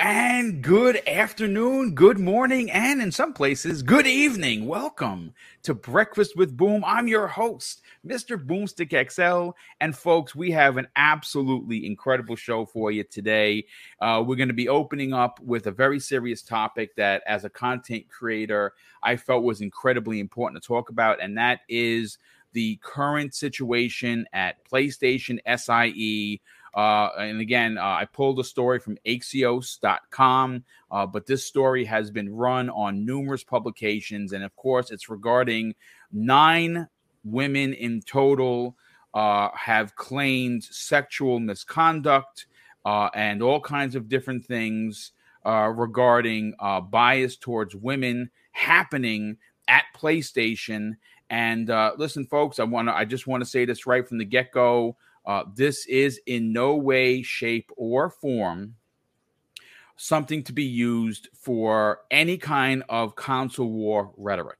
and good afternoon, good morning, and in some places, good evening. Welcome to Breakfast with Boom. I'm your host, Mr. Boomstick XL. And folks, we have an absolutely incredible show for you today. Uh, we're going to be opening up with a very serious topic that, as a content creator, I felt was incredibly important to talk about, and that is the current situation at PlayStation SIE uh, and again, uh, I pulled a story from Axios.com, uh, but this story has been run on numerous publications. And of course, it's regarding nine women in total uh, have claimed sexual misconduct uh, and all kinds of different things uh, regarding bias towards women happening at PlayStation. And listen, folks, I want to, I just want to say this right from the get go. Uh, this is in no way, shape, or form something to be used for any kind of console war rhetoric.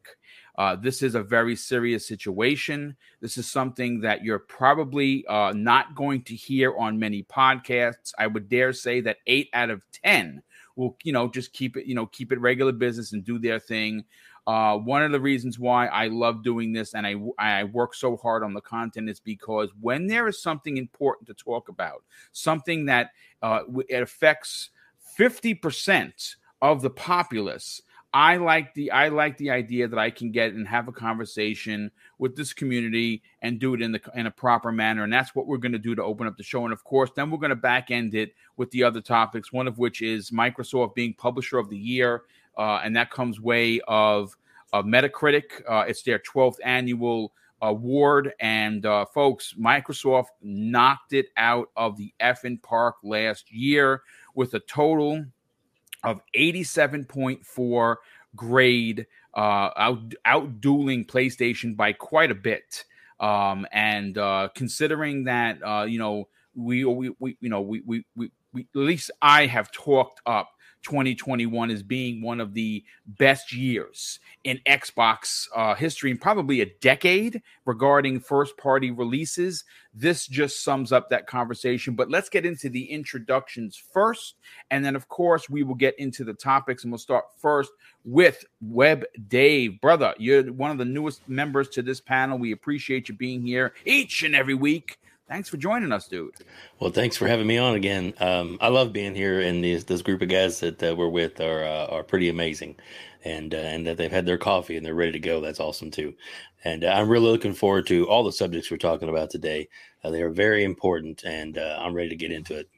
Uh, this is a very serious situation. This is something that you're probably uh, not going to hear on many podcasts. I would dare say that eight out of ten will, you know, just keep it, you know, keep it regular business and do their thing. Uh, one of the reasons why I love doing this and I, I work so hard on the content is because when there is something important to talk about, something that uh, it affects 50% of the populace, I like the I like the idea that I can get and have a conversation with this community and do it in the in a proper manner, and that's what we're going to do to open up the show. And of course, then we're going to back end it with the other topics. One of which is Microsoft being Publisher of the Year uh, and that comes way of, of Metacritic. Uh, it's their 12th annual award. And uh, folks, Microsoft knocked it out of the effing park last year with a total of 87.4 grade, uh, out outdueling PlayStation by quite a bit. Um, and uh, considering that, you know, we, we, we you know, we, we, we, we, at least I have talked up 2021 as being one of the best years in Xbox uh, history and probably a decade regarding first party releases. This just sums up that conversation. But let's get into the introductions first. And then, of course, we will get into the topics. And we'll start first with Web Dave. Brother, you're one of the newest members to this panel. We appreciate you being here each and every week thanks for joining us, dude. Well, thanks for having me on again. Um, I love being here, and these this group of guys that uh, we're with are uh, are pretty amazing, and uh, and that they've had their coffee and they're ready to go. That's awesome too, and uh, I'm really looking forward to all the subjects we're talking about today. Uh, they are very important, and uh, I'm ready to get into it.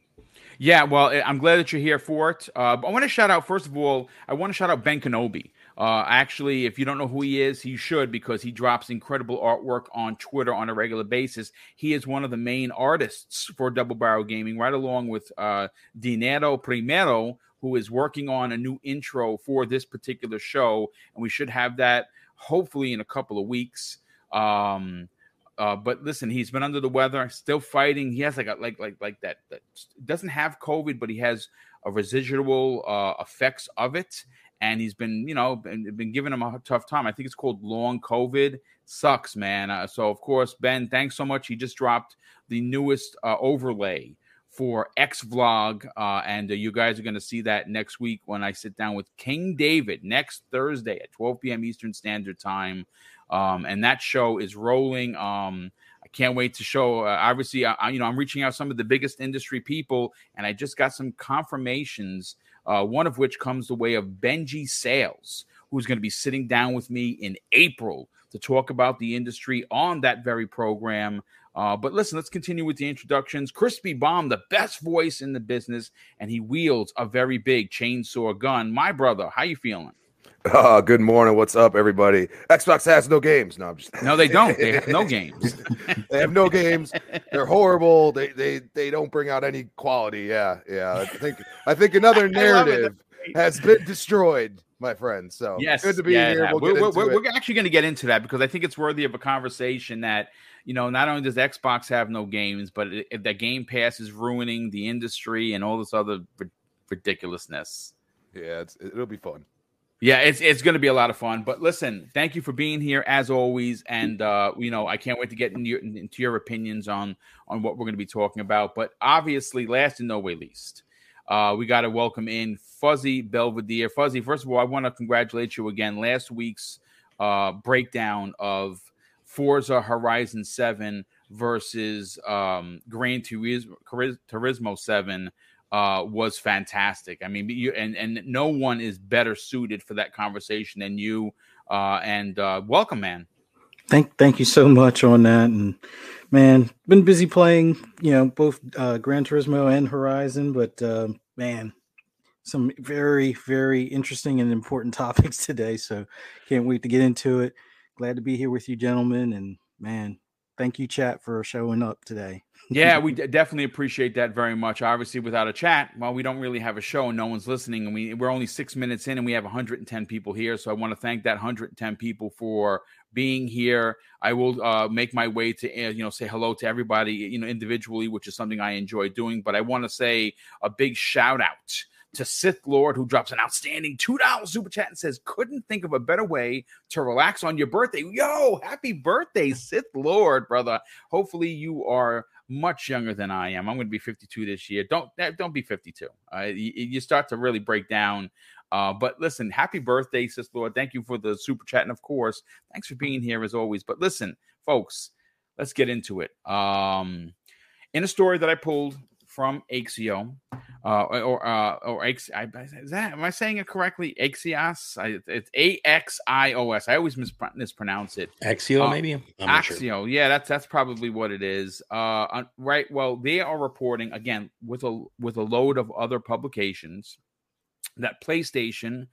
Yeah, well, I'm glad that you're here for it. I want to shout out first of all. I want to shout out Ben Kenobi. Uh, actually, if you don't know who he is, you should because he drops incredible artwork on Twitter on a regular basis. He is one of the main artists for Double Barrel Gaming, right along with uh, Dinero Primero, who is working on a new intro for this particular show. And we should have that hopefully in a couple of weeks. Um, uh, but listen, he's been under the weather, still fighting. He has like a, like like like that. That doesn't have COVID, but he has a residual uh, effects of it and he's been, you know, been, been giving him a tough time. I think it's called long COVID. Sucks, man. Uh, so of course, Ben, thanks so much. He just dropped the newest uh, overlay for X Vlog, uh, and uh, you guys are going to see that next week when I sit down with King David next Thursday at 12 p.m. Eastern Standard Time, um, and that show is rolling. Um, I can't wait to show. Uh, obviously, I, you know, I'm reaching out some of the biggest industry people, and I just got some confirmations uh, one of which comes the way of Benji Sales, who's going to be sitting down with me in April to talk about the industry on that very program. Uh, but listen, let's continue with the introductions. Crispy Bomb, the best voice in the business, and he wields a very big chainsaw gun. My brother, how you feeling? Uh, good morning. What's up, everybody? Xbox has no games. No, I'm just no, they don't. They have no games. they have no games. They're horrible. They they they don't bring out any quality. Yeah, yeah. I think I think another narrative has been destroyed, my friend. So yes, good to be yeah, here. We'll we're, we're, we're actually going to get into that because I think it's worthy of a conversation. That you know, not only does Xbox have no games, but if that Game Pass is ruining the industry and all this other ridiculousness. Yeah, it'll be fun. Yeah, it's it's going to be a lot of fun. But listen, thank you for being here as always, and uh, you know I can't wait to get into your, into your opinions on on what we're going to be talking about. But obviously, last and no way least, Uh, we got to welcome in Fuzzy Belvedere. Fuzzy, first of all, I want to congratulate you again. Last week's uh, breakdown of Forza Horizon 7 versus um, Gran Turismo, Turismo 7 uh, was fantastic. I mean, you, and and no one is better suited for that conversation than you. Uh, and uh, welcome, man. Thank thank you so much on that. And man, been busy playing, you know, both uh, Gran Turismo and Horizon, but uh, man, some very very interesting and important topics today. So can't wait to get into it. Glad to be here with you, gentlemen. And man, thank you, chat, for showing up today. Yeah, we d- definitely appreciate that very much. Obviously, without a chat, well, we don't really have a show and no one's listening. And we, we're only six minutes in and we have 110 people here. So I want to thank that 110 people for being here. I will uh, make my way to, uh, you know, say hello to everybody, you know, individually, which is something I enjoy doing. But I want to say a big shout out to Sith Lord, who drops an outstanding $2 super chat and says, Couldn't think of a better way to relax on your birthday. Yo, happy birthday, Sith Lord, brother. Hopefully, you are much younger than I am. I'm going to be 52 this year. Don't eh, don't be 52. Uh, you, you, start to really break down. Uh, but listen, happy birthday, Sith Lord. Thank you for the super chat, and of course, thanks for being here as always. But listen, folks, let's get into it. Um, in a story that I pulled from Axio, uh, or uh, or X. I, is that am I saying it correctly? Axios. I, it's A X I O S. I always mispr- mispronounce it. Axio, uh, maybe. Axio. Sure. Yeah, that's that's probably what it is. Uh, right. Well, they are reporting again with a with a load of other publications that PlayStation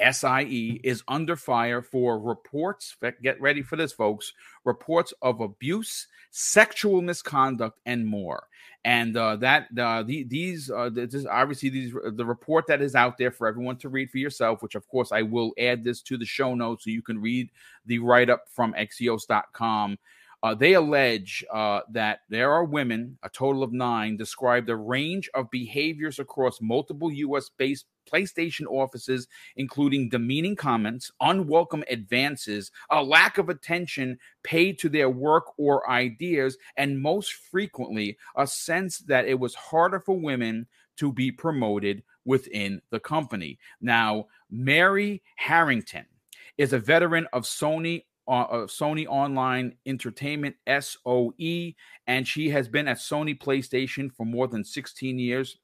SIE is under fire for reports. Get ready for this, folks. Reports of abuse, sexual misconduct, and more and uh, that uh, the, these uh, this, obviously these the report that is out there for everyone to read for yourself which of course i will add this to the show notes so you can read the write-up from axios.com uh, they allege uh, that there are women, a total of nine, described a range of behaviors across multiple U.S. based PlayStation offices, including demeaning comments, unwelcome advances, a lack of attention paid to their work or ideas, and most frequently, a sense that it was harder for women to be promoted within the company. Now, Mary Harrington is a veteran of Sony uh, Sony Online Entertainment SOE, and she has been at Sony PlayStation for more than 16 years.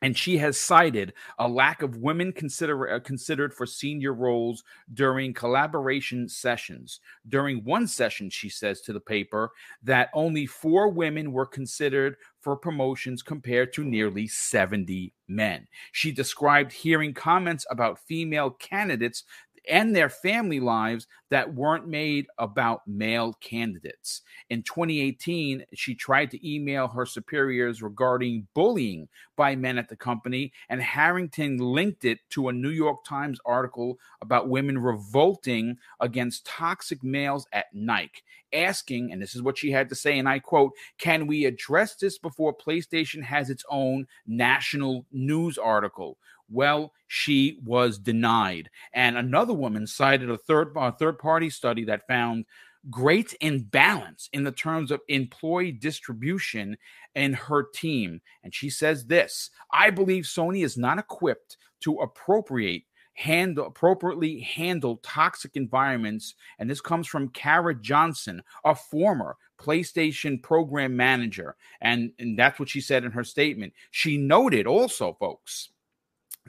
And she has cited a lack of women consider, uh, considered for senior roles during collaboration sessions. During one session, she says to the paper that only four women were considered for promotions compared to nearly 70 men. She described hearing comments about female candidates and their family lives that weren't made about male candidates. In 2018, she tried to email her superiors regarding bullying by men at the company, and Harrington linked it to a New York Times article about women revolting against toxic males at Nike, asking, and this is what she had to say, and I quote, Can we address this before PlayStation has its own national news article? Well, she was denied. And another woman cited a third uh, third party study that found great imbalance in the terms of employee distribution in her team. And she says this I believe Sony is not equipped to appropriate handle appropriately handle toxic environments and this comes from Kara Johnson a former PlayStation program manager and and that's what she said in her statement she noted also folks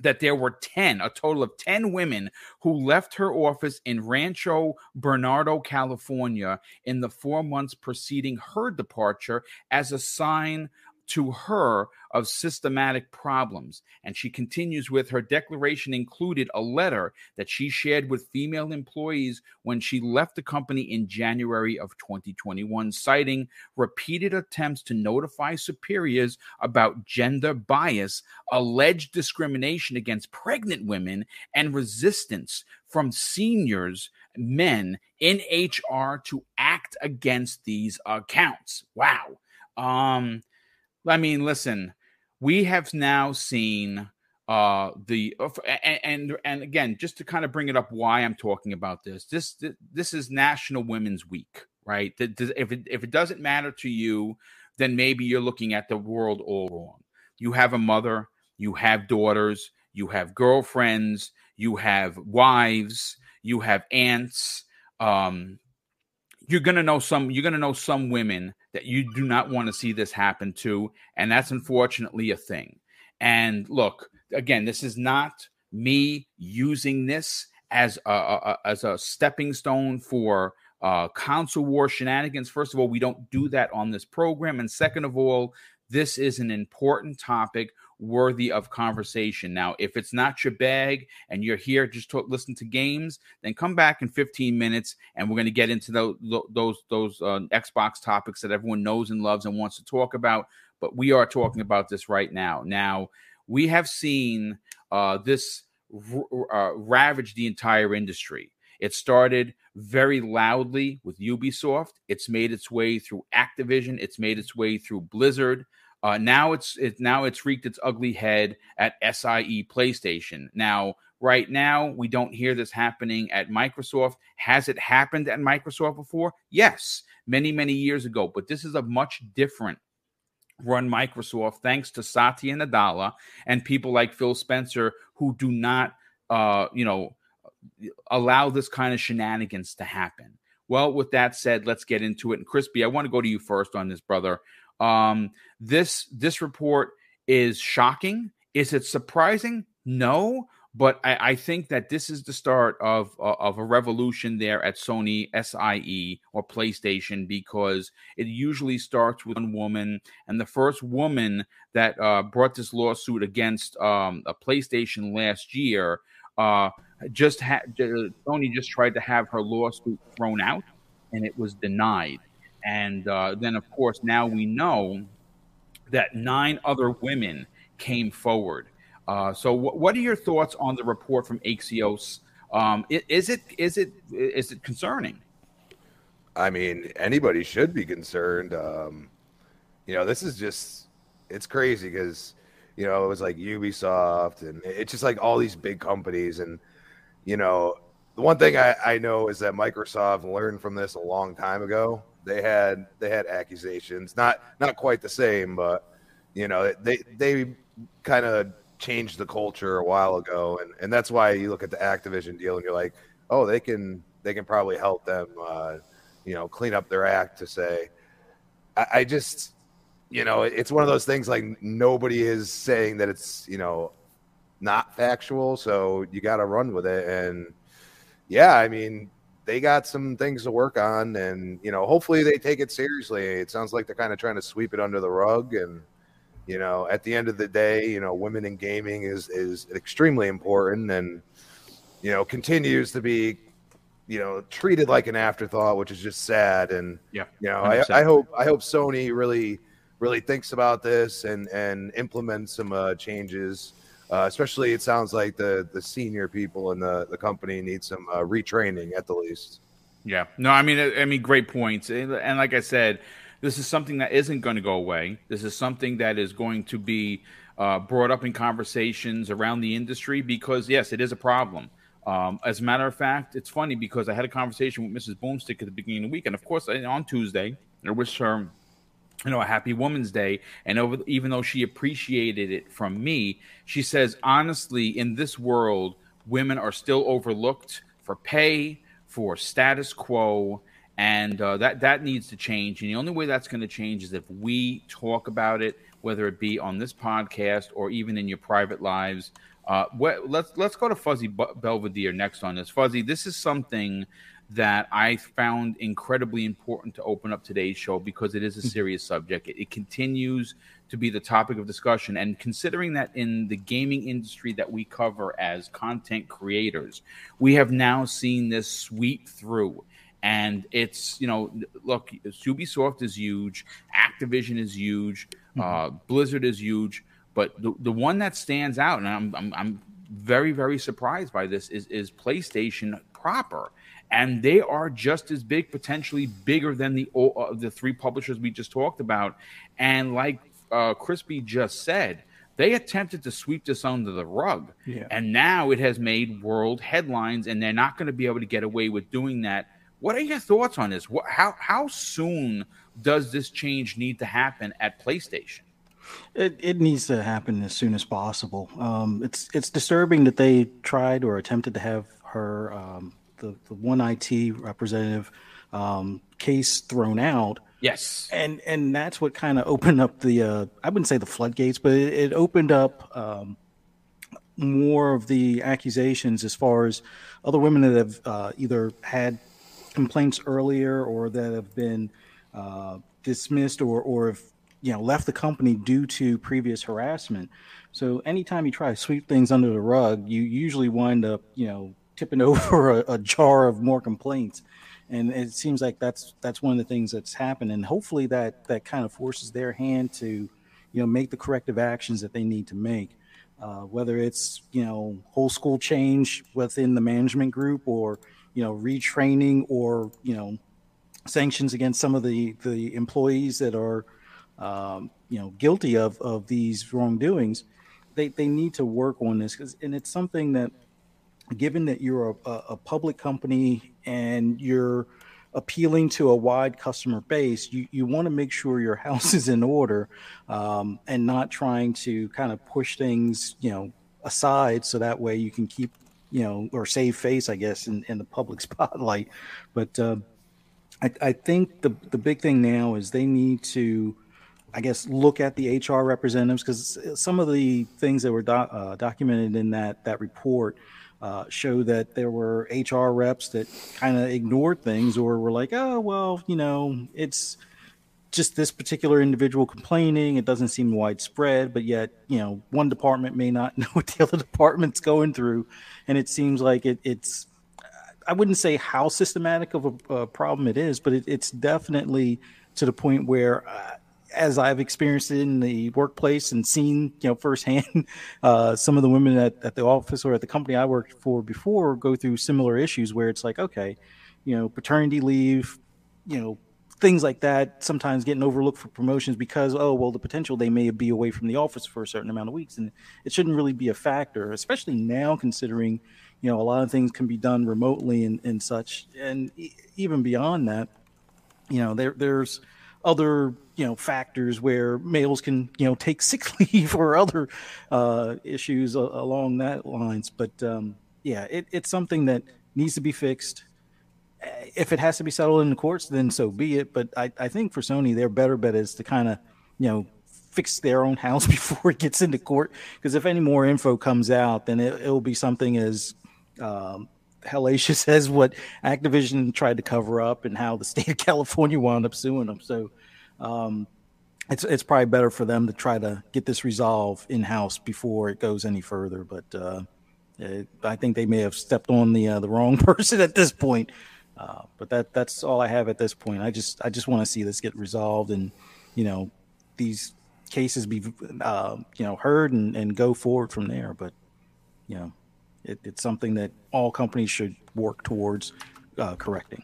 that there were 10, a total of 10 women who left her office in Rancho Bernardo, California in the four months preceding her departure as a sign to her of systematic problems. And she continues with her declaration included a letter that she shared with female employees when she left the company in January of 2021, citing repeated attempts to notify superiors about gender bias, alleged discrimination against pregnant women, and resistance from seniors men in HR to act against these accounts. Wow. Um, I mean, listen, we have now seen uh the uh, and, and and again just to kind of bring it up why i'm talking about this this this is national women's week right if it, if it doesn't matter to you then maybe you're looking at the world all wrong you have a mother you have daughters, you have girlfriends, you have wives, you have aunts. Um, you're gonna know some. You're gonna know some women that you do not want to see this happen to, and that's unfortunately a thing. And look, again, this is not me using this as a, a as a stepping stone for uh, console war shenanigans. First of all, we don't do that on this program, and second of all, this is an important topic worthy of conversation. Now, if it's not your bag and you're here just to listen to games, then come back in 15 minutes and we're going to get into those those those uh, Xbox topics that everyone knows and loves and wants to talk about. But we are talking about this right now. Now, we have seen uh, this uh, ravage the entire industry. It started very loudly with Ubisoft. It's made its way through Activision. It's made its way through Blizzard. Uh, now it's it, now it's wreaked its ugly head at SIE PlayStation. Now, right now, we don't hear this happening at Microsoft. Has it happened at Microsoft before? Yes, many many years ago. But this is a much different run Microsoft, thanks to Satya Nadella and people like Phil Spencer who do not, uh, you know, allow this kind of shenanigans to happen. Well, with that said, let's get into it. And Crispy, I want to go to you first on this, brother. Um, this this report is shocking. Is it surprising? No, but I, I, think that this is the start of uh, of a revolution there at Sony SIE or PlayStation because it usually starts with one woman, and the first woman that uh, brought this lawsuit against um, a PlayStation last year uh, just had Sony just tried to have her lawsuit thrown out, and it was denied. And uh, then, of course, now we know that nine other women came forward. Uh, so, w- what are your thoughts on the report from Axios? Um, is it is it is it concerning? I mean, anybody should be concerned. Um, you know, this is just it's crazy because you know it was like Ubisoft and it's just like all these big companies and you know the one thing I, I know is that Microsoft learned from this a long time ago they had they had accusations, not not quite the same, but you know they they kind of changed the culture a while ago, and and that's why you look at the Activision deal and you're like, oh, they can they can probably help them, uh, you know, clean up their act to say. I, I just, you know, it's one of those things like nobody is saying that it's you know not factual, so you got to run with it, and yeah, I mean, they got some things to work on, and you know, hopefully they take it seriously. It sounds like they're kind of trying to sweep it under the rug, and you know, at the end of the day, you know, women in gaming is is extremely important, and you know, continues to be you know treated like an afterthought, which is just sad. And yeah, you know, I, I, hope I hope Sony really really thinks about this and and implements some uh, changes uh, especially, it sounds like the the senior people in the, the company need some uh, retraining at the least. Yeah, no, I mean, I mean, great points, and like I said, this is something that isn't going to go away. This is something that is going to be uh, brought up in conversations around the industry because, yes, it is a problem. Um, as a matter of fact, it's funny because I had a conversation with Mrs. Boomstick at the beginning of the week, and of course, on Tuesday, I wish her you know, a happy Woman's Day. And over, even though she appreciated it from me, she says, honestly, in this world, women are still overlooked for pay, for status quo, and uh, that that needs to change. And the only way that's going to change is if we talk about it, whether it be on this podcast or even in your private lives. Uh, what, let's let's go to Fuzzy Belvedere next on this. Fuzzy, this is something that I found incredibly important to open up today's show because it is a mm-hmm. serious subject. It, it, continues to be the topic of discussion. And considering that in the gaming industry that we cover as content creators, we have now seen this sweep through. And it's, you know, look, Ubisoft is huge, Activision is huge, mm-hmm. uh, Blizzard is huge. But the, the one that stands out, and I'm, I'm, I'm very, very surprised by this, is, is PlayStation proper and they are just as big, potentially bigger than the uh, the three publishers we just talked about. And like uh, Crispy just said, they attempted to sweep this under the rug, yeah. and now it has made world headlines, and they're not going to be able to get away with doing that. What are your thoughts on this? What, how how soon does this change need to happen at PlayStation? It, it needs to happen as soon as possible. Um, it's it's disturbing that they tried or attempted to have her um, the the one IT representative um, case thrown out. Yes, and and that's what kind of opened up the uh, I wouldn't say the floodgates, but it, it opened up um, more of the accusations as far as other women that have uh, either had complaints earlier or that have been uh, dismissed or or have you know left the company due to previous harassment. So anytime you try to sweep things under the rug, you usually wind up you know tipping over a, a jar of more complaints. And it seems like that's that's one of the things that's happened, and hopefully that that kind of forces their hand to, you know, make the corrective actions that they need to make. Uh, whether it's you know whole school change within the management group or you know retraining or you know sanctions against some of the the employees that are um, you know guilty of of these wrongdoings they they need to work on this because and it's something that given that you're a, a public company and you're appealing to a wide customer base, you, you want to make sure your house is in order um, and not trying to kind of push things, you know, aside so that way you can keep, you know, or save face, I guess, in, in the public spotlight. But uh, I, I think the, the big thing now is they need to, I guess, look at the HR representatives because some of the things that were do, uh, documented in that, that report – uh, show that there were HR reps that kind of ignored things or were like, oh, well, you know, it's just this particular individual complaining. It doesn't seem widespread, but yet, you know, one department may not know what the other department's going through. And it seems like it, it's, I wouldn't say how systematic of a, a problem it is, but it, it's definitely to the point where uh, as I've experienced it in the workplace and seen, you know, firsthand, uh, some of the women at, at the office or at the company I worked for before go through similar issues where it's like, okay, you know, paternity leave, you know, things like that, sometimes getting overlooked for promotions because, oh, well, the potential they may be away from the office for a certain amount of weeks. And it shouldn't really be a factor, especially now considering, you know, a lot of things can be done remotely and, and such. And even beyond that, you know, there, there's, other you know factors where males can you know take sick leave or other uh, issues along that lines. But um, yeah, it, it's something that needs to be fixed. If it has to be settled in the courts, then so be it. But I, I think for Sony, their better bet is to kind of you know fix their own house before it gets into court. Because if any more info comes out, then it, will be something as um, hellacious as what Activision tried to cover up and how the state of California wound up suing them. So um, it's it's probably better for them to try to get this resolved in house before it goes any further. But uh, it, I think they may have stepped on the uh, the wrong person at this point. Uh, but that that's all I have at this point. I just I just want to see this get resolved and you know these cases be uh, you know heard and, and go forward from there. But you know it, it's something that all companies should work towards uh, correcting.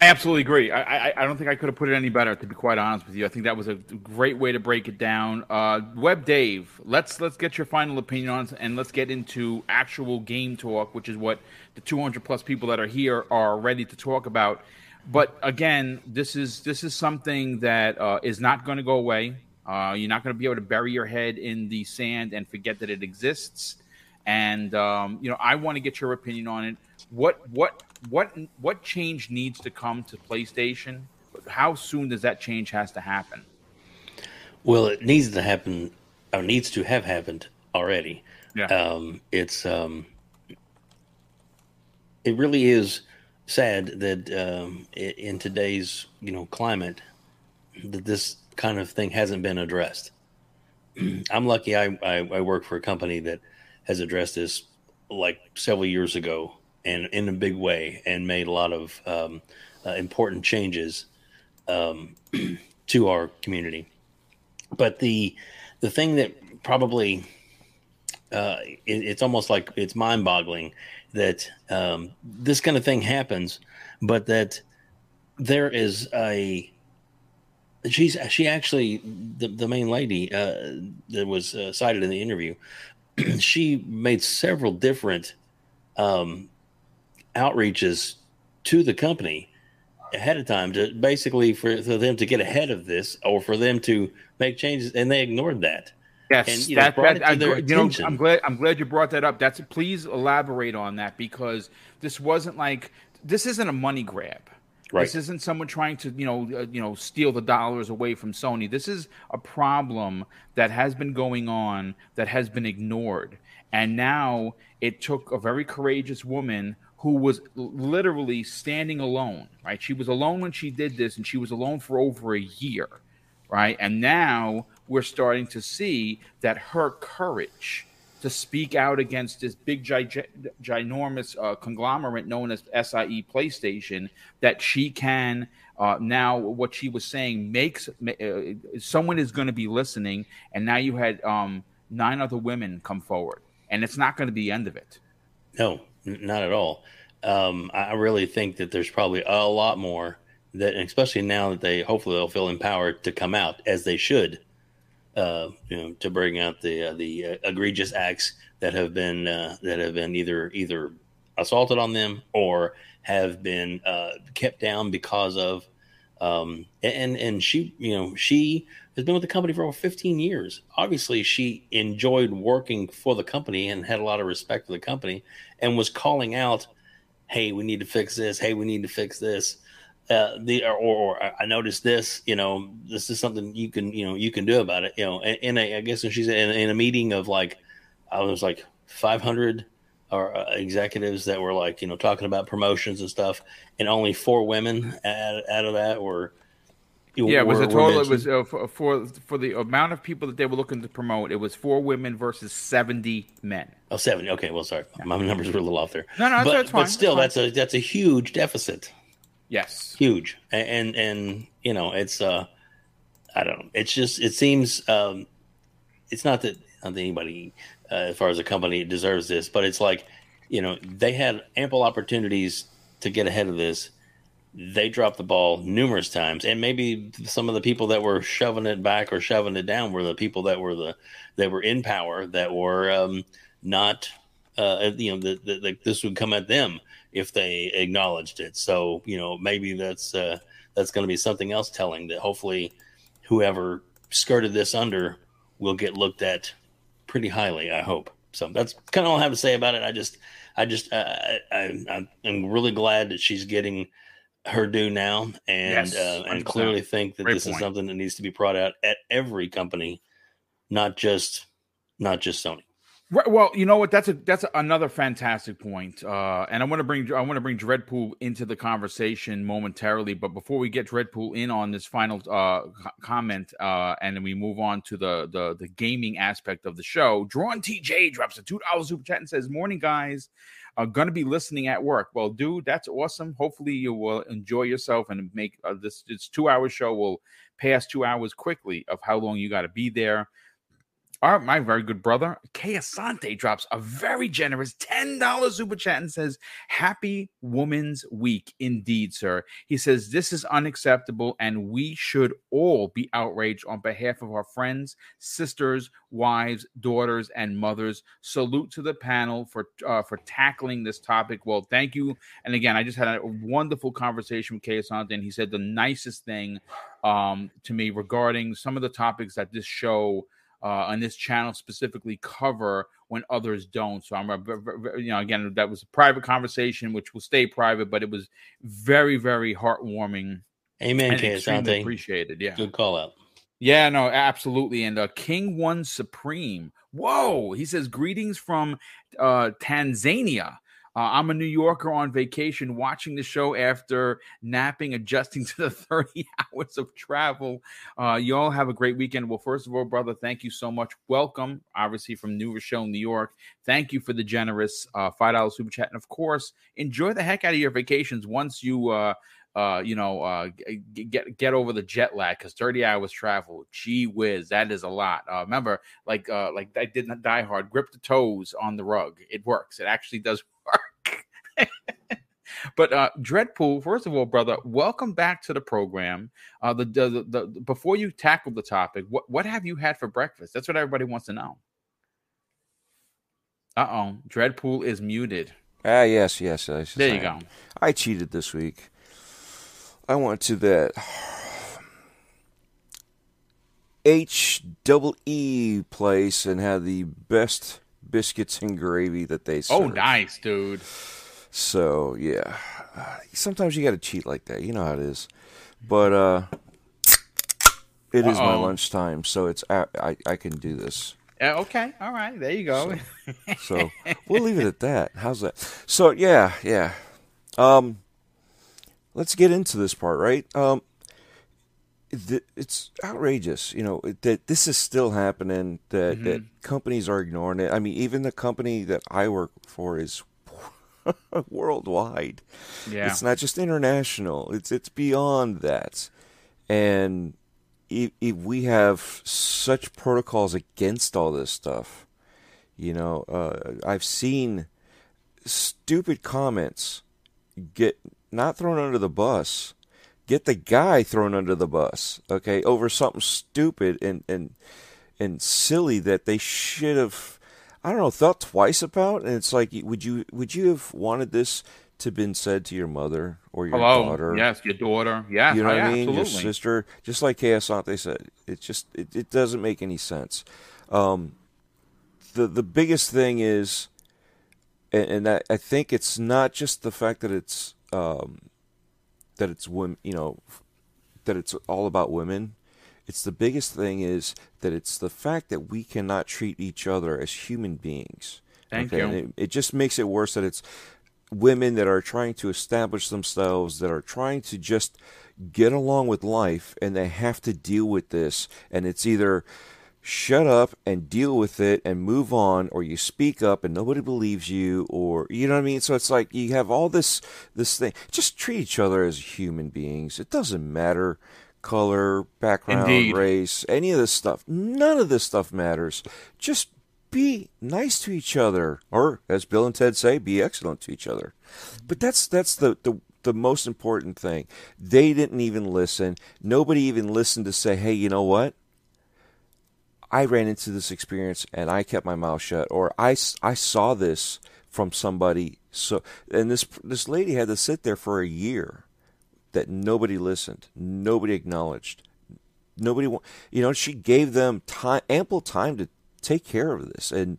I absolutely agree. I, I, I don't think I could have put it any better. To be quite honest with you, I think that was a great way to break it down. Uh, Web Dave, let's let's get your final opinion on and let's get into actual game talk, which is what the 200 plus people that are here are ready to talk about. But again, this is this is something that uh, is not going to go away. Uh, you're not going to be able to bury your head in the sand and forget that it exists. And um, you know, I want to get your opinion on it. What what what what change needs to come to PlayStation? How soon does that change has to happen? Well, it needs to happen, or needs to have happened already. Yeah. Um, it's um, it really is sad that um, in today's you know climate that this kind of thing hasn't been addressed. I'm lucky I, I, I work for a company that has addressed this like several years ago and in a big way and made a lot of um, uh, important changes um, to our community. But the the thing that probably uh, it, it's almost like it's mind boggling that um, this kind of thing happens, but that there is a she's she actually the, the main lady uh, that was uh, cited in the interview she made several different um, outreaches to the company ahead of time to basically for, for them to get ahead of this or for them to make changes, and they ignored that. Yes, And, you that, know, that- I, you know. I'm glad I'm glad you brought that up. That's please elaborate on that because this wasn't like this isn't a money grab. Right. This isn't someone trying to you know uh, you know steal the dollars away from Sony. This is a problem that has been going on that has been ignored, and now it took a very courageous woman who was literally standing alone. Right, she was alone when she did this, and she was alone for over a year right? And now we're starting to see that her courage to speak out against this big, gi- ginormous uh, conglomerate known as SIE PlayStation, that she can uh, now, what she was saying makes uh, someone is going to be listening. And now you had um, nine other women come forward, and it's not going to be the end of it. No, not at all. Um, I really think that there's probably a lot more that, especially now that they hopefully they'll feel empowered to come out as they should, uh, you know, to bring out the uh, the uh, egregious acts that have been uh, that have been either either assaulted on them or have been uh, kept down because of. Um, and and she, you know, she has been with the company for over 15 years. Obviously, she enjoyed working for the company and had a lot of respect for the company, and was calling out, "Hey, we need to fix this. Hey, we need to fix this." Uh, the or, or, or I noticed this. You know, this is something you can you know you can do about it. You know, And I a I guess when she's in, in a meeting of like, I was like 500 or uh, executives that were like you know talking about promotions and stuff, and only four women out, out of that were. Yeah, it was were- a total. It was uh, for, for for the amount of people that they were looking to promote. It was four women versus seventy men. Oh, 70. Okay, well, sorry, my numbers were a little off there. No, no, that's- but, that's fine, but still, that's that's, a that's a huge deficit, Yes. huge, and, and and you know, it's uh, I don't know, it's just it seems um, it's not that not that anybody uh, as far as a company deserves this, but it's like you know they had ample opportunities to get ahead of this. They dropped the ball numerous times, and maybe some of the people that were shoving it back or shoving it down were the people that were the that were in power that were um, not uh, you know that that this would come at them if they acknowledged it. So you know maybe that's uh, that's going to be something else telling that hopefully whoever skirted this under will get looked at pretty highly. I hope. So that's kind of all I have to say about it. I just I just uh, I, I I'm really glad that she's getting her due now, and Yes, uh, and clearly think that Great this is something that needs to be brought out at every company, not just not just Sony. Right, well, you know what? That's a that's another fantastic point. Uh, and I want to bring I want to bring Dreadpool into the conversation momentarily. But before we get Dreadpool in on this final uh, comment, uh, and then we move on to the the the gaming aspect of the show, Drawn TJ drops a two dollars super chat and says, "Morning, guys." Are going to be listening at work. Well, dude, that's awesome. Hopefully, you will enjoy yourself and make uh, this this two hour show will pass two hours quickly of how long you got to be there. Our, my very good brother, Kay Asante, drops a very generous $10 super chat and says, Happy Women's Week indeed, sir. He says, This is unacceptable, and we should all be outraged on behalf of our friends, sisters, wives, daughters, and mothers. Salute to the panel for uh, for tackling this topic. Well, thank you. And again, I just had a wonderful conversation with Kay Asante, and he said the nicest thing um, to me regarding some of the topics that this show uh, on this channel specifically cover when others don't. So I'm, you know, again, that was a private conversation, which will stay private, but it was very, very heartwarming Amen, and extremely appreciated. Yeah, Good call out. yeah, no, absolutely. And uh, King One Supreme. Whoa, he says greetings from uh, Tanzania. Uh, I'm a New Yorker on vacation watching the show after napping, adjusting to the 30 hours of travel. Uh, you all have a great weekend. Well, first of all, brother, thank you so much. Welcome, obviously, from New Rochelle, New York. Thank you for the generous uh, $5 super chat. And of course, enjoy the heck out of your vacations once you. Uh, uh, you know, uh, get get over the jet lag because 30 hours travel, gee whiz, that is a lot. Uh, remember, like uh, like I did not die hard, grip the toes on the rug. It works. It actually does work. but uh, Dreadpool, first of all, brother, welcome back to the program. Uh, the, the, the, the before you tackle the topic, what what have you had for breakfast? That's what everybody wants to know. Uh oh, Dreadpool is muted. Ah, yes, yes. There you I- go. I cheated this week. I went to that H double E place and had the best biscuits and gravy that they serve. Oh, nice, dude. So yeah, sometimes you got to cheat like that. You know how it is. But uh, it is my Uh-oh. lunchtime, so it's I I, I can do this. Yeah, okay, all right, there you go. So we'll leave it at that. How's that? So yeah, yeah. Um, let's get into this part, right? Um, th- it's outrageous, you know, that this is still happening. That that companies are ignoring it. I mean, even the company that I work for is worldwide. yeah, It's not just international. It's it's beyond that, and if, if we have such protocols against all this stuff, you know, uh, I've seen stupid comments get not thrown under the bus, get the guy thrown under the bus, okay, over something stupid and and and silly that they should have I don't know, thought twice about and it's like would you would you have wanted this to been said to your mother or your Hello, daughter? yes, your daughter, yes, You know what yeah, I mean? Your sister, just like Asante said, it just it, it doesn't make any sense. Um, the the biggest thing is, and, and I, I think it's not just the fact that it's um, that it's women, you know, that it's all about women. It's the biggest thing is that it's the fact that we cannot treat each other as human beings. Thank And you. it, it just makes it worse that it's women that are trying to establish themselves, that are trying to just get along with life, and they have to deal with this. And it's either shut up and deal with it and move on, or you speak up and nobody believes you, or you know what I mean. So it's like you have all this this thing. Just treat each other as human beings. It doesn't matter color, background, Indeed. race, any of this stuff. None of this stuff matters. Just be nice to each other, or as Bill and Ted say, be excellent to each other. But that's that's the the the most important thing. They didn't even listen. Nobody even listened to say, "Hey, you know what? I ran into this experience and I kept my mouth shut," or "I I saw this from somebody." So, and this this lady had to sit there for a year that nobody listened, nobody acknowledged, nobody. You know, she gave them time, ample time to take care of this, and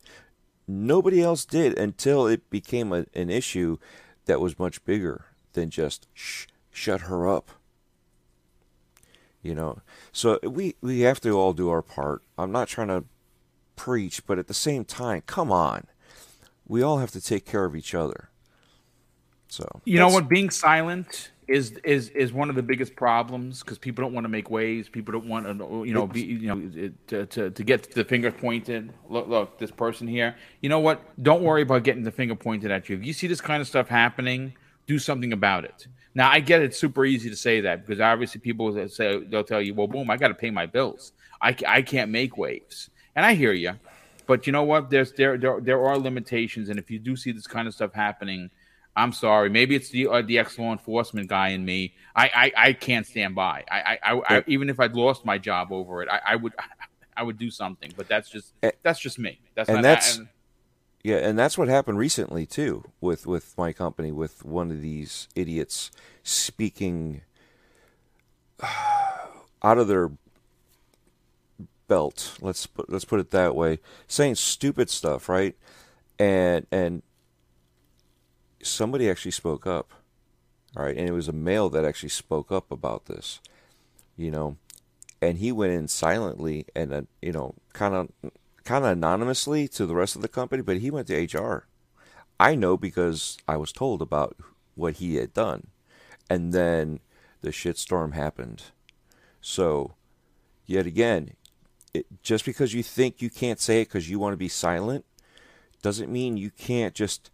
nobody else did until it became a, an issue that was much bigger than just shh, shut her up. You know, so we we have to all do our part. I'm not trying to preach, but at the same time, come on, we all have to take care of each other. So You know what? Being silent is is is one of the biggest problems because people don't want to make waves. People don't want to, you know, be you know, to to, to get the finger pointed. Look, look, this person here. You know what? Don't worry about getting the finger pointed at you. If you see this kind of stuff happening, do something about it. Now, I get it's super easy to say that because obviously people say they'll tell you, "Well, boom, I got to pay my bills. I, I can't make waves," and I hear you. But you know what? There's there there there are limitations, and if you do see this kind of stuff happening, I'm sorry. Maybe it's the uh, the ex law enforcement guy in me. I, I, I can't stand by. I, I, I, I even if I'd lost my job over it, I, I would I would do something. But that's just that's just me. That's and not, that's- and- Yeah, and that's what happened recently too with with my company with one of these idiots speaking out of their belt. Let's put let's put it that way, saying stupid stuff, right? And and somebody actually spoke up. All right, and it was a male that actually spoke up about this. You know, and he went in silently and uh, you know, kind of kind of anonymously to the rest of the company, but he went to HR. I know because I was told about what he had done. And then the shitstorm happened. So, yet again, it, just because you think you can't say it because you want to be silent doesn't mean you can't just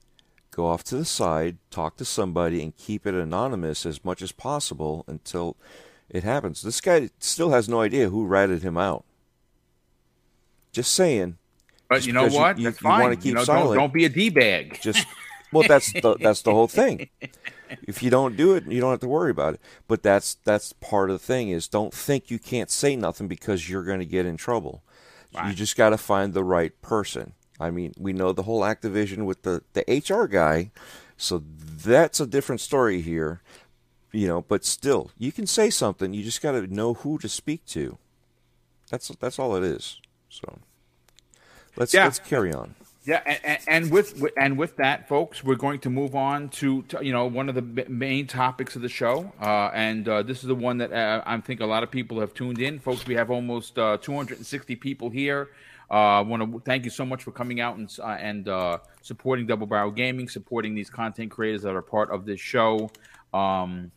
go off to the side, talk to somebody, and keep it anonymous as much as possible until it happens. This guy still has no idea who ratted him out. Just saying. but just you know you- what? you- that's you wanna fine. keep you know, don't, don't be a d bag. Just well, that's the that's the whole thing. If you don't do it, you don't have to worry about it. But that's that's part of the thing is don't think you can't say nothing because you're going to get in trouble. You just got to find the right person. I mean, we know the whole Activision with the the HR guy, so that's a different story here. you know, but still, you can say something. You just got to know who to speak to. That's that's all it is. So let's Yeah. let's carry on. Yeah, and, and with and with that, folks, we're going to move on to, to you know one of the main topics of the show, uh, and uh, this is the one that uh, I think a lot of people have tuned in. Folks, we have almost uh, 260 people here. I want to thank you so much for coming out and uh, and uh, supporting Double Barrel Gaming, supporting these content creators that are part of this show. Um,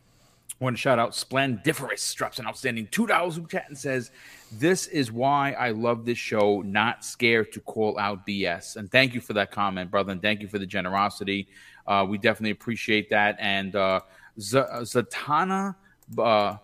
want to shout out Splendiferous drops an outstanding two dollars super chat and says, "This is why I love this show. Not scared to call out BS." And thank you for that comment, brother, and thank you for the generosity. Uh, we definitely appreciate that. And uh, Z- uh,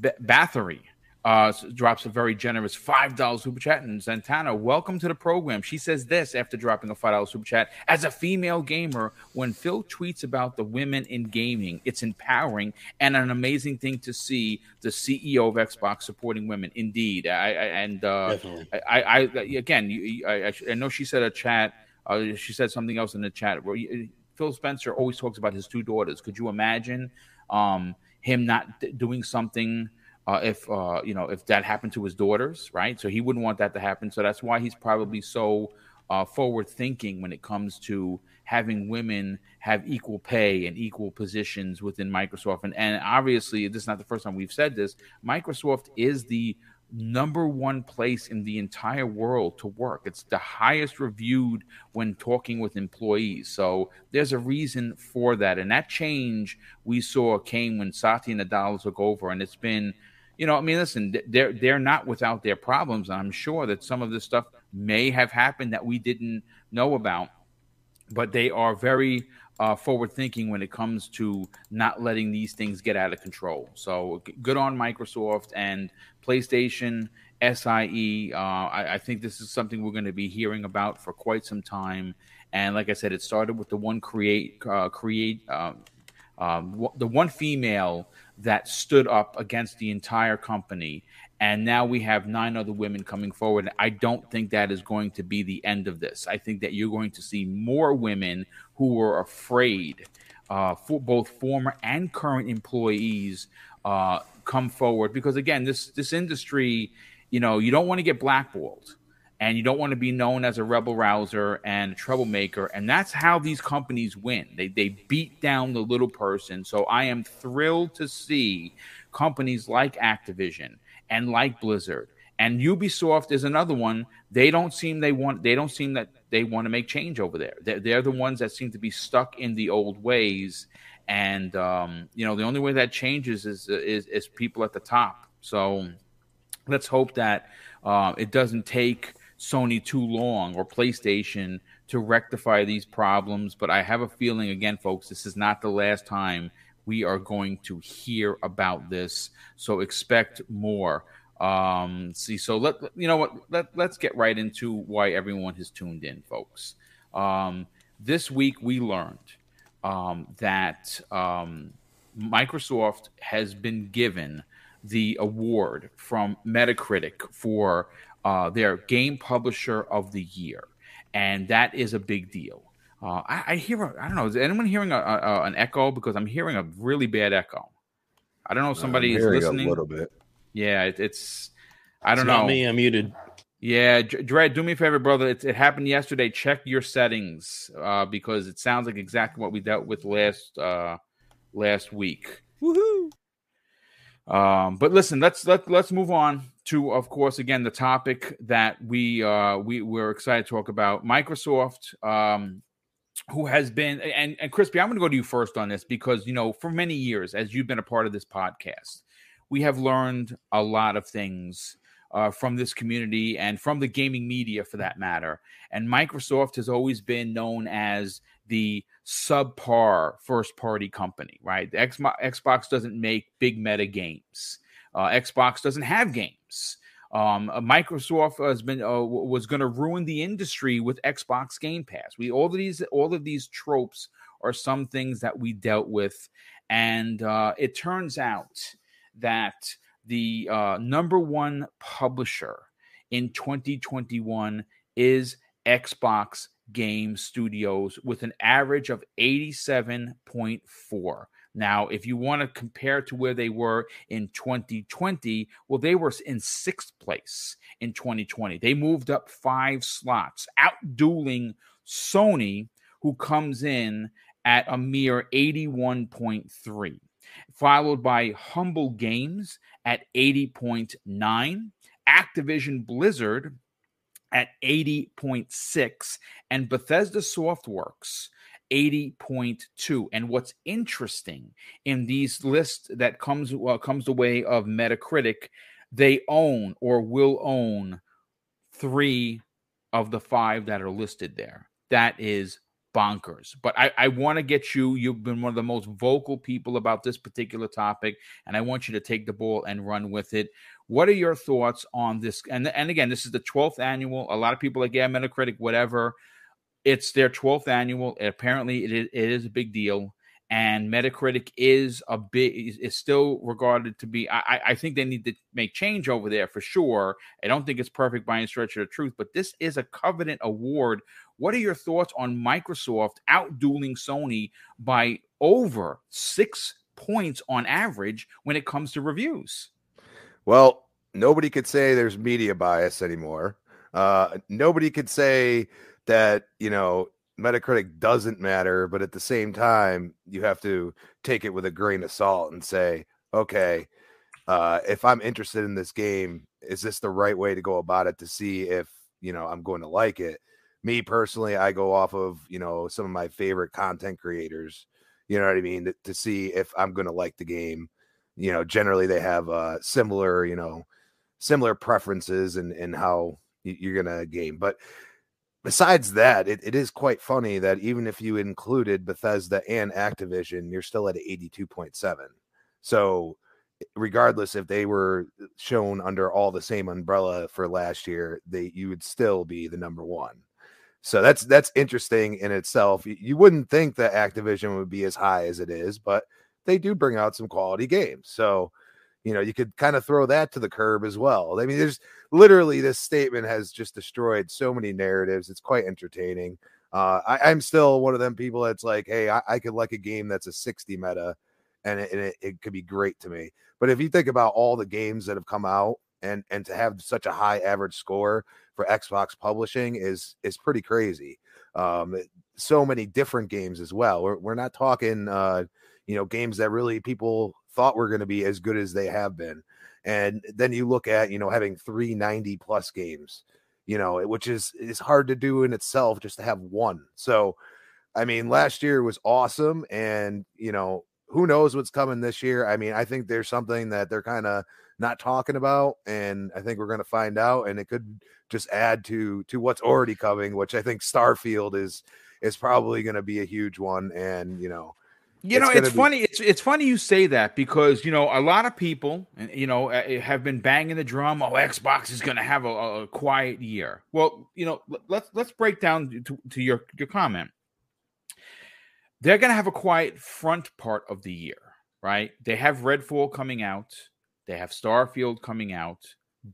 B- Bathory uh, drops a very generous five dollars super chat. And Santana, welcome to the program. She says this after dropping a five dollars super chat. As a female gamer, when Phil tweets about the women in gaming, it's empowering and an amazing thing to see the CEO of Xbox supporting women. Indeed, I, I and uh, I, I, again, you, I, I, know she said a chat. Uh, she said something else in the chat where you- Phil Spencer always talks about his two daughters. Could you imagine um, him not doing something? Uh, if uh, you know if that happened to his daughters, right? So he wouldn't want that to happen. So that's why he's probably so uh, forward thinking when it comes to having women have equal pay and equal positions within Microsoft. And, and obviously, this is not the first time we've said this. Microsoft is the number one place in the entire world to work. It's the highest reviewed when talking with employees. So there's a reason for that. And that change we saw came when Satya Nadella took over. And it's been, you know, I mean, listen, they're they're not without their problems. And I'm sure that some of this stuff may have happened that we didn't know about but they are very uh, forward thinking when it comes to not letting these things get out of control. So good on Microsoft and PlayStation, SIE. Uh, I, I think this is something we're going to be hearing about for quite some time. And like I said, it started with the one create uh, create um, um, the one female that stood up against the entire company. And now we have nine other women coming forward. I don't think that is going to be the end of this. I think that you're going to see more women who are afraid, uh, for both former and current employees, uh, come forward because again, this this industry, you know, you don't want to get blackballed and you don't want to be known as a rebel rouser and a troublemaker. And that's how these companies win. They they beat down the little person. So I am thrilled to see companies like Activision and like Blizzard and Ubisoft is another one. They don't seem they want they don't seem that they want to make change over there. They're, they're the ones that seem to be stuck in the old ways. And um, you know the only way that changes is is, is people at the top. So let's hope that uh, it doesn't take Sony too long or PlayStation to rectify these problems. But I have a feeling, again, folks, this is not the last time we are going to hear about this. So expect more. Um, see, so let you know what. Let let's get right into why everyone has tuned in, folks. Um, this week we learned um, that um, Microsoft has been given the award from Metacritic for uh, their Game Publisher of the Year, and that is a big deal. Uh, I, I hear, a, I don't know, is anyone hearing a, a, an echo? Because I'm hearing a really bad echo. I don't know if somebody I'm is listening. a little bit. Yeah, it, it's. I don't It's not know. me. I'm muted. Yeah, Dr- Dredd, do me a favor, brother. It, it happened yesterday. Check your settings uh, because it sounds like exactly what we dealt with last uh, last week. Woohoo! Um, but listen, let's let let's move on to, of course, again the topic that we uh, we we're excited to talk about. Microsoft, um, who has been and and Crispy, I'm going to go to you first on this because you know for many years, as you've been a part of this podcast, we have learned a lot of things uh, from this community and from the gaming media for that matter. And Microsoft has always been known as the subpar first party company, right? The Xbox, doesn't make big meta games. Uh, Xbox doesn't have games. Um, uh, Microsoft has been uh, was going to ruin the industry with Xbox Game Pass. We all of these all of these tropes are some things that we dealt with, and uh, it turns out that the uh, number one publisher in 2021 is Xbox Game Studios with an average of 87.4. Now, if you want to compare to where they were in 2020, well, they were in sixth place in 2020. They moved up five slots, outdueling Sony, who comes in at a mere 81.3, followed by Humble Games at 80.9, Activision Blizzard at 80.6, and Bethesda Softworks 80.2. And what's interesting in these lists that comes uh, comes the way of Metacritic, they own or will own three of the five that are listed there. That is bonkers. But I, I want to get you. You've been one of the most vocal people about this particular topic, and I want you to take the ball and run with it. What are your thoughts on this? And and again, this is the 12th annual. A lot of people like, yeah, Metacritic, whatever. It's their 12th annual. Apparently, it is, it is a big deal. And Metacritic is a big is still regarded to be. I, I think they need to make change over there for sure. I don't think it's perfect by any stretch of the truth, but this is a covenant award. What are your thoughts on Microsoft outdueling Sony by over six points on average when it comes to reviews? Well, nobody could say there's media bias anymore. Uh, nobody could say that you know Metacritic doesn't matter, but at the same time, you have to take it with a grain of salt and say, okay, uh, if I'm interested in this game, is this the right way to go about it to see if you know I'm going to like it? Me personally, I go off of you know some of my favorite content creators. You know what I mean to, to see if I'm going to like the game. You know, generally they have uh, similar you know similar preferences and and how you're gonna game, but besides that, it, it is quite funny that even if you included Bethesda and Activision, you're still at 82.7. So, regardless if they were shown under all the same umbrella for last year, they you would still be the number one. So that's that's interesting in itself. You wouldn't think that Activision would be as high as it is, but they do bring out some quality games. So you know, you could kind of throw that to the curb as well. I mean, there's literally this statement has just destroyed so many narratives. It's quite entertaining. Uh, I, am still one of them people that's like, hey, I, I, could like a game that's a 60 meta, and, it, and it, it could be great to me. But if you think about all the games that have come out, and and to have such a high average score for Xbox publishing is is pretty crazy. Um, so many different games as well. We're we're not talking, uh, you know, games that really people thought were going to be as good as they have been. And then you look at, you know, having 390 plus games, you know, which is is hard to do in itself just to have one. So, I mean, last year was awesome and, you know, who knows what's coming this year? I mean, I think there's something that they're kind of not talking about and I think we're going to find out and it could just add to to what's already coming, which I think Starfield is is probably going to be a huge one and, you know, you know, it's, it's funny. It's it's funny you say that because you know a lot of people, you know, have been banging the drum. Oh, Xbox is going to have a, a, quiet year. Well, you know, let's let's break down to, to your your comment. They're going to have a quiet front part of the year, right? They have Redfall coming out. They have Starfield coming out.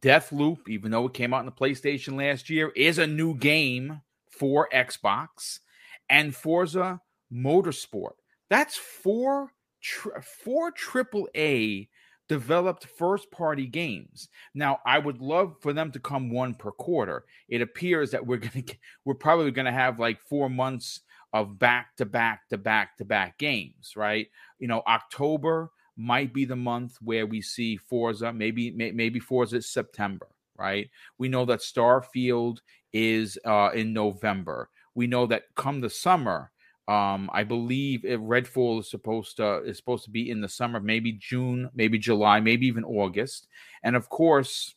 Deathloop, even though it came out on the PlayStation last year, is a new game for Xbox, and Forza Motorsport that's four tri- four triple A developed first party games. Now, I would love for them to come one per quarter. It appears that we're going to we're probably going to have like 4 months of back to back to back to back games, right? You know, October might be the month where we see Forza, maybe maybe Forza is September, right? We know that Starfield is uh, in November. We know that come the summer, um, I believe it, Redfall is supposed to is supposed to be in the summer, maybe June, maybe July, maybe even August. And of course,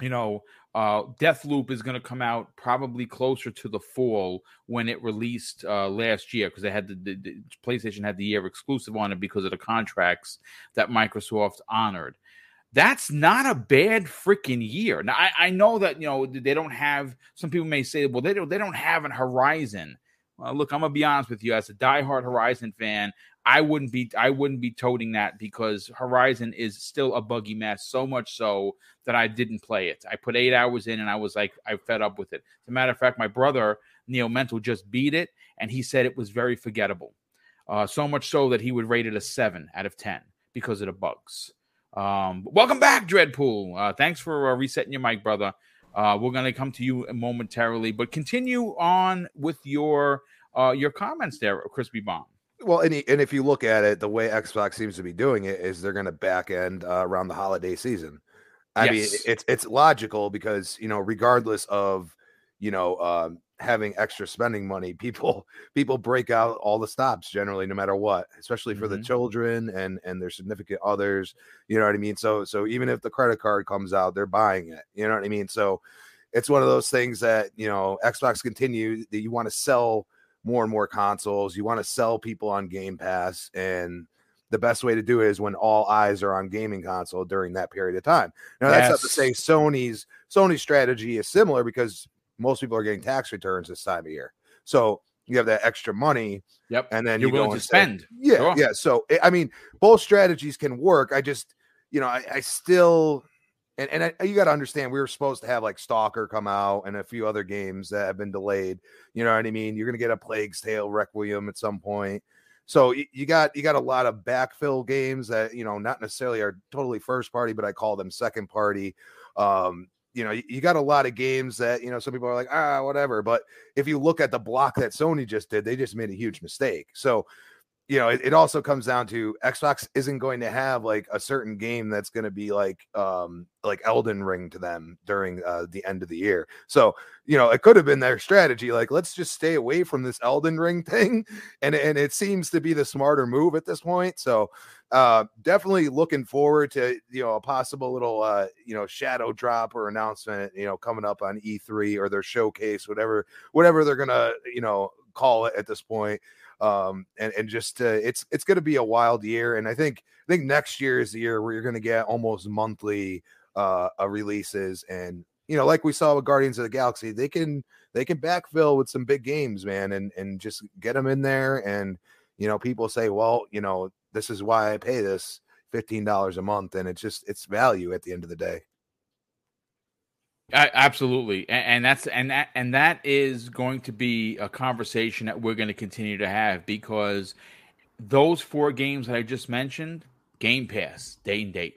you know, uh, Deathloop is going to come out probably closer to the fall when it released uh, last year because they had the, the, the, PlayStation had the year exclusive on it because of the contracts that Microsoft honored. That's not a bad freaking year. Now I, I know that you know they don't have. Some people may say, well, they don't they don't have an Horizon well, look, I'm gonna be honest with you. As a diehard Horizon fan, I wouldn't be I wouldn't be toting that because Horizon is still a buggy mess. So much so that I didn't play it. I put eight hours in and I was like, I fed up with it. As a matter of fact, my brother Neo Mental just beat it and he said it was very forgettable. Uh, so much so that he would rate it a seven out of ten because of the bugs. Um, welcome back, Dreadpool. Uh, thanks for uh, resetting your mic, brother. Uh, we're going to come to you momentarily, but continue on with your uh, your comments there, Crispy Bomb. Well, and, and if you look at it, the way Xbox seems to be doing it is they're going to back end uh, around the holiday season. I yes. mean, it's it's logical because you know, regardless of you know um, having extra spending money, people people break out all the stops generally, no matter what, especially for mm-hmm. the children and and their significant others. You know what I mean? So so even if the credit card comes out, they're buying it. You know what I mean? So it's one of those things that you know Xbox continue that you want to sell more and more consoles. You want to sell people on Game Pass, and the best way to do it is when all eyes are on gaming console during that period of time. Now, that's yes. not to say Sony's Sony's strategy is similar because most people are getting tax returns this time of year. So you have that extra money. Yep. And then you're you willing to spend. yeah. Sure. Yeah. So I mean, both strategies can work. I just, you know, I, I still and and I, you got to understand we were supposed to have like Stalker come out and a few other games that have been delayed. You know what I mean? You're gonna get a Plague's Tale Requiem at some point. So you, you got you got a lot of backfill games that you know not necessarily are totally first party, but I call them second party. Um, you know, you, got a lot of games that you know some people are like ah whatever, but if you look at the block that Sony just did, they just made a huge mistake. So you know, it, it, also comes down to Xbox isn't going to have like a certain game that's going to be like um like Elden Ring to them during uh, the end of the year. So, you know, it could have been their strategy like let's just stay away from this Elden Ring thing and and it seems to be the smarter move at this point. So, uh definitely looking forward to, you know, a possible little uh, you know, shadow drop or announcement, you know, coming up on E3 or their showcase whatever whatever they're to, you know, call it at this point um, and and just uh, it's it's going to be a wild year. And I think I think next year is the year where you're going to get almost monthly uh, uh, releases, and you know, like we saw with Guardians of the Galaxy, they can they can backfill with some big games, man, and and just get them in there. And you know, people say, well, you know, this is why I pay this fifteen dollars a month, and it's just it's value at the end of the day. I, absolutely, and, and, that's and that and that is going to be a conversation that we're going to continue to have because those four games that I just mentioned, Game Pass, day and date.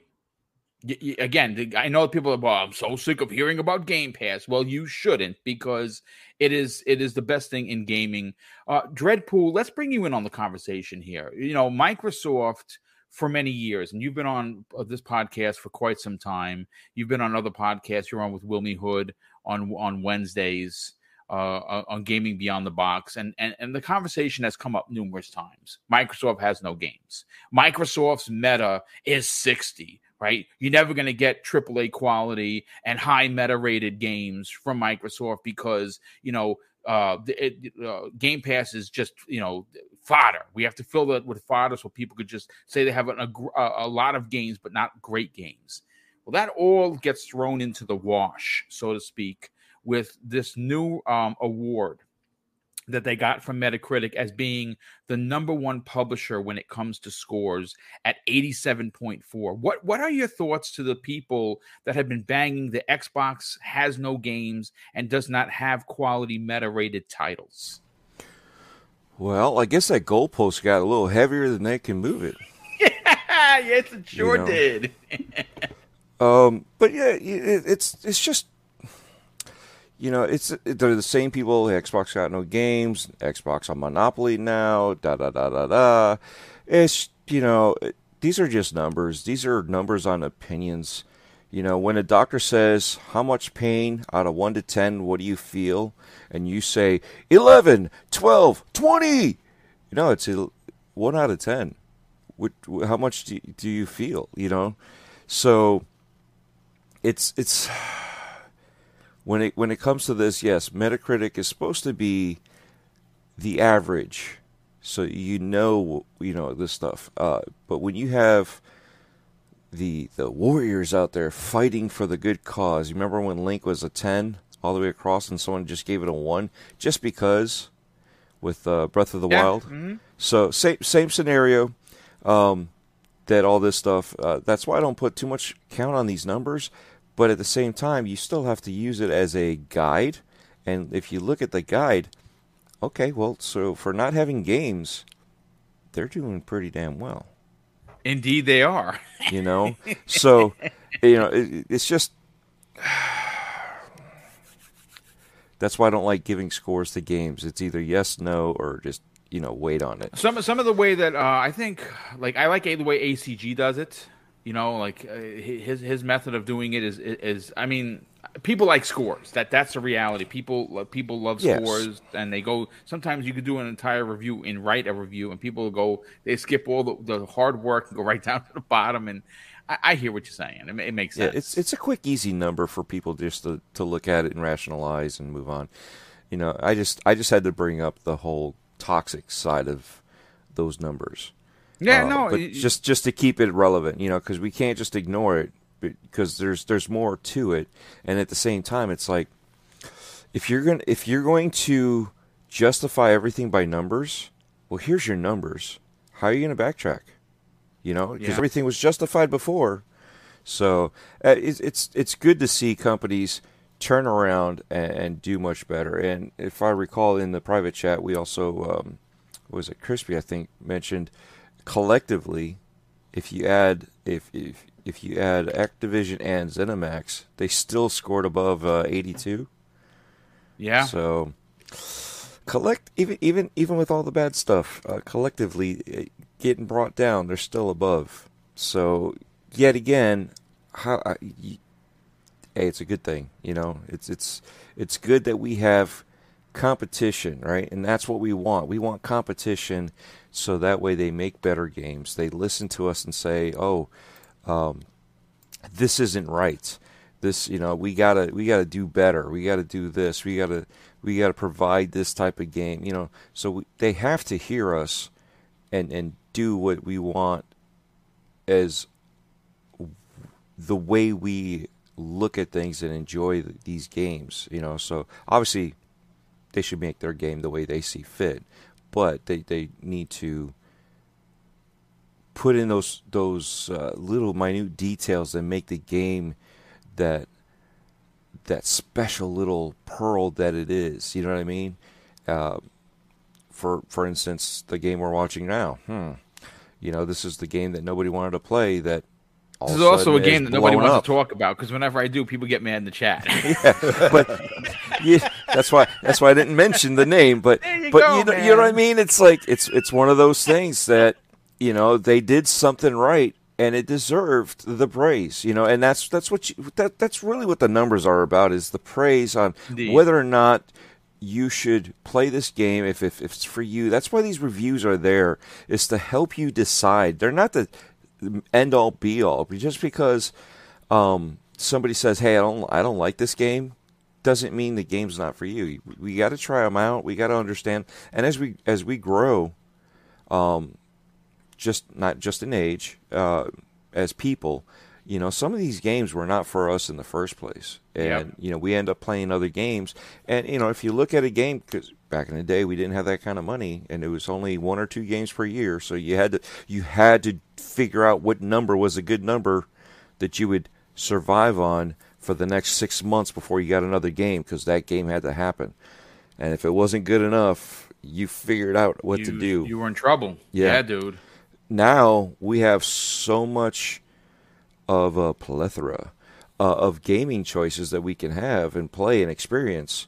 Y- y- again, I know people are. Well, I'm so sick of hearing about Game Pass. Well, you shouldn't because it is it is the best thing in gaming. Uh, Dreadpool, let's bring you in on the conversation here. You know, Microsoft for many years, and you've been on uh, this podcast for quite some time. You've been on other podcasts. You're on with Wilmy Hood on on Wednesdays uh, uh, on Gaming Beyond the Box, and, and and the conversation has come up numerous times. Microsoft has no games. Microsoft's meta is sixty. Right, you're never going to get AAA quality and high meta rated games from Microsoft because you know uh, it, uh, Game Pass is just you know fodder. We have to fill that with fodder so people could just say they have a, a, a lot of games, but not great games. Well, that all gets thrown into the wash, so to speak, with this new um, award that they got from Metacritic as being the number one publisher when it comes to scores at 87.4. What what are your thoughts to the people that have been banging the Xbox has no games and does not have quality meta rated titles? Well, I guess that goalpost got a little heavier than they can move it. yes, it sure you know? did. um, but yeah, it, it's it's just you know, it's they're the same people. Xbox got no games. Xbox on Monopoly now. Da da da da da. It's you know, these are just numbers. These are numbers on opinions. You know, when a doctor says how much pain out of one to ten, what do you feel? and you say 11, 12, 20, you know, it's a, 1 out of 10. What, how much do you, do you feel, you know? So it's it's when it when it comes to this, yes, Metacritic is supposed to be the average, so you know you know this stuff. Uh, but when you have the the warriors out there fighting for the good cause, you remember when Link was a ten? all the way across, and someone just gave it a one just because with uh, Breath of the yeah. Wild. Mm-hmm. So same same scenario. Um, that all this stuff. Uh, that's why I don't put too much count on these numbers. But at the same time, you still have to use it as a guide. And if you look at the guide, okay, well, so for not having games, they're doing pretty damn well. Indeed, they are. You know, so you know it, it's just that's why I don't like giving scores to games. It's either yes, no, or just you know wait on it. Some some of the way that uh, I think, like I like the way ACG does it. You know, like uh, his his method of doing it is is I mean, people like scores. That that's the reality. People people love Yes. scores, and they go. Sometimes you could do an entire review and write a review, and people go they skip all the, the hard work and go right down to the bottom. And I, I hear what you're saying. It, it makes Yeah, it's it's a quick, easy number for people just to, to look at it and rationalize and move on. You know, I just I just had to bring up the whole toxic side of those numbers. Yeah, Uh, no, but it- just just to keep it relevant, you know, because we can't just ignore it because there's there's more to it, and at the same time, it's like if you're going to if you're going to justify everything by numbers, well, here's your numbers. How are you going to backtrack? You know, because Yeah. everything was justified before. So uh, it's it's it's good to see companies turn around and, and do much better. And if I recall in the private chat, we also um, what was it Crispy I think mentioned collectively, if you add if if if you add Activision and ZeniMax, they still scored above uh, 82. yeah. So collect even even even with all the bad stuff, uh, collectively uh, getting brought down, they're still above. So yet again, how I, y- hey, it's a good thing, you know. It's it's it's good that we have competition, right? And that's what we want. We want competition, so that way they make better games. They listen to us and say, "Oh, um, this isn't right. This, you know, we gotta we gotta do better. We gotta do this. We gotta we gotta provide this type of game. You know, so we, they have to hear us and and do what we want as the way we look at things and enjoy these games. You know, so obviously they should make their game the way they see fit, but they they need to put in those those uh, little minute details that make the game that that special little pearl that it is. You know what I mean? Uh, for for instance, the game we're watching now. Hmm. You know, this is the game that nobody wanted to play. That This is also a game that nobody wants up. to talk about because whenever I do, people get mad in the chat. yeah, but yeah, that's why that's why I didn't mention the name. But you but go, you know you know what I mean? It's like it's it's one of those things that you know they did something right and it deserved the praise. You know, and that's that's what you, that that's really what the numbers are about is the praise on Indeed. whether or not you should play this game if, if if it's for you. That's why these reviews are there is to help you decide. They're not the end all be all. Just because um, somebody says, "Hey, I don't I don't like this game," doesn't mean the game's not for you. We got to try them out. We got to understand. And as we as we grow, um, just not just in age, uh, as people, you know, some of these games were not for us in the first place, and Yep. you know, we end up playing other games. And you know, if you look at a game, because back in the day we didn't have that kind of money, and it was only one or two games per year, so you had to you had to figure out what number was a good number that you would survive on for the next six months before you got another game, because that game had to happen. And if it wasn't good enough, you figured out what you, to do You were in trouble. Yeah. yeah dude. now we have so much of a plethora uh, of gaming choices that we can have and play and experience.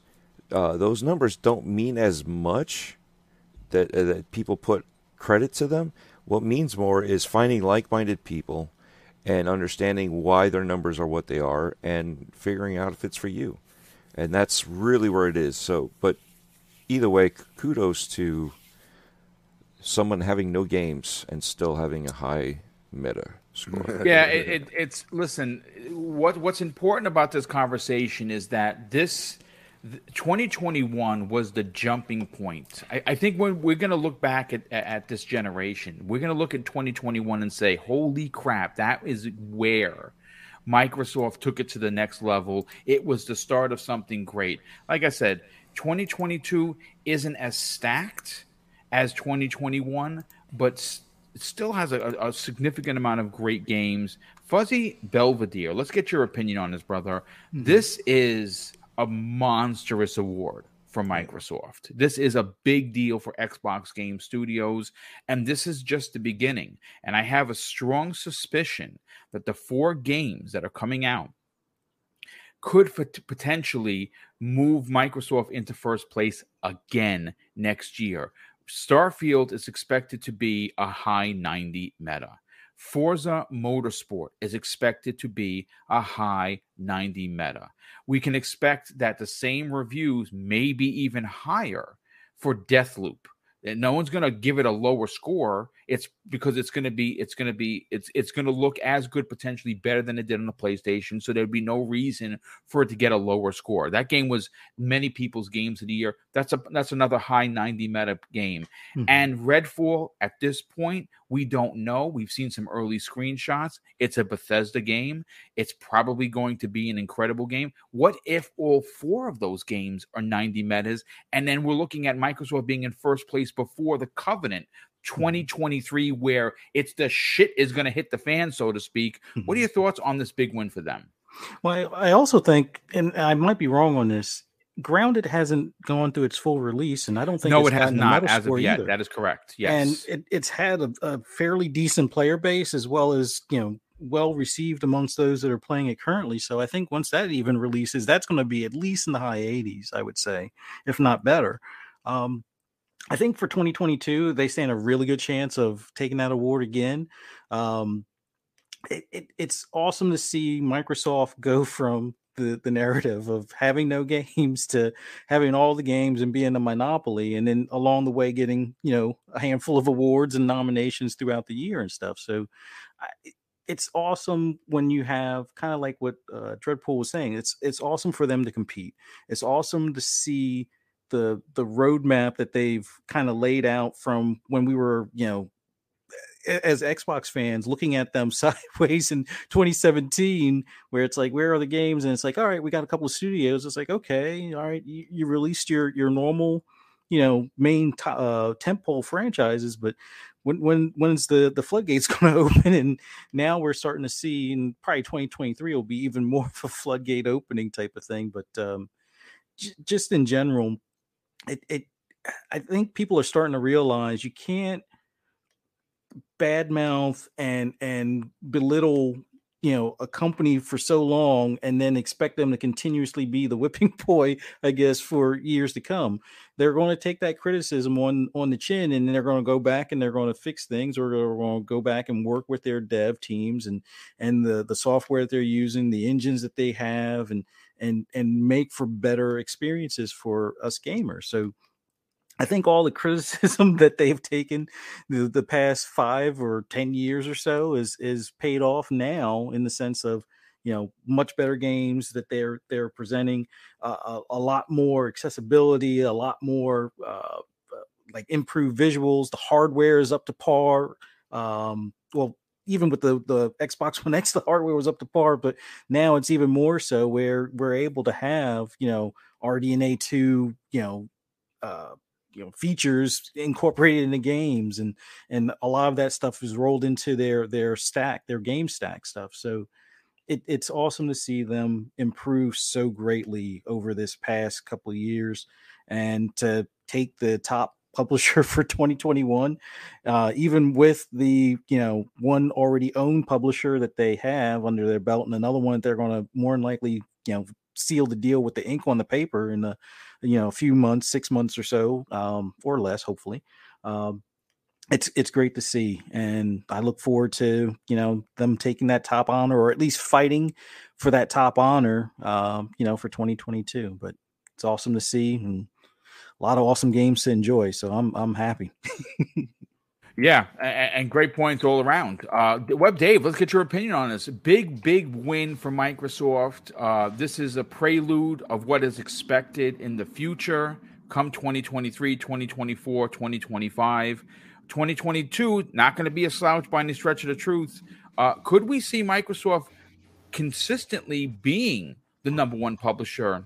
Uh, those numbers don't mean as much that uh, that people put credit to them. What means more is finding like-minded people and understanding why their numbers are what they are and figuring out if it's for you. And that's really where it is. So, but either way, kudos to someone having no games and still having a high meta score. yeah, it, it, it's listen. What what's important about this conversation is that this th- 2021 was the jumping point. I, I think when we're going to look back at, at this generation, we're going to look at 2021 and say, "Holy crap, that is where." Microsoft took it to the next level. It was the start of something great. Like I said, 2022 isn't as stacked as 2021, but still has a, a- a significant amount of great games. Fuzzy Belvedere, let's get your opinion on this, brother. Mm-hmm. This is a monstrous award for Microsoft. This is a big deal for Xbox Game Studios, and this is just the beginning. And I have a strong suspicion that the four games that are coming out could potentially move Microsoft into first place again next year. Starfield is expected to be a high 90 meta. Forza Motorsport is expected to be a high 90 meta. We can expect that the same reviews may be even higher for Deathloop. No one's going to give it a lower score. It's because it's going to be it's going to be it's it's going to look as good potentially better than it did on the playstation. So there'd be no reason for it to get a lower score. That game was many people's games of the year. That's a that's another high 90 meta game. Mm-hmm. and redfall at this point we don't know. We've seen some early screenshots. It's a bethesda game. It's probably going to be an incredible game. What if all four of those games are 90 metas? And then we're looking at microsoft being in first place before the covenant 2023 where it's the shit is going to hit the fan so to speak. What are your mm-hmm. thoughts on this big win for them? Well i also think and i might be wrong on this grounded hasn't gone through its full release and i don't think no it has not as of yet either. that is correct yes and it, it's had a, a fairly decent player base as well as you know well received amongst those that are playing it currently. So I think once that even releases, that's going to be at least in the high 80s, I would say, if not better. Um, I think for 2022, they stand a really good chance of taking that award again. Um, it, it, it's awesome to see Microsoft go from the, the narrative of having no games to having all the games and being a monopoly, and then along the way getting you know a handful of awards and nominations throughout the year and stuff. So I, it's awesome when you have kind of like what uh, Dreadpool was saying. It's it's awesome for them to compete. It's awesome to see the the roadmap that they've kind of laid out from when we were, you know, as Xbox fans looking at them sideways in 2017, where it's like, where are the games? And it's like, all right, we got a couple of studios. It's like, okay, all right, you, you released your your normal, you know, main t- uh, tentpole franchises, but when when when's the the floodgates going to open? And now we're starting to see, and probably 2023 will be even more of a floodgate opening type of thing. But um, j- just in general, it, it I think people are starting to realize you can't badmouth and and belittle you know a company for so long and then expect them to continuously be the whipping boy i guess for years to come they're going to take that criticism on on the chin and then they're going to go back and they're going to fix things or they're going to go back and work with their dev teams and and the the software that they're using the engines that they have and and and make for better experiences for us gamers. So I think all the criticism that they've taken the, the past five or ten years or so is is paid off now in the sense of you know much better games that they're they're presenting uh, a, a, lot more accessibility a lot more uh, like improved visuals the hardware is up to par um, well even with the the Xbox One X, the hardware was up to par, but now it's even more so where we're able to have you know RDNA two you know uh, you know features incorporated in the games, and and a lot of that stuff is rolled into their their stack, their game stack stuff. So it, it's awesome to see them improve so greatly over this past couple of years, and to take the top publisher for 2021 uh, even with the you know one already owned publisher that they have under their belt and another one that they're going to more than likely you know seal the deal with the ink on the paper in a you know a few months six months or so um, or less hopefully um, it's it's great to see and i look forward to you know them taking that top honor or at least fighting for that top honor um, you know for 2022 but it's awesome to see and a lot of awesome games to enjoy. So I'm I'm happy. yeah, and, great points all around. Uh, Web Dave, let's get your opinion on this. Big big win for Microsoft. Uh, this is a prelude of what is expected in the future. Come 2023, 2024, 2025. 2022, not going to be a slouch by any stretch of the truth. Uh, could we see Microsoft consistently being the number one publisher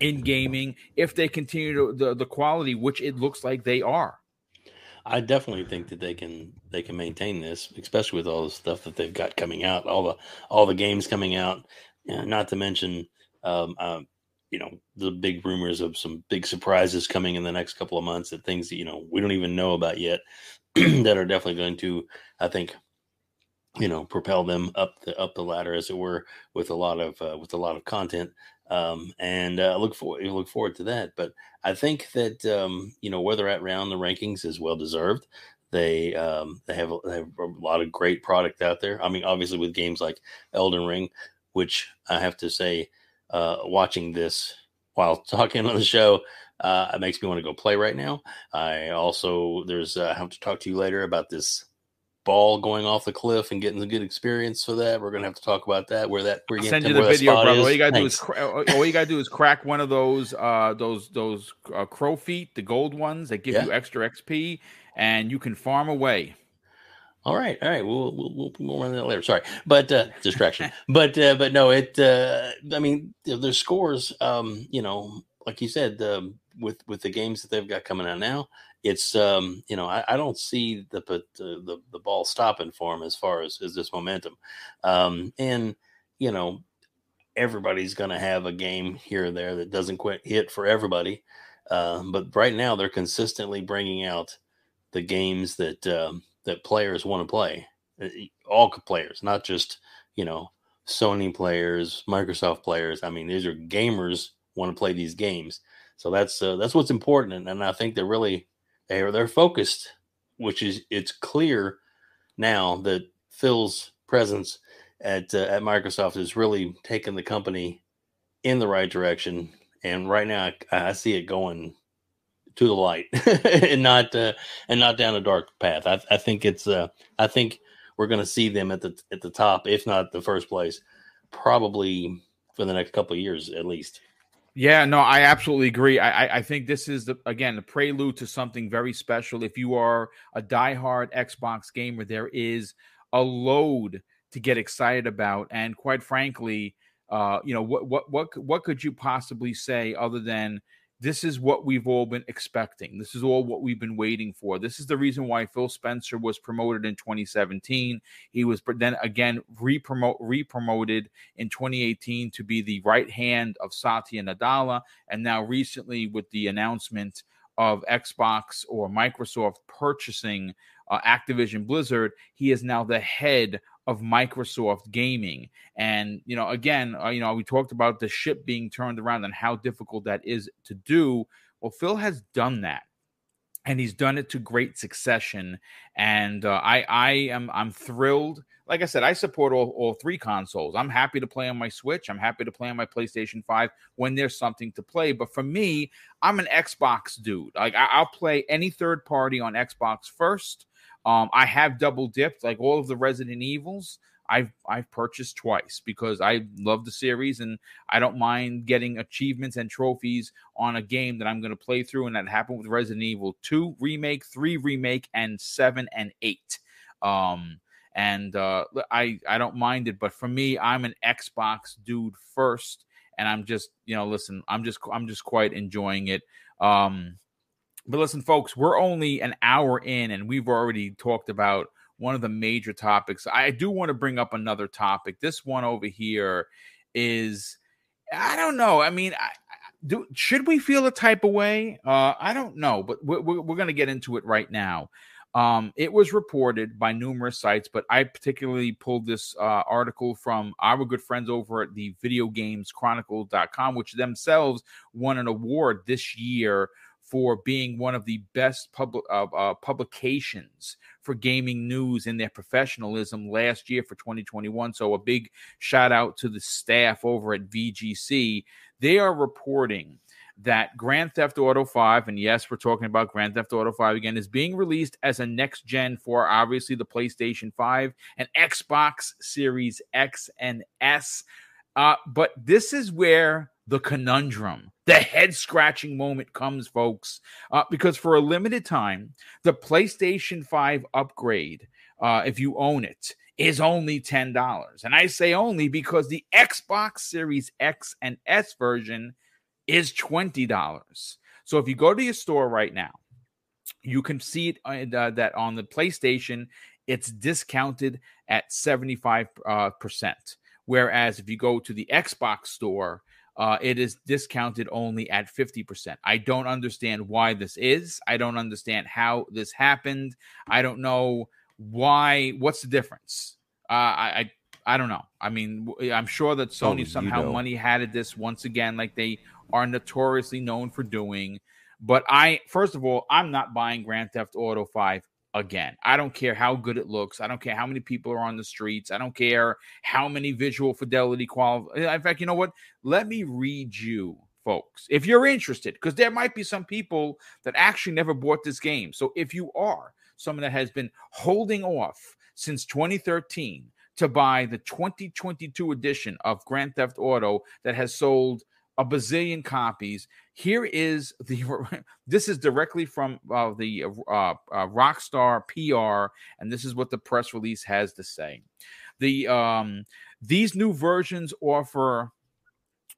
in gaming if they continue to, the the quality which it looks like they are. I definitely think that they can they can maintain this, especially with all the stuff that they've got coming out, all the all the games coming out, not to mention um, uh, you know the big rumors of some big surprises coming in the next couple of months that things that you know we don't even know about yet that are definitely going to i think you know propel them up the up the ladder as it were with a lot of uh, with a lot of content um, and uh, look for look forward to that but i think that um, you know where they're at around the rankings is well deserved they um, they have, they have a lot of great product out there i mean obviously with games like elden ring which i have to say uh, watching this while talking on the show uh, it makes me want to go play right now. I also there's uh, I have to talk to you later about this ball going off the cliff and getting a good experience for that. We're gonna have to talk about that. Where that we're send you the video, brother. All you gotta Thanks. do is cra- all you gotta do is crack one of those uh those those uh, crow feet, the gold ones that give yeah. you extra XP, and you can farm away. All right, all right. We'll we'll we'll, we'll run that later. Sorry, but uh, distraction. but uh, but no, it. Uh, I mean, their scores. Um, you know, like you said, um, with with the games that they've got coming out now, it's um, you know, I, I don't see the, the the the ball stopping for him as far as as this momentum. Um, and you know, everybody's going to have a game here or there that doesn't quite hit for everybody. Uh, but right now, they're consistently bringing out the games that um, that players want to play. Uh, all players, not just you know Sony players, Microsoft players. I mean, these are gamers want to play these games. So that's uh, that's what's important, and, and I think they're really they are they're focused, which is it's clear now that Phil's presence at uh, at Microsoft is really taking the company in the right direction. And right now, I, I see it going to the light and not uh, and not down a dark path. I, I think it's uh, I think we're going to see them at the at the top, if not the first place, probably for the next couple of years at least. Yeah, no, I absolutely agree. I, I think this is the again the prelude to something very special. If you are a diehard Xbox gamer, there is a load to get excited about, and quite frankly, uh, you know what what what what could you possibly say other than this is what we've all been expecting. This is all what we've been waiting for. This is the reason why Phil Spencer was promoted in 2017. He was then again re-promote, re-promoted in 2018 to be the right hand of Satya Nadella, and now recently with the announcement of Xbox or Microsoft purchasing uh, Activision Blizzard, he is now the head of Microsoft gaming. And, you know, again, uh, you know, we talked about the ship being turned around and how difficult that is to do. Well, Phil has done that. And he's done it to great succession, and uh, I, I am, I'm thrilled. Like I said, I support all, all three consoles. I'm happy to play on my Switch. I'm happy to play on my PlayStation Five when there's something to play. But for me, I'm an Xbox dude. Like I, I'll play any third party on Xbox first. Um, I have double dipped like all of the Resident Evils. I've I've purchased twice because I love the series and I don't mind getting achievements and trophies on a game that I'm going to play through, and that happened with Resident Evil Two remake, Three remake, and Seven and Eight. Um, and uh, I I don't mind it, but for me, I'm an Xbox dude first, and I'm just you know listen, I'm just I'm just quite enjoying it. Um, but listen, folks, we're only an hour in, and we've already talked about one of the major topics. I do want to bring up another topic. This one over here is, I don't know. I mean, I, do should we feel a type of way? Uh, I don't know, but we're, we're, going to get into it right now. Um, it was reported by numerous sites, but I particularly pulled this uh, article from our good friends over at the Video Games which themselves won an award this year for being one of the best public uh, uh, publications for gaming news in their professionalism last year for 2021. So a big shout out to the staff over at VGC. They are reporting that Grand Theft Auto 5, and yes, we're talking about Grand Theft Auto 5 again, is being released as a next gen for obviously the PlayStation 5 and Xbox Series X and S. Uh, but this is where the conundrum, the head scratching moment comes, folks, uh, because for a limited time, the PlayStation 5 upgrade, uh, if you own it, is only $10. And I say only because the Xbox Series X and S version is $20. So if you go to your store right now, you can see it uh, that on the PlayStation, it's discounted at 75%. Uh. Whereas if you go to the Xbox store, uh, it is discounted only at 50%. I don't understand why this is. I don't understand how this happened. I don't know why. What's the difference? Uh, I, I I don't know. I mean, I'm sure that Sony somehow know. money had this once again, like they are notoriously known for doing. But I, first of all, I'm not buying Grand Theft Auto 5 again. I don't care how good it looks. I don't care how many people are on the streets. I don't care how many visual fidelity qual. Eh, in fact, you know what? Let me read you, folks, if you're interested, because there might be some people that actually never bought this game. So if you are someone that has been holding off since 2013 to buy the 2022 edition of Grand Theft Auto that has sold a bazillion copies. Here is the this is directly from uh, the uh, uh, Rockstar PR, and this is what the press release has to say. The um, these new versions offer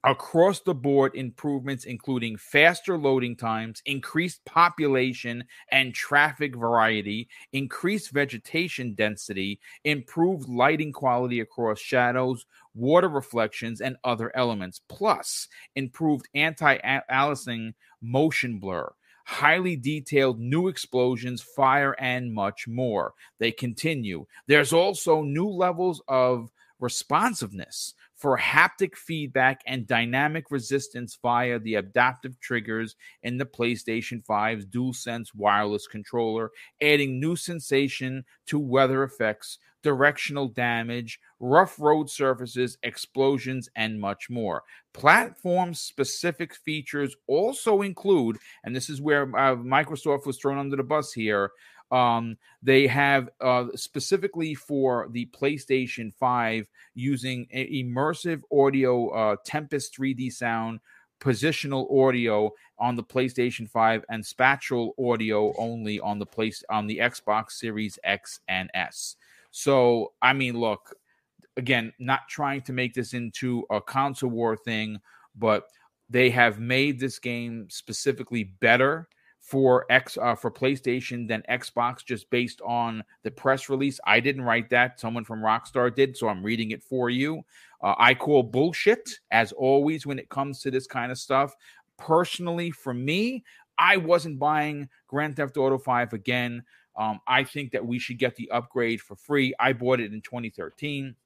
across the board improvements, including faster loading times, increased population and traffic variety, increased vegetation density, improved lighting quality across shadows, water reflections, and other elements, plus improved anti aliasing motion blur. Highly detailed new explosions, fire, and much more. They continue. There's also new levels of responsiveness for haptic feedback and dynamic resistance via the adaptive triggers in the PlayStation 5's DualSense wireless controller, adding new sensation to weather effects, directional damage, rough road surfaces, explosions, and much more. Platform specific features also include, and this is where uh, Microsoft was thrown under the bus here, um, they have uh, specifically for the PlayStation 5 using immersive audio, uh, Tempest 3D sound, positional audio on the PlayStation 5, and spatial audio only on the place on the Xbox Series X and S. So, I mean, look, again, not trying to make this into a console war thing, but they have made this game specifically better for X uh, for PlayStation than Xbox just based on the press release. I didn't write that; someone from Rockstar did, so I'm reading it for you. Uh, I call bullshit as always when it comes to this kind of stuff. Personally, for me, I wasn't buying Grand Theft Auto 5 again. Um, I think that we should get the upgrade for free. I bought it in 2013.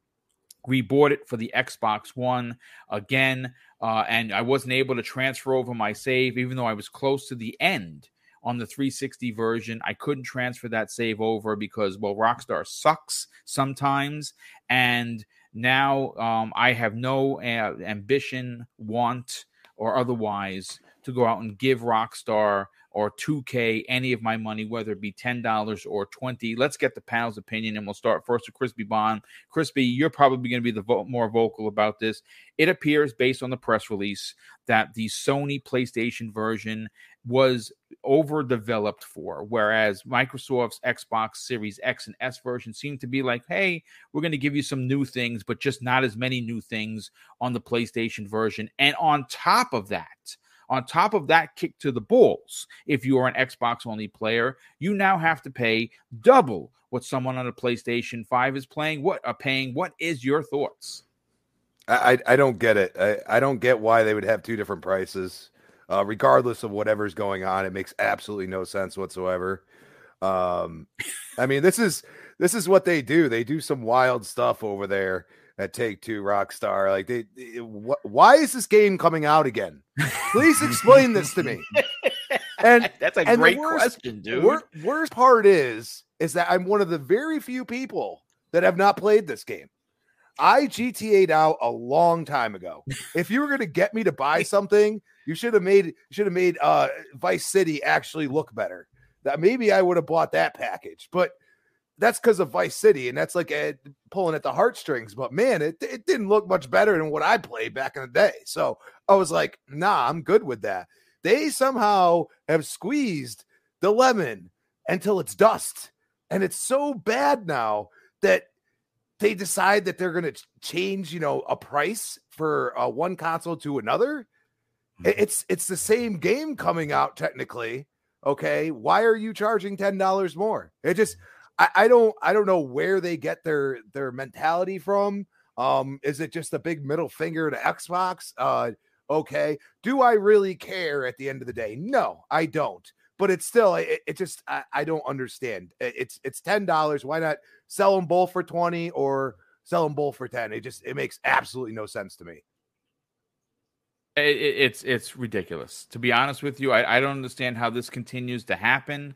We bought it for the Xbox One again, uh, and I wasn't able to transfer over my save, even though I was close to the end on the 360 version. I couldn't transfer that save over because, well, Rockstar sucks sometimes. And now um, I have no uh, ambition, want, or otherwise to go out and give Rockstar or 2K any of my money, whether it be $10 or 20 Let's get the panel's opinion, and we'll start first with Crispy Bond. Crispy, you're probably going to be the vo- more vocal about this. It appears, based on the press release, that the Sony PlayStation version was overdeveloped for, whereas Microsoft's Xbox Series X and S version seemed to be like, hey, we're going to give you some new things, but just not as many new things on the PlayStation version. And on top of that, on top of that kick to the balls, if you are an Xbox only player, you now have to pay double what someone on a PlayStation 5 is playing. What are uh, paying? What is your thoughts? I, I don't get it. I, I don't get why they would have two different prices, uh, regardless of whatever's going on. It makes absolutely no sense whatsoever. Um, I mean, this is this is what they do. They do some wild stuff over there at Take Two Rockstar. Like, they, they wh- why is this game coming out again? Please explain this to me. And that's a and great worst, question, dude. Wor- worst part is, is that I'm one of the very few people that have not played this game. I GTA'd out a long time ago. if you were going to get me to buy something, you should have made should have made uh, Vice City actually look better. That maybe I would have bought that package, but that's because of Vice City, and that's like a, pulling at the heartstrings. But man, it, it didn't look much better than what I played back in the day. So I was like, nah, I'm good with that. They somehow have squeezed the lemon until it's dust. And it's so bad now that they decide that they're going to change, you know, a price for uh, one console to another. Mm-hmm. It's it's the same game coming out technically. Okay, why are you charging ten dollars more? It just I, I don't I don't know where they get their their mentality from. Um, is it just a big middle finger to Xbox? Uh, Okay. Do I really care at the end of the day? No, I don't. But it's still, it, it just, I, I don't understand. It's it's ten dollars. Why not sell them both for twenty or sell them both for ten? It just it makes absolutely no sense to me. It, it's it's ridiculous. To be honest with you, I, I don't understand how this continues to happen.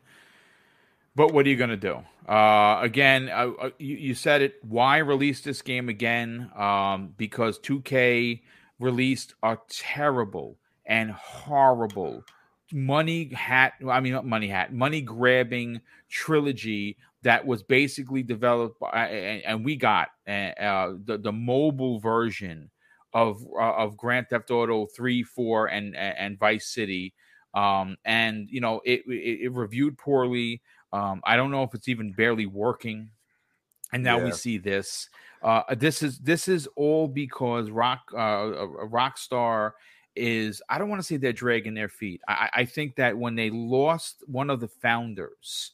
But what are you going to do? Uh, again, uh, you, you, said it. Why release this game again? Um, because 2K released a terrible and horrible money hat. I mean, not money hat, money grabbing trilogy that was basically developed by, and, and we got uh, uh, the the mobile version of uh, of Grand Theft Auto three, four, and and Vice City. Um, and you know, it, it, it reviewed poorly. Um, I don't know if it's even barely working. And now yeah. we see this. Uh, this is this is all because Rock uh, a Rockstar is I don't want to say they're dragging their feet. I, I think that when they lost one of the founders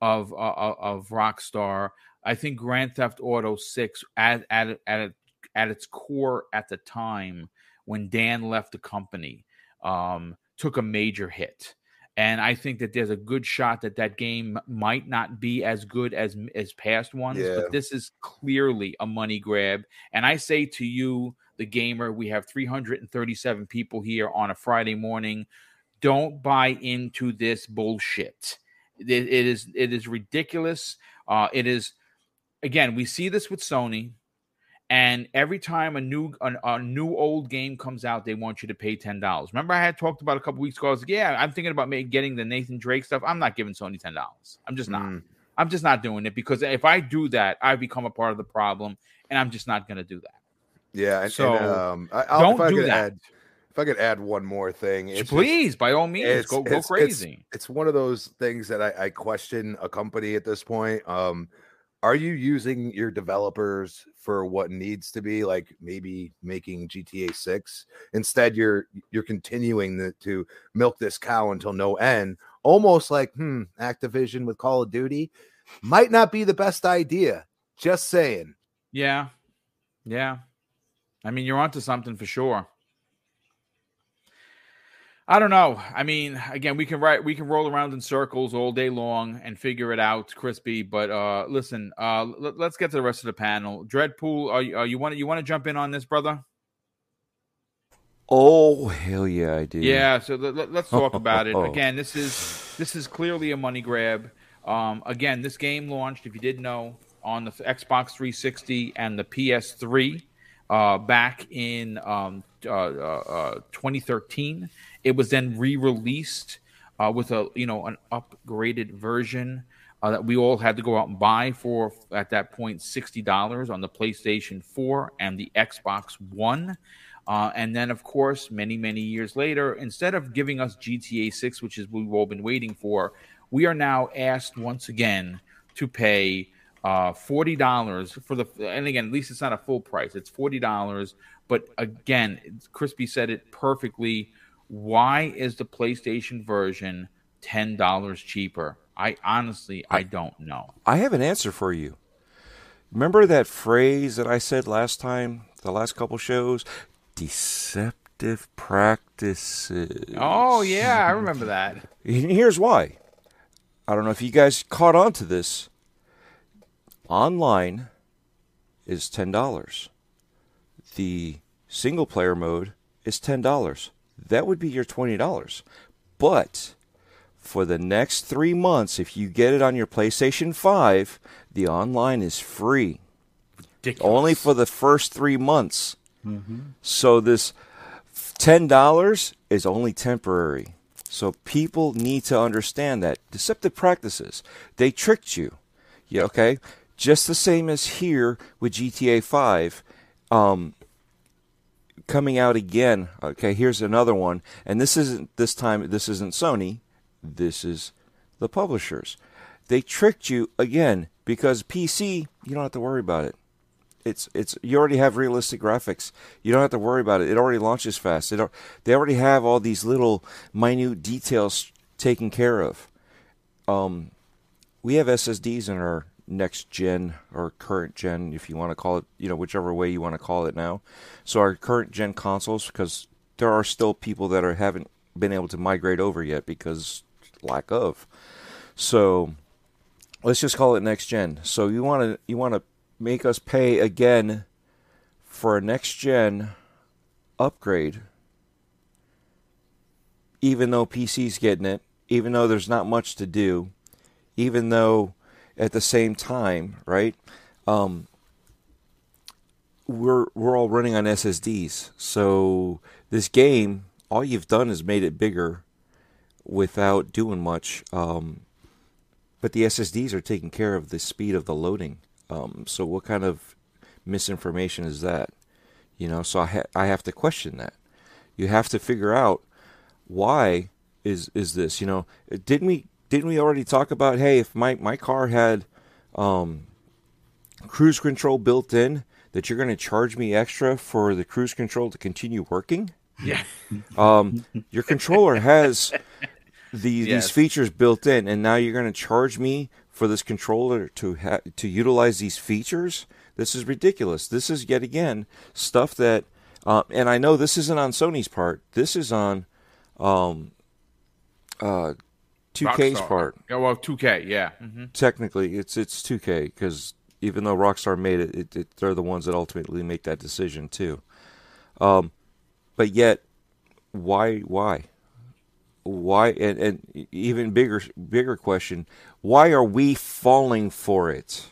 of uh, of Rockstar, I think Grand Theft Auto Six at at at at its core at the time when Dan left the company um, took a major hit and I think that there's a good shot that that game might not be as good as as past ones. Yeah. But this is clearly a money grab. And I say to you, the gamer, we have 337 people here on a Friday morning. Don't buy into this bullshit. it, it is it is ridiculous. Uh, it is again. We see this with Sony. And every time a new a, a, new old game comes out, they want you to pay ten dollars. Remember, I had talked about a couple weeks ago. I was like, yeah, I'm thinking about maybe getting the Nathan Drake stuff. I'm not giving Sony ten dollars. I'm just not. Mm. I'm just not doing it because if I do that, I become a part of the problem, and I'm just not going to do that. Yeah, and, so and, um, I, I'll, don't do that. Add, if I could add one more thing, please, just, by all means, go go crazy. It's, it's, one of those things that I, I question a company at this point. Um, are you using your developers for what needs to be like maybe making gta 6 instead you're you're continuing the, to milk this cow until no end almost like hmm activision with call of duty might not be the best idea. Just saying. Yeah. Yeah. I mean you're onto something for sure I don't know. I mean, again, we can write, we can roll around in circles all day long and figure it out, crispy. But uh, listen, uh, l- let's get to the rest of the panel. Dreadpool, are you, you want you want to jump in on this, brother? Oh hell yeah, I do. Yeah, so let, us talk about it. Again, this is this is clearly a money grab. Um, again, this game launched, if you didn't know, on the Xbox 360 and the PS3 uh, back in um, uh, uh, 2013. It was then re-released uh, with a you know an upgraded version uh, that we all had to go out and buy for at that point sixty dollars on the PlayStation Four and the Xbox One. Uh, and then, of course, many many years later, instead of giving us GTA Six, which is what we've all been waiting for, we are now asked once again to pay uh, forty dollars for the. And again, at least it's not a full price; it's forty dollars. But again, Crispy said it perfectly why is the PlayStation version ten dollars cheaper? I honestly I, I don't know. I have an answer for you. Remember that phrase that I said last time, the last couple shows? Deceptive practices. Oh yeah, I remember that. Here's why. I don't know if you guys caught on to this. Online is ten dollars. The single player mode is ten dollars that would be your $20. But for the next three months, if you get it on your PlayStation 5, the online is free. Ridiculous. Only for the first three months. Mm-hmm. So this $10 is only temporary. So people need to understand that deceptive practices, they tricked you. Yeah, okay? Just the same as here with GTA 5. Um, coming out again. Okay, here's another one, and this isn't this time. This isn't Sony. This is the publishers. They tricked you again because PC. You don't have to worry about it. It's it's you already have realistic graphics. You don't have to worry about it. It already launches fast. It, they already have all these little minute details taken care of. Um, we have SSDs in our next gen or current gen, if you want to call it, you know, whichever way you want to call it now. So our current gen consoles, because there are still people that are haven't been able to migrate over yet because lack of. So let's just call it next gen. So you want to you want to make us pay again for a next gen upgrade, even though PC's getting it, even though there's not much to do, even though at the same time, right? Um, we're we're all running on SSDs, so this game, all you've done is made it bigger without doing much. Um, but the SSDs are taking care of the speed of the loading. Um, so what kind of misinformation is that? You know, so I ha- I have to question that. You have to figure out why is is this? You know, didn't we didn't we already talk about hey, if my my car had um, cruise control built in, that you're going to charge me extra for the cruise control to continue working? Yeah. Um, your controller has the, Yes. these features built in, and now you're going to charge me for this controller to ha- to utilize these features. This is ridiculous. This is yet again stuff that, uh, and I know this isn't on Sony's part. This is on um, uh, 2K's Rockstar. part. Yeah, well, 2K, yeah. hmm Technically, it's it's 2K because even though Rockstar made it, it, it, they're the ones that ultimately make that decision too. Um, but yet, why why why and, and even bigger bigger question why are we falling for it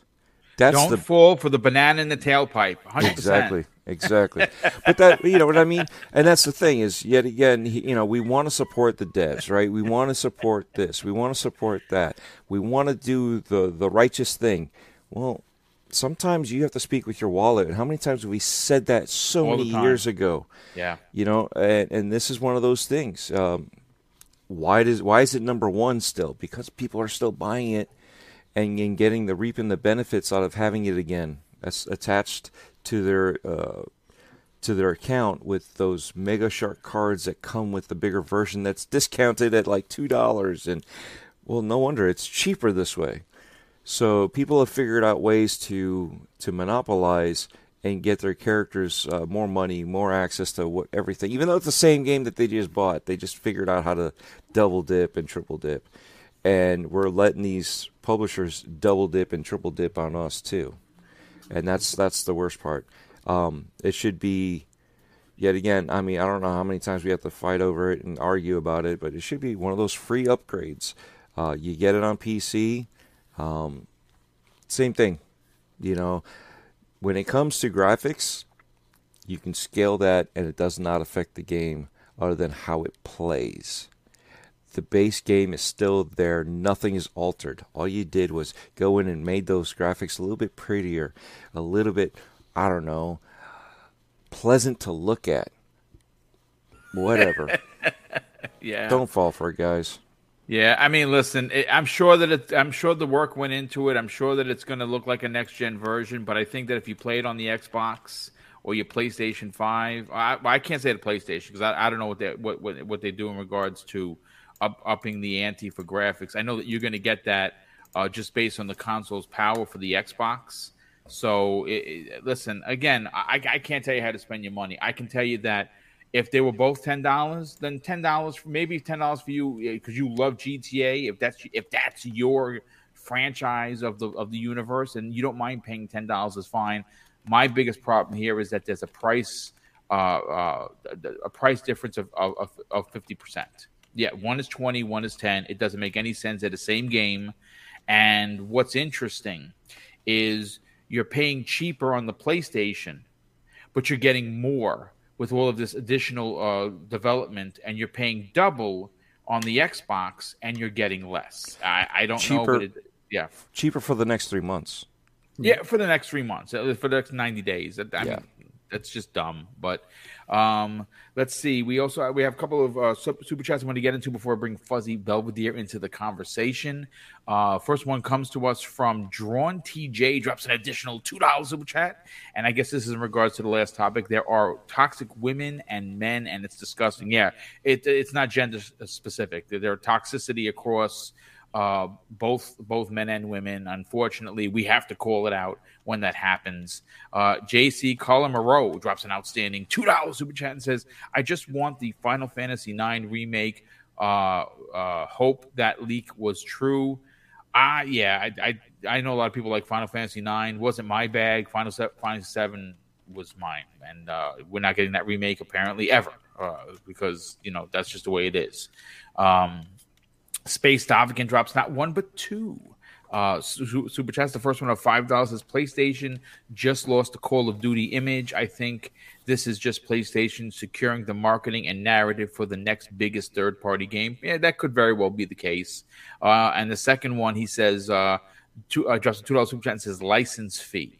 that's Don't the fall for the banana in the tailpipe. 100%. exactly exactly. But that you know what i mean? And that's the thing is yet again you know we want to support the devs right? We want to support this. We want to support that. We want to do the the righteous thing. Well sometimes you have to speak with your wallet. And how many times have we said that so All many years ago? Yeah. you know and, and this is one of those things. Um, why does why is it number one still? Because people are still buying it and, and getting the reaping the benefits out of having it again. That's attached to their uh, to their account with those mega shark cards that come with the bigger version that's discounted at like two dollars. And well no wonder it's cheaper this way. So people have figured out ways to to monopolize and get their characters uh, more money, more access to what everything. Even though it's the same game that they just bought, they just figured out how to double dip and triple dip, and we're letting these publishers double dip and triple dip on us too, and that's that's the worst part. Um, it should be. Yet again, I mean, I don't know how many times we have to fight over it and argue about it, but it should be one of those free upgrades. Uh, you get it on PC, um, same thing. You know, when it comes to graphics, you can scale that and it does not affect the game other than how it plays. The base game is still there, nothing is altered. All you did was go in and made those graphics a little bit prettier, a little bit, I don't know, pleasant to look at. Whatever. Yeah. Don't fall for it, guys. Yeah, I mean, listen, it, I'm sure that it, I'm sure the work went into it. I'm sure that it's going to look like a next gen version. But I think that if you play it on the Xbox or your PlayStation Five, I, I can't say the PlayStation because I, I don't know what they what, what what they do in regards to up, upping the ante for graphics. I know that you're going to get that uh, just based on the console's power for the Xbox. So, it, it- listen, again, I, I can't tell you how to spend your money. I can tell you that if they were both ten dollars, then ten dollars, maybe ten dollars for you because you love GTA. If that's if that's your franchise of the of the universe, and you don't mind paying ten dollars, is fine. My biggest problem here is that there's a price uh, uh, a price difference of of fifty percent. Yeah, one is twenty, one is ten. It doesn't make any sense. They're the same game. And what's interesting is you're paying cheaper on the PlayStation, but you're getting more with all of this additional uh, development, and you're paying double on the Xbox, and you're getting less. I, I don't know, Cheaper. but it, yeah, Cheaper for the next three months. yeah, for the next three months, for the next ninety days. I Yeah. mean, that's just dumb. But um, let's see. We also we have a couple of uh, super chats I want to get into before I bring Fuzzy Belvedere into the conversation. Uh, first one comes to us from Drawn TJ. Drops an additional two dollars super chat, and I guess this is in regards to the last topic. There are toxic women and men, and it's disgusting. Yeah, it, it's not gender specific. There are toxicity across uh, both both men and women. Unfortunately, we have to call it out when that happens. Uh, JC Carla Moreau drops an outstanding two dollars super chat and says, "I just want the Final Fantasy IX remake. Uh, uh, hope that leak was true." Ah, yeah, I, I I know a lot of people like Final Fantasy IX. wasn't my bag. Final Final Seven was mine, and uh, we're not getting that remake apparently ever uh, because you know that's just the way it is. Um, Space Davigan drops not one but two. Uh, super chats. The first one of five dollars is PlayStation just lost the Call of Duty image. I think this is just PlayStation securing the marketing and narrative for the next biggest third party game. Yeah, that could very well be the case. Uh, and the second one, he says, uh, two, uh, just two dollars super chat says license fee.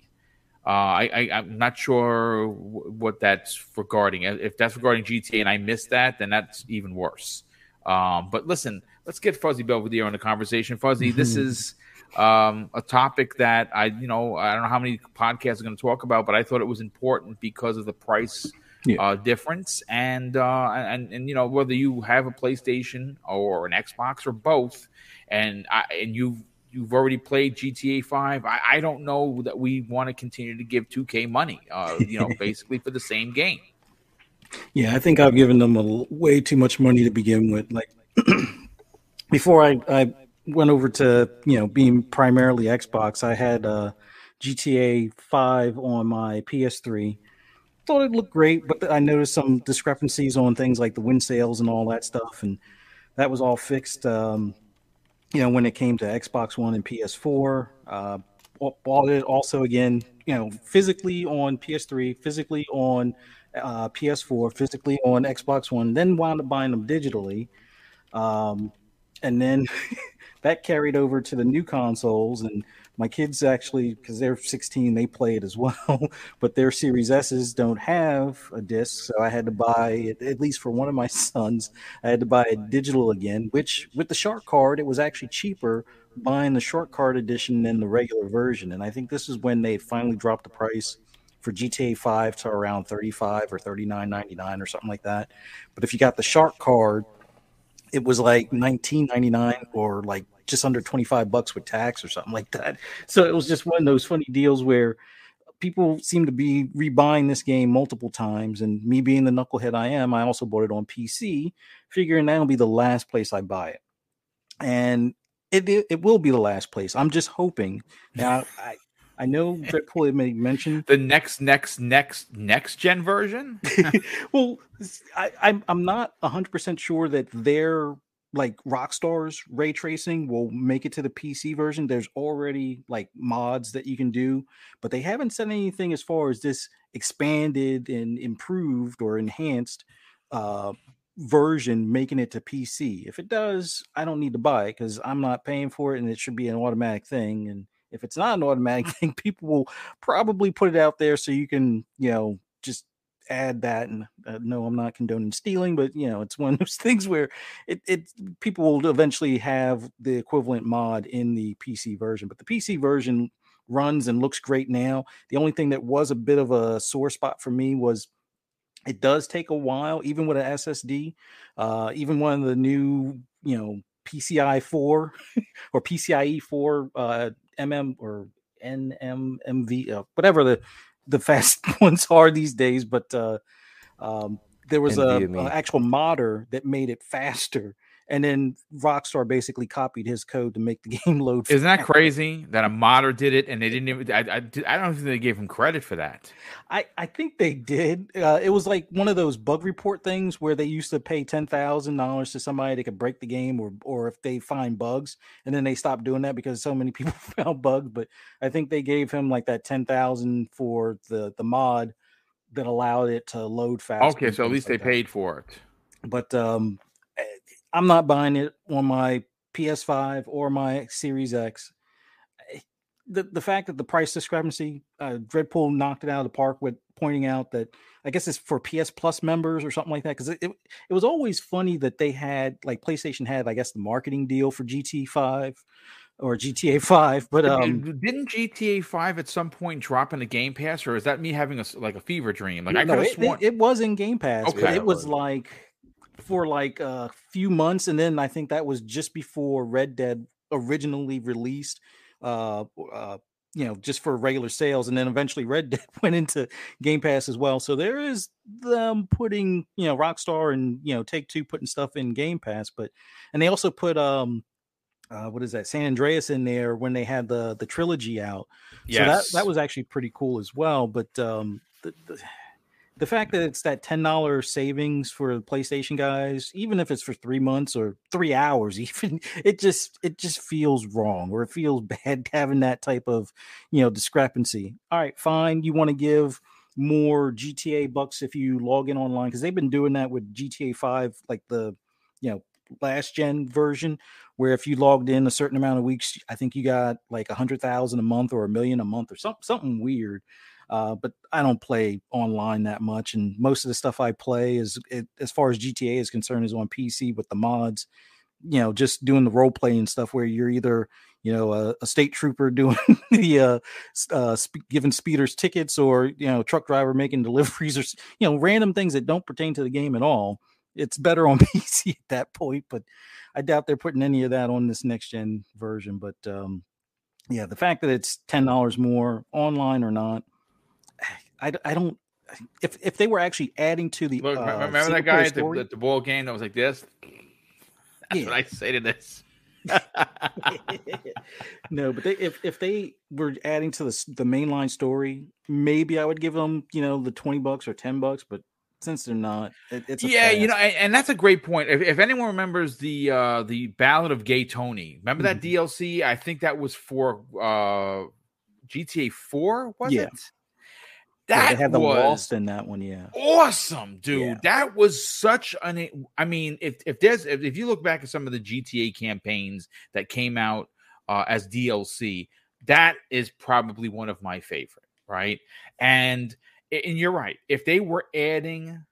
Uh, I, I am not sure w- what that's regarding. If that's regarding GTA and I missed that, then that's even worse. Um, but listen, let's get Fuzzy Belvedere on the conversation. Fuzzy, this is um, a topic that I, you know, I don't know how many podcasts are going to talk about, but I thought it was important because of the price yeah. uh, difference, and uh, and and you know whether you have a PlayStation or an Xbox or both, and I, and you've you've already played GTA Five. I, I don't know that we want to continue to give 2K money, uh, you know, basically for the same game. Yeah, I think I've given them a way too much money to begin with. Like before I, I went over to you know being primarily Xbox, I had uh, GTA Five on my PS3. Thought it looked great, but I noticed some discrepancies on things like the wind sales and all that stuff, and that was all fixed. Um, you know, when it came to Xbox One and PS4, uh, bought it also again, you know, physically on PS3, physically on uh, PS4, physically on Xbox One, then wound up buying them digitally. Um, and then that carried over to the new consoles. And my kids actually because they're 16 they play it as well. But their series s's don't have a disc so i had to buy at least for one of my sons i had to buy a digital again which with the shark card it was actually cheaper buying the shark card edition than the regular version. And i think this is when they finally dropped the price for GTA 5 to around 35 or 39.99 or something like that. But if you got the shark card, it was like 19.99 or like just under 25 bucks with tax or something like that. So it was just one of those funny deals where people seem to be rebuying this game multiple times. And me being the knucklehead I am, I also bought it on PC, figuring that'll be the last place I buy it. And it, it, will be the last place. I'm just hoping. Now, I, I know Dreadpool may mention the next, next, next, next gen version. well, I, I'm I'm not hundred percent sure that their like Rockstar's ray tracing will make it to the PC version. There's already like mods that you can do, but they haven't said anything as far as this expanded and improved or enhanced uh, version making it to PC. If it does, I don't need to buy it because I'm not paying for it and it should be an automatic thing. And if it's not an automatic thing, people will probably put it out there so you can, you know, just add that. And uh, no, I'm not condoning stealing, but you know, it's one of those things where it, it people will eventually have the equivalent mod in the PC version, but the PC version runs and looks great now. The only thing that was a bit of a sore spot for me was it does take a while, even with an SSD. Uh, even one of the new, you know, PCI 4 or PCIe 4 uh, MM or NMMV, uh, whatever the the fast ones are these days. But uh, um, there was a, a, actual modder that made it faster and then Rockstar basically copied his code to make the game load. Isn't that crazy that a modder did it and they didn't even? I, I, I don't think they gave him credit for that. I, I think they did. Uh, it was like one of those bug report things where they used to pay ten thousand dollars to somebody that could break the game, or or if they find bugs, and then they stopped doing that because so many people found bugs. But I think they gave him like that ten thousand for the the mod that allowed it to load fast. Okay, so at least like they that. paid for it. But um, I'm not buying it on my PS5 or my Series X. Eh, the the fact that the price discrepancy, uh, Dreadpool knocked it out of the park with pointing out that I guess it's for PS Plus members or something like that. Because it, it, it was always funny that they had like PlayStation had I guess the marketing deal for GT Five or GTA Five, but um, didn't GTA Five at some point drop in the Game Pass, or is that me having a like a fever dream? Like I no, it, sworn... it, was in Game Pass, okay. but it was like for like a few months, and then I think that was just before Red Dead originally released uh, uh you know just for regular sales and then eventually red dead went into game pass as well so there is them putting you know rockstar and you know take two putting stuff in game pass but and they also put um uh, what is that San Andreas in there when they had the the trilogy out. Yes. So that that was actually pretty cool as well. But um, the, the the fact that it's that ten dollar savings for the PlayStation guys, even if it's for three months or three hours, even it just it just feels wrong or it feels bad having that type of you know discrepancy. All right, fine. You want to give more GTA bucks if you log in online because they've been doing that with GTA Five, like the you know last gen version, where if you logged in a certain amount of weeks, I think you got like a hundred thousand a month or a million a month or something something weird. Uh, but I don't play online that much, and most of the stuff I play is, it, as far as GTA is concerned, is on PC with the mods. You know, just doing the role playing stuff where you're either you know a, a state trooper doing the uh, uh, sp- giving speeders tickets, or you know truck driver making deliveries, or you know random things that don't pertain to the game at all. It's better on PC at that point, but I doubt they're putting any of that on this next gen version. But um, yeah, the fact that it's ten dollars more online or not I, I don't if if they were actually adding to the Look, uh, remember that guy at the, the, the, ball game that was like this. That's yeah. what I say to this. no, but they, if if they were adding to the the mainline story, maybe I would give them you know the twenty bucks or ten bucks. But since they're not, it, it's yeah, you know, and, and, that's a great point. If, if, anyone remembers the uh the Ballad of Gay Tony, remember that mm-hmm. DLC? I think that was for uh GTA Four, was yeah. it? That yeah, had the was Lost in that one, yeah. Awesome, dude. Yeah. That was such an. I mean, if if there's if, if, you look back at some of the GTA campaigns that came out uh, as DLC, that is probably one of my favorite, right? And and you're right. If they were adding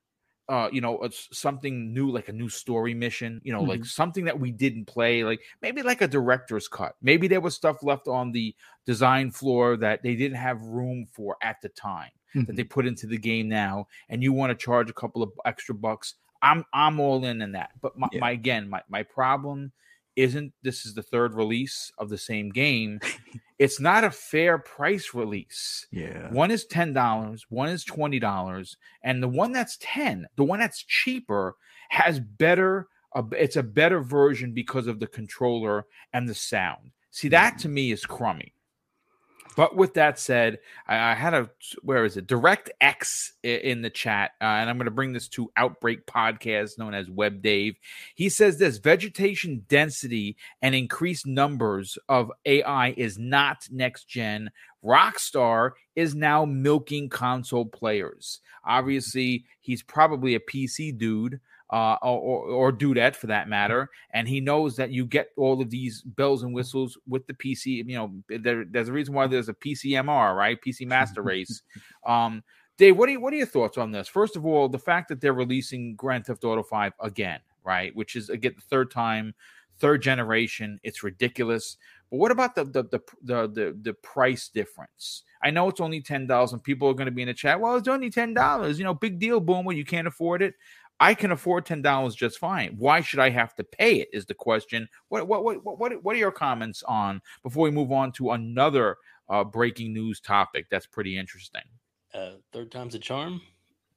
uh you know something new like a new story mission you know mm-hmm. like something that we didn't play like maybe like a director's cut maybe there was stuff left on the design floor that they didn't have room for at the time mm-hmm. that they put into the game now, and you want to charge a couple of extra bucks, I'm I'm all in in that. But my, yeah. my again, my my problem isn't this is the third release of the same game. it's not a fair price release. Yeah. One is $10, one is $20, and the one that's 10, the one that's cheaper has better uh, it's a better version because of the controller and the sound. See that to me is crummy. But with that said, I, I had a where is it? Direct X in the chat, uh, and I'm going to bring this to Outbreak Podcast, known as Web Dave. He says this: vegetation density and increased numbers of AI is not next gen. Rockstar is now milking console players. Obviously, he's probably a PC dude uh, or, or dudette for that matter. And he knows that you get all of these bells and whistles with the PC. You know, there, there's a reason why there's a PCMR, right? PC Master Race. Um, Dave, what are you, what are your thoughts on this? First of all, the fact that they're releasing Grand Theft Auto Five again, right? Which is again the third time, third generation. It's ridiculous. But what about the the the the, the, the price difference? I know it's only ten dollars, and people are going to be in the chat. Well, it's only ten dollars. You know, big deal, boomer. You can't afford it. I can afford ten dollars just fine. Why should I have to pay it? Is the question. What what what what what are your comments on before we move on to another uh, breaking news topic that's pretty interesting? Uh, third time's a charm.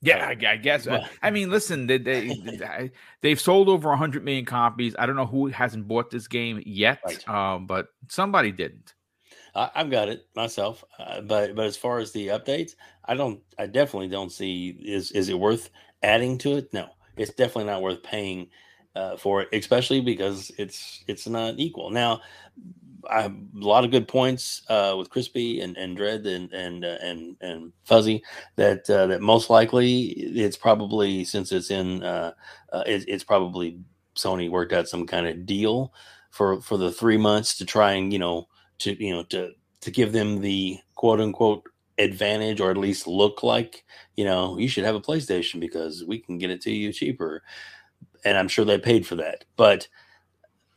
Yeah, I, I guess. Uh, I mean, listen, they, they they've sold over hundred million copies. I don't know who hasn't bought this game yet, right. um, but somebody didn't. I, have got it myself, uh, but but as far as the updates, I don't. I definitely don't see is is it worth adding to it, no, it's definitely not worth paying uh, for it, especially because it's it's not equal. Now, I have a lot of good points uh, with Crispy and, and Dread and and uh, and and Fuzzy that uh, that most likely it's probably since it's in uh, uh, it, it's probably Sony worked out some kind of deal for for the three months to try and you know to you know to to give them the quote unquote advantage or at least look like you know you should have a playstation because we can get it to you cheaper and i'm sure they paid for that but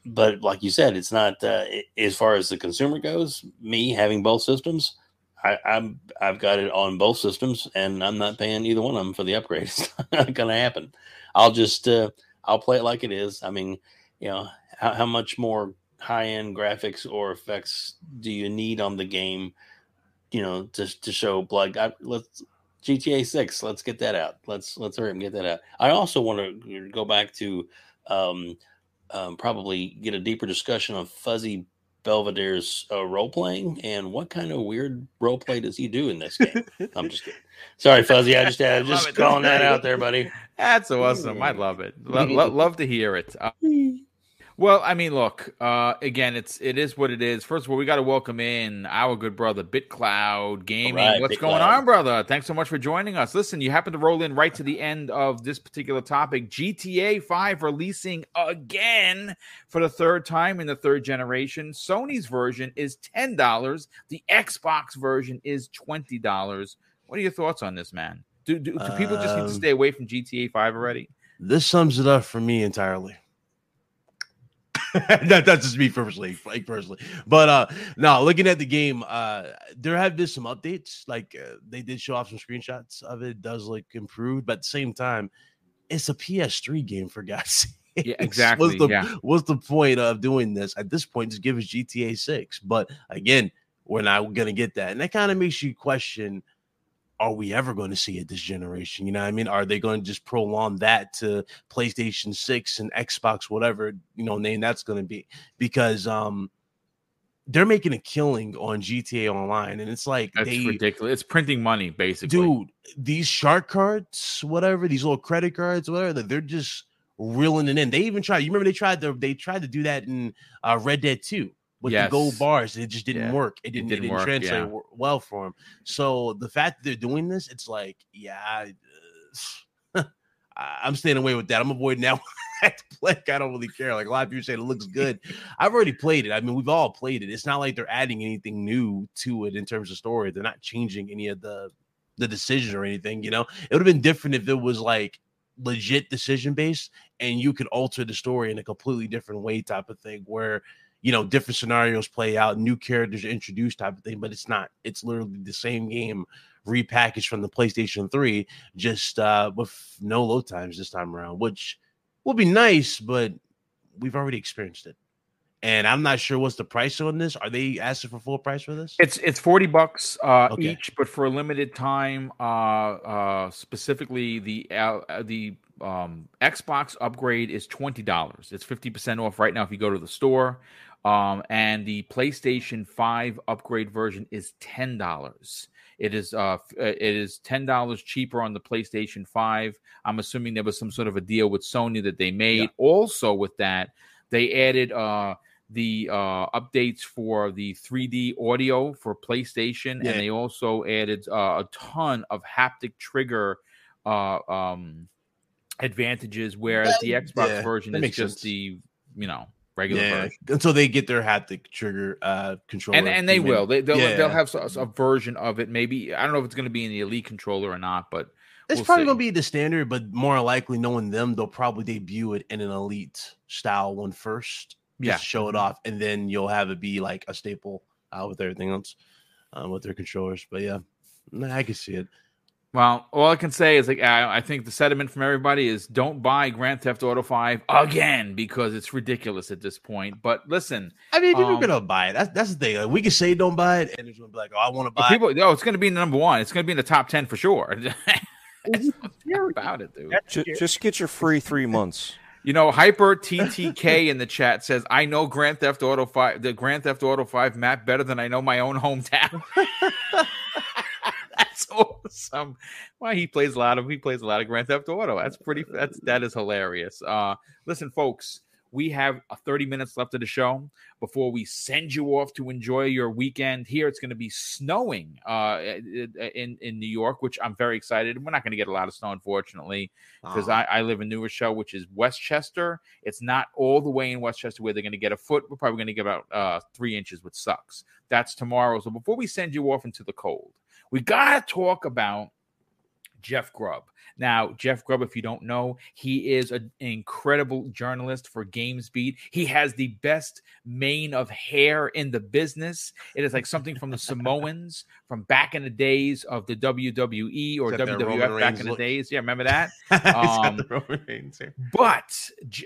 but like you said it's not uh, as far as the consumer goes me having both systems I, I'm I've got it on both systems, and I'm not paying either one of them for the upgrade. It's not going to happen. I'll just uh, I'll play it like it is. I mean, you know, how, how much more high end graphics or effects do you need on the game? You know, to to show blood. I, let's GTA Six. Let's get that out. Let's let's hurry and get that out. I also want to go back to um, um, probably get a deeper discussion on Fuzzy Belvedere's uh, role playing and what kind of weird role play does he do in this game? I'm just kidding. Sorry, Fuzzy. I just uh, just calling that out there, buddy. That's awesome. I love it. Lo- lo- love to hear it. Uh, well, I mean, look, uh, again, it's it is what it is. First of all, we got to welcome in our good brother BitCloud Gaming. Right, What's BitCloud. going on, brother? Thanks so much for joining us. Listen, you happen to roll in right to the end of this particular topic. GTA 5 releasing again for the third time in the third generation. Sony's version is $10. The Xbox version is $20. What are your thoughts on this, man? Do, do, do people just need to Um, stay away from GTA 5 already? This sums it up for me entirely. that, that's just me personally, like personally. But uh no, looking at the game, uh there have been some updates. Like uh, they did show off some screenshots of it. it. Does look improved, but at the same time, it's a PS3 game for God's sake. Yeah, exactly, What's the, yeah. what's the point of doing this at this point? Just give us GTA 6. But again, we're not gonna get that, and that kind of makes you question are we ever going to see it this generation? You know what I mean? Are they going to just prolong that to PlayStation 6 and Xbox, whatever, you know, name that's going to be? Because um they're making a killing on GTA Online, and it's like That's they ridiculous. It's printing money, basically. dude, these shark cards, whatever, these little credit cards, whatever, they're just reeling it in. They even tried. You remember they tried to they tried to do that in uh, Red Dead 2 with Yes. the gold bars. It just didn't Yeah. work. It didn't, it didn't didn't, work, translate yeah. well for them. So the fact that they're doing this, it's like, yeah, I, uh, I'm staying away with that. I'm avoiding that. like I don't really care. Like a lot of people say it looks good. I've already played it. I mean, we've all played it. It's not like they're adding anything new to it in terms of story. They're not changing any of the the decision or anything. You know, it would have been different if it was like legit decision based and you could alter the story in a completely different way, type of thing, where you know different scenarios play out, new characters are introduced, type of thing. But it's not. It's literally the same game repackaged from the PlayStation 3, just uh with no load times this time around, which will be nice, but we've already experienced it. And I'm not sure what's the price on this. Are they asking for full price for this? It's it's forty bucks uh, Okay. each, but for a limited time. Uh, uh, specifically, the uh, uh, the um, Xbox upgrade is twenty dollars. It's fifty percent off right now if you go to the store. Um, and the PlayStation Five upgrade version is ten dollars. It is uh, uh, it is ten dollars cheaper on the PlayStation Five. I'm assuming there was some sort of a deal with Sony that they made. Yeah. Also, with that, they added uh the uh, updates for the 3D audio for PlayStation, Yeah. and they also added uh, a ton of haptic trigger uh, um, advantages. Whereas the Xbox yeah, version is just sense. the you know regular yeah, version. until they get their hat haptic trigger uh controller. And and they even- will. They, they'll Yeah. they'll have a, a version of it. Maybe I don't know if it's going to be in the Elite controller or not, but It's we'll probably gonna be the standard, but more likely, knowing them, they'll probably debut it in an elite style one first. Just Yeah. show it off, and then you'll have it be like a staple uh, with everything else, um, with their controllers. But yeah, I can see it. Well, all I can say is like I, I think the sentiment from everybody is don't buy Grand Theft Auto Five again because it's ridiculous at this point. But listen, I mean, people Um, are gonna buy it. That's that's the thing. Like, we can say don't buy it, and it's gonna be like, oh, I want to but buy. it. people, no, it's going to be the number one. It's going to be in the top ten for sure. That's what's about it, dude. Ju- just get your free three months. You know, Hyper TTK in the chat says, "I know Grand Theft Auto Five, the Grand Theft Auto Five map better than I know my own hometown." That's awesome. Well, he plays a lot of he plays a lot of Grand Theft Auto. That's pretty. That's that is hilarious. Uh, listen, folks, we have uh, 30 minutes left of the show before we send you off to enjoy your weekend. Here, it's going to be snowing uh, in in New York, which I'm very excited. We're not going to get a lot of snow, unfortunately because Uh-huh. I, I live in New Rochelle, which is Westchester. It's not all the way in Westchester where they're going to get a foot. We're probably going to get about uh, three inches, which sucks. That's tomorrow. So before we send you off into the cold, we got to talk about Jeff Grubb. Now, Jeff Grubb, if you don't know, he is an incredible journalist for GamesBeat. He has the best mane of hair in the business. It is like something from the Samoans from back in the days of the WWE or WWF back Reigns in the look. days. Yeah, remember that? Um, the Roman Reigns here. But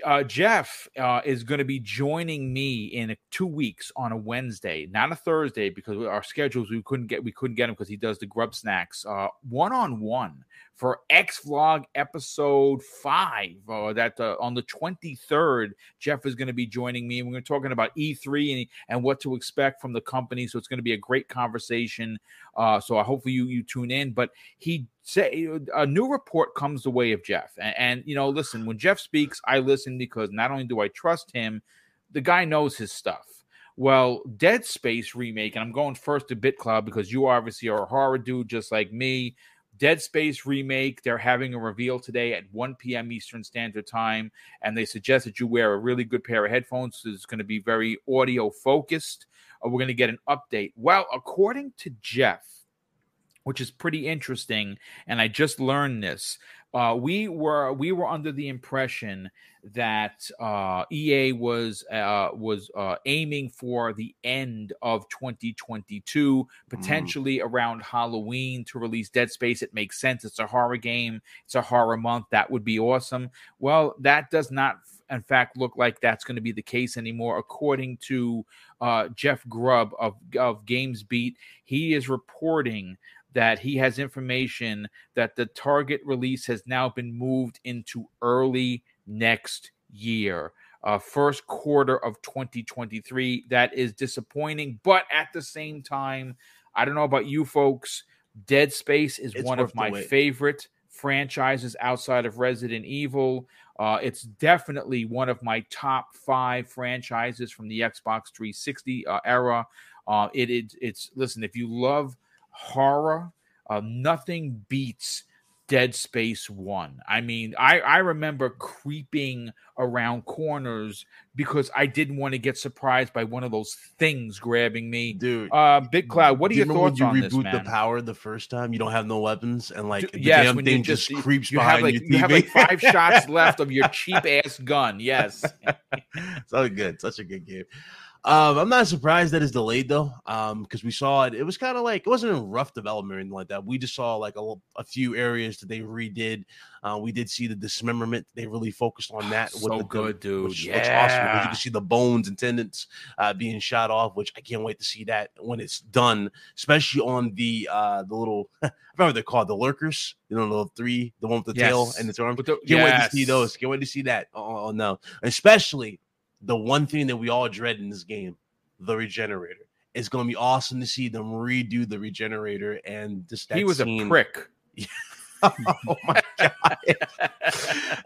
uh, Jeff uh, is going to be joining me in two weeks on a Wednesday, not a Thursday, because our schedules we couldn't get we couldn't get him because he does the Grubbsnax one on one for X Vlog episode five. Uh, that uh, on the twenty third, Jeff is going to be joining me, and we're talking about E three and and what to expect from the company. So it's going to be a great conversation. Uh, so I hopefully you you tune in. But he say a new report comes the way of Jeff, and, and you know, listen, when Jeff speaks, I listen because not only do I trust him, the guy knows his stuff. Well, Dead Space remake, and I'm going first to Bit BitCloud because you obviously are a horror dude just like me. Dead Space remake, they're having a reveal today at 1 p.m. Eastern Standard Time, and they suggest that you wear a really good pair of headphones. It's going to be very audio focused. Uh, we're going to get an update. Well, according to Jeff, which is pretty interesting, and I just learned this. Uh, we were we were under the impression that uh, EA was uh, was uh, aiming for the end of 2022, potentially around Halloween to release Dead Space. It makes sense. It's a horror game. It's a horror month. That would be awesome. Well, that does not, in fact, look like that's going to be the case anymore. According to uh, Jeff Grubb of of GamesBeat, he is reporting that he has information that the target release has now been moved into early next year, uh, first quarter of 2023. That is disappointing, but at the same time, I don't know about you folks. Dead Space is It's one of my favorite franchises outside of Resident Evil. Uh, it's definitely one of my top five franchises from the Xbox 360 uh, era. Uh, it, it it's listen if you love horror, uh, nothing beats Dead Space One. I mean, I I remember creeping around corners because I didn't want to get surprised by one of those things grabbing me. Dude, Uh, Big Cloud, what are do you your thoughts when on you reboot man? the power the first time? You don't have no weapons, and like the yes, damn thing just, just- creeps you behind have like your you have like five shots left of your cheap ass gun. Yes. so good, such a good game. Um, I'm not surprised that it's delayed though, um, because we saw it. It was kind of like it wasn't in rough development or anything like that. We just saw like a, a few areas that they redid. Uh, we did see the dismemberment. They really focused on that. with so the- good, dude. which looks awesome. You can see the bones and tendons uh, being shot off, which I can't wait to see that when it's done, especially on the uh, the little I remember they're called the lurkers. You know, the three, the one with the tail and its arms. The- Can't wait to see those. Can't wait to see that. Oh, oh, no. Especially the one thing that we all dread in this game, the regenerator. It's gonna be awesome to see them redo the regenerator and just that He was a prick. oh my god.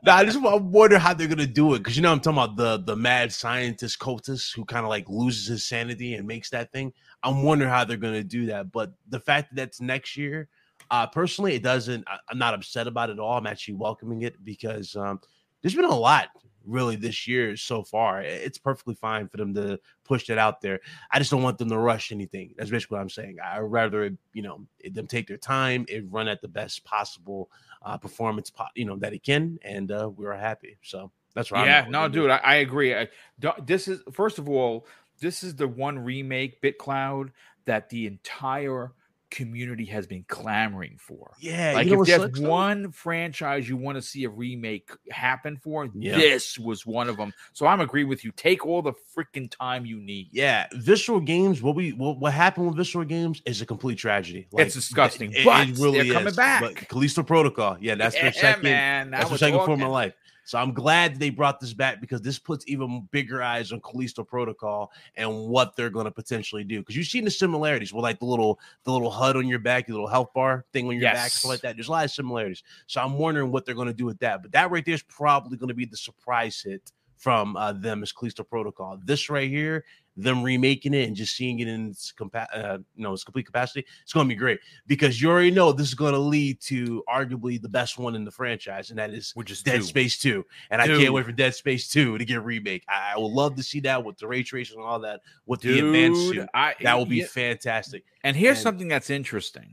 nah, I just wa- wonder how they're gonna do it because you know I'm talking about the the mad scientist cultist who kind of like loses his sanity and makes that thing. I'm wondering how they're gonna do that. But the fact that that's next year, uh, personally, it doesn't. I, I'm not upset about it at all. I'm actually welcoming it because um, there's been a lot really this year so far. It's perfectly fine for them to push that out there. I just don't want them to rush anything. That's basically what I'm saying. I rather you know them take their time and run at the best possible uh, performance, po- you know that it can, and uh, we are happy. So that's right. Yeah, no, dude, I, I agree. I, this is first of all, this is the one remake Big Cloud that the entire community has been clamoring for. Yeah, Like you know if what there's sucks, though? one franchise you want to see a remake happen for, Yeah. this was one of them. So I'm agree with you. Take all the freaking time you need. Yeah, Visceral Games. What we what, what happened with Visceral Games is a complete tragedy. It's disgusting, it- it but they're coming is. back. But Callisto Protocol. Yeah, that's yeah, their second. man. Now That's the we're second form of talking. life. So I'm glad they brought this back because this puts even bigger eyes on Callisto Protocol and what they're going to potentially do. Because you've seen the similarities with like the little the little HUD on your back, your little health bar thing on your back, Yes. stuff like that. There's a lot of similarities. So I'm wondering what they're going to do with that. But that right there is probably going to be the surprise hit from uh, them as Callisto Protocol. This right here, them remaking it and just seeing it in its compa- uh, you know its complete capacity, it's going to be great because you already know this is going to lead to arguably the best one in the franchise, and that is Which is Dead two. Space 2. And I can't wait for Dead Space 2 to get remake. I, I would love to see that with the ray tracing and all that with the advanced suit. I, That will be yeah. fantastic. And here's And- something that's interesting.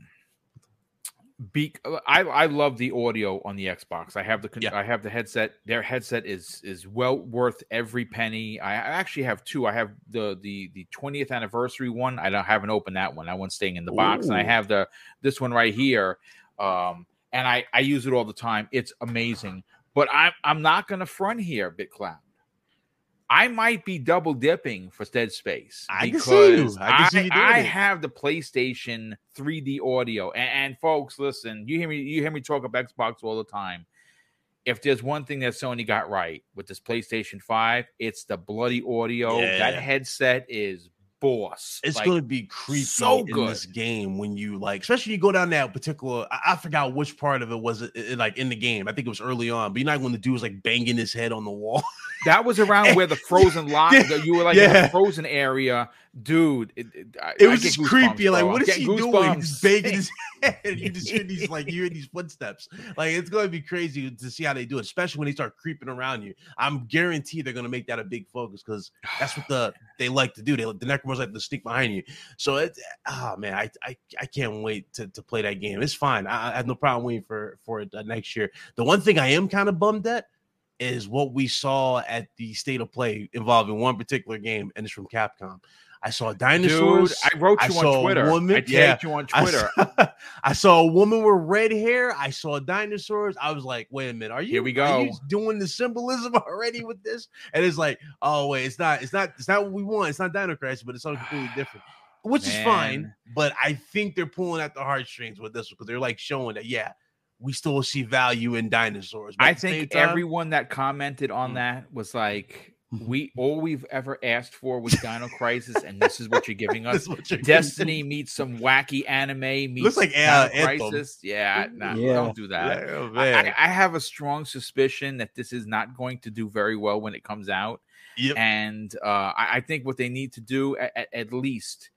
Be- I I love the audio on the Xbox. I have the con- Yeah. I have the headset. Their headset is is well worth every penny. I, I actually have two. I have the the the 20th anniversary one. I don't haven't opened that one. That one's staying in the box, and I have the this one right here. Um, and I I use it all the time. It's amazing. But I'm I'm not gonna front here, Big Cloud. I might be double dipping for Dead Space. I can see you. because I see you doing I have the PlayStation 3D audio, and, and folks, listen. You hear me. You hear me talk about Xbox all the time. If there's one thing that Sony got right with this PlayStation 5, it's the bloody audio. That headset is boss. It's Like, going to be creepy so in this game when you like, especially you go down that particular. I, I forgot which part of it was it, it- like in the game. I think it was early on, but you're not going to do is like banging his head on the wall. that was around where the frozen lock. Yeah. you were like in the frozen area, dude. It, it, I- It I was get just creepy. Like, bro. what I is he doing? goosebumps. He's banging his head. You just hear these like you hear these footsteps. Like it's going to be crazy to see how they do it, especially when they start creeping around you. I'm guaranteed they're going to make that a big focus because that's what the they like to do. They the necromorphs like to sneak behind you. So it, oh man, I I, I can't wait to, to play that game. It's fine. I, I have no problem waiting for for it uh, next year. The one thing I am kind of bummed at is what we saw at the state of play involving one particular game, and it's from Capcom. I saw Dude, dinosaurs. I wrote I you saw on Twitter. woman- I tagged yeah. you on I saw, I saw a woman with red hair. I saw dinosaurs. I was like, wait a minute, are you Here we are you go. doing the symbolism already with this? And it's like, oh wait, it's not, it's not, it's not what we want. It's not Dino Crisis, but it's something completely different. Which is fine, but I think they're pulling at the heartstrings with this because they're like showing that, yeah, we still see value in dinosaurs. but I at the same think time- everyone that commented on Mm. that was like, "We all we've ever asked for was Dino Crisis, and this is what you're giving us." you're Destiny meets some wacky anime meets Looks like, Dino uh, Crisis. Yeah, nah, Yeah. don't do that. Yeah, oh, I. I- I have a strong suspicion that this is not going to do very well when it comes out. Yep. And uh, I, I think what they need to do, at, at least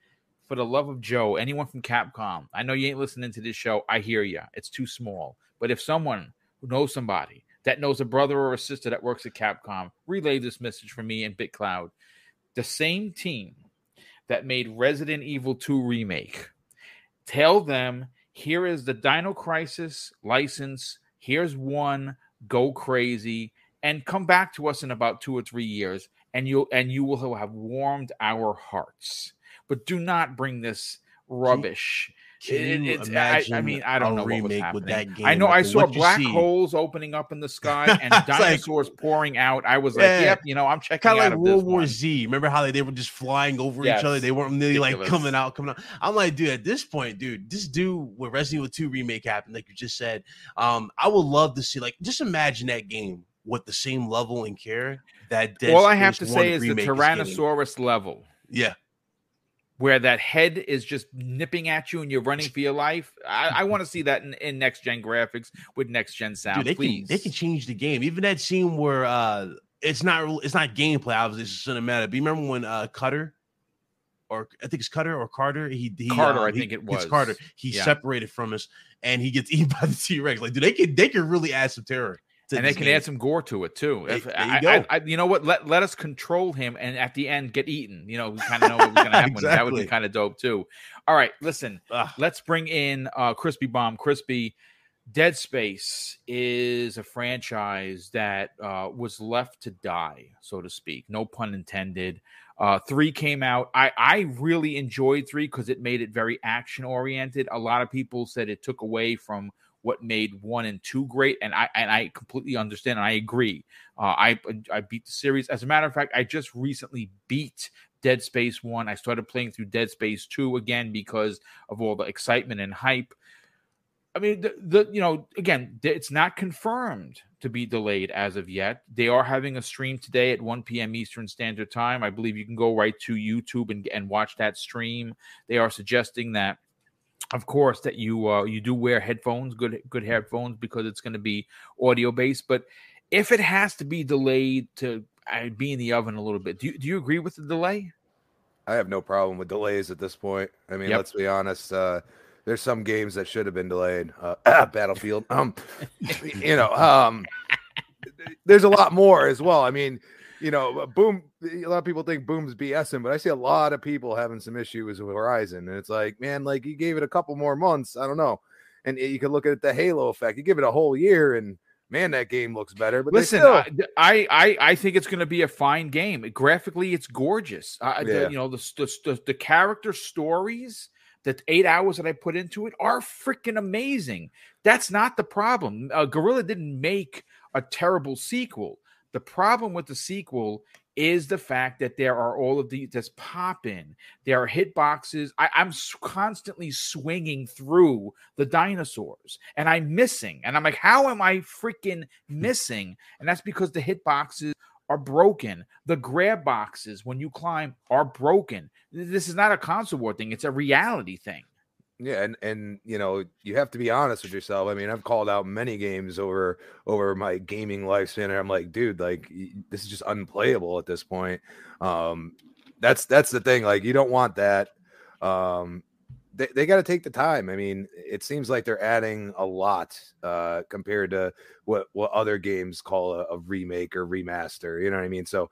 for the love of Joe, anyone from Capcom, I know you ain't listening to this show. I hear you. It's too small. But if someone who knows somebody that knows a brother or a sister that works at Capcom, relay this message for me and Big Cloud. The same team that made Resident Evil 2 Remake, tell them here is the Dino Crisis license. Here's one. Go crazy and come back to us in about two or three years, and you'll and you will have warmed our hearts. But do not bring this rubbish. Can It- it's- I- I, mean, I don't know what was remake with happening. that game? I know Like, I saw black holes opening up in the sky and It's like- dinosaurs pouring out. I was like, Yeah. "Yep, you know, I'm checking kind of out like World War one. Z. Remember how they, they were just flying over Yes. each other? They weren't really like coming out, coming out. I'm like, dude, at this point, dude, this dude with Resident Evil 2 remake happened, like you just said. Um, I would love to see, like, just imagine that game with the same level and care that Dead All I have to say is the. Tyrannosaurus level, Yeah, where that head is just nipping at you and you're running for your life. I, I want to see that in, in next gen graphics with next gen sound. dude, they please. can they can change the game. Even that scene where uh, it's not it's not gameplay, obviously, it's cinematic. But you remember when uh, Cutter. Or I think it's Cutter or Carter. He, he Carter, um, I he- think it it's was. Carter. He Yeah. separated from us, and he gets eaten by the T Rex. Like, dude, they can they can really add some terror. And they can game. add some gore to it too. There- If- there you I. I, I, you know what? Let let us control him, and at the end get eaten. You know, we kind of know what's going to happen. That would be kind of dope too. All right, listen. Ugh. Let's bring in uh, Crispy Bomb. Crispy, Dead Space is a franchise that uh, was left to die, so to speak. No pun intended. Uh, three came out. I I really enjoyed three because it made it very action oriented. A lot of people said it took away from what made one and two great, and I and I completely understand and I agree. Uh, I I beat the series. As a matter of fact, I just recently beat Dead Space one. I started playing through Dead Space two again because of all the excitement and hype. I mean, the, the you know again, it's not confirmed to be delayed as of yet. They are having a stream today at 1 p.m. Eastern Standard Time. I believe you can go right to YouTube and and watch that stream. They are suggesting that of course that you uh, you do wear headphones good good headphones because it's going to be audio based but if it has to be delayed to uh, be in the oven a little bit do you, do you agree with the delay I have no problem with delays at this point. I mean, Yep. let's be honest. Uh, there's some games that should have been delayed. Uh, Battlefield. Um, you know, um, there's a lot more as well. I mean, you know, Boom. A lot of people think Boom's BSing, but I see a lot of people having some issues with Horizon, and it's like, man, like you gave it a couple more months. I don't know. and you can look at the halo effect you give it a whole year and man that game looks better but Listen, still, I, I I think it's going to be a fine game. Graphically, it's gorgeous. Uh, the- Yeah. you know the, the the the character stories. The eight hours that I put into it are freaking amazing. That's not the problem. Uh, Guerrilla didn't make a terrible sequel. The problem with the sequel is the fact that there are all of these that's pop in. There are hit boxes. I, I'm s- constantly swinging through the dinosaurs and I'm missing. And I'm like, how am I freaking missing? And that's because the hit boxes are broken. The grab boxes when you climb are broken. This is not a console war thing, it's a reality thing. Yeah, and and you know you have to be honest with yourself. I mean, I've called out many games over over my gaming lifespan, and I'm like, dude, like this is just unplayable at this point. Um, that's that's the thing. Like, you don't want that. Um, they they got to take the time. I mean, it seems like they're adding a lot uh, compared to what what other games call a, a remake or remaster. You know what I mean? So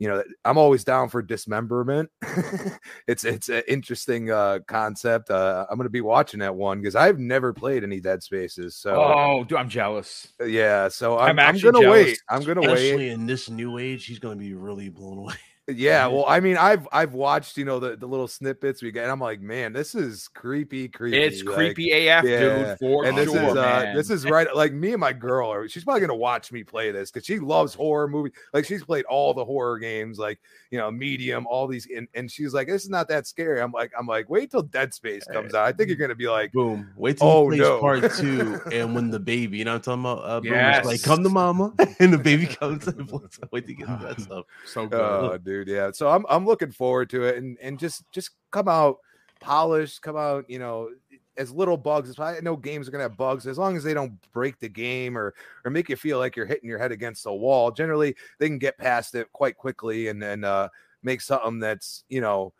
you know i'm always down for dismemberment it's it's an interesting uh concept uh i'm gonna be watching that one because i've never played any dead spaces so Oh, dude, I'm jealous. yeah so I'm i'm, I'm, actually gonna jealous. wait i'm gonna wait Especially in this new age, he's going to be really blown away. Yeah well i mean i've i've watched you know the, the little snippets we get and i'm like man this is creepy creepy It's like- creepy AF, yeah, dude. For and this sure, is uh this is right like me and my girl are she's probably gonna watch me play this because she loves horror movies like she's played all the horror games like you know medium all these and, and she's like this is not that scary i'm like i'm like wait till dead space comes out i think you're gonna be like Boom. Wait till Oh, no. part two and when the baby, you know what I'm talking about? Uh, Boom, Yes. like, come to mama. And the baby comes and. Wait to get that stuff. so good. oh dude yeah so i'm i'm looking forward to it and and just just come out polished come out you know as little bugs as I know games are gonna have bugs as long as they don't break the game or or make you feel like you're hitting your head against the wall. Generally, they can get past it quite quickly and then uh, make something that's you know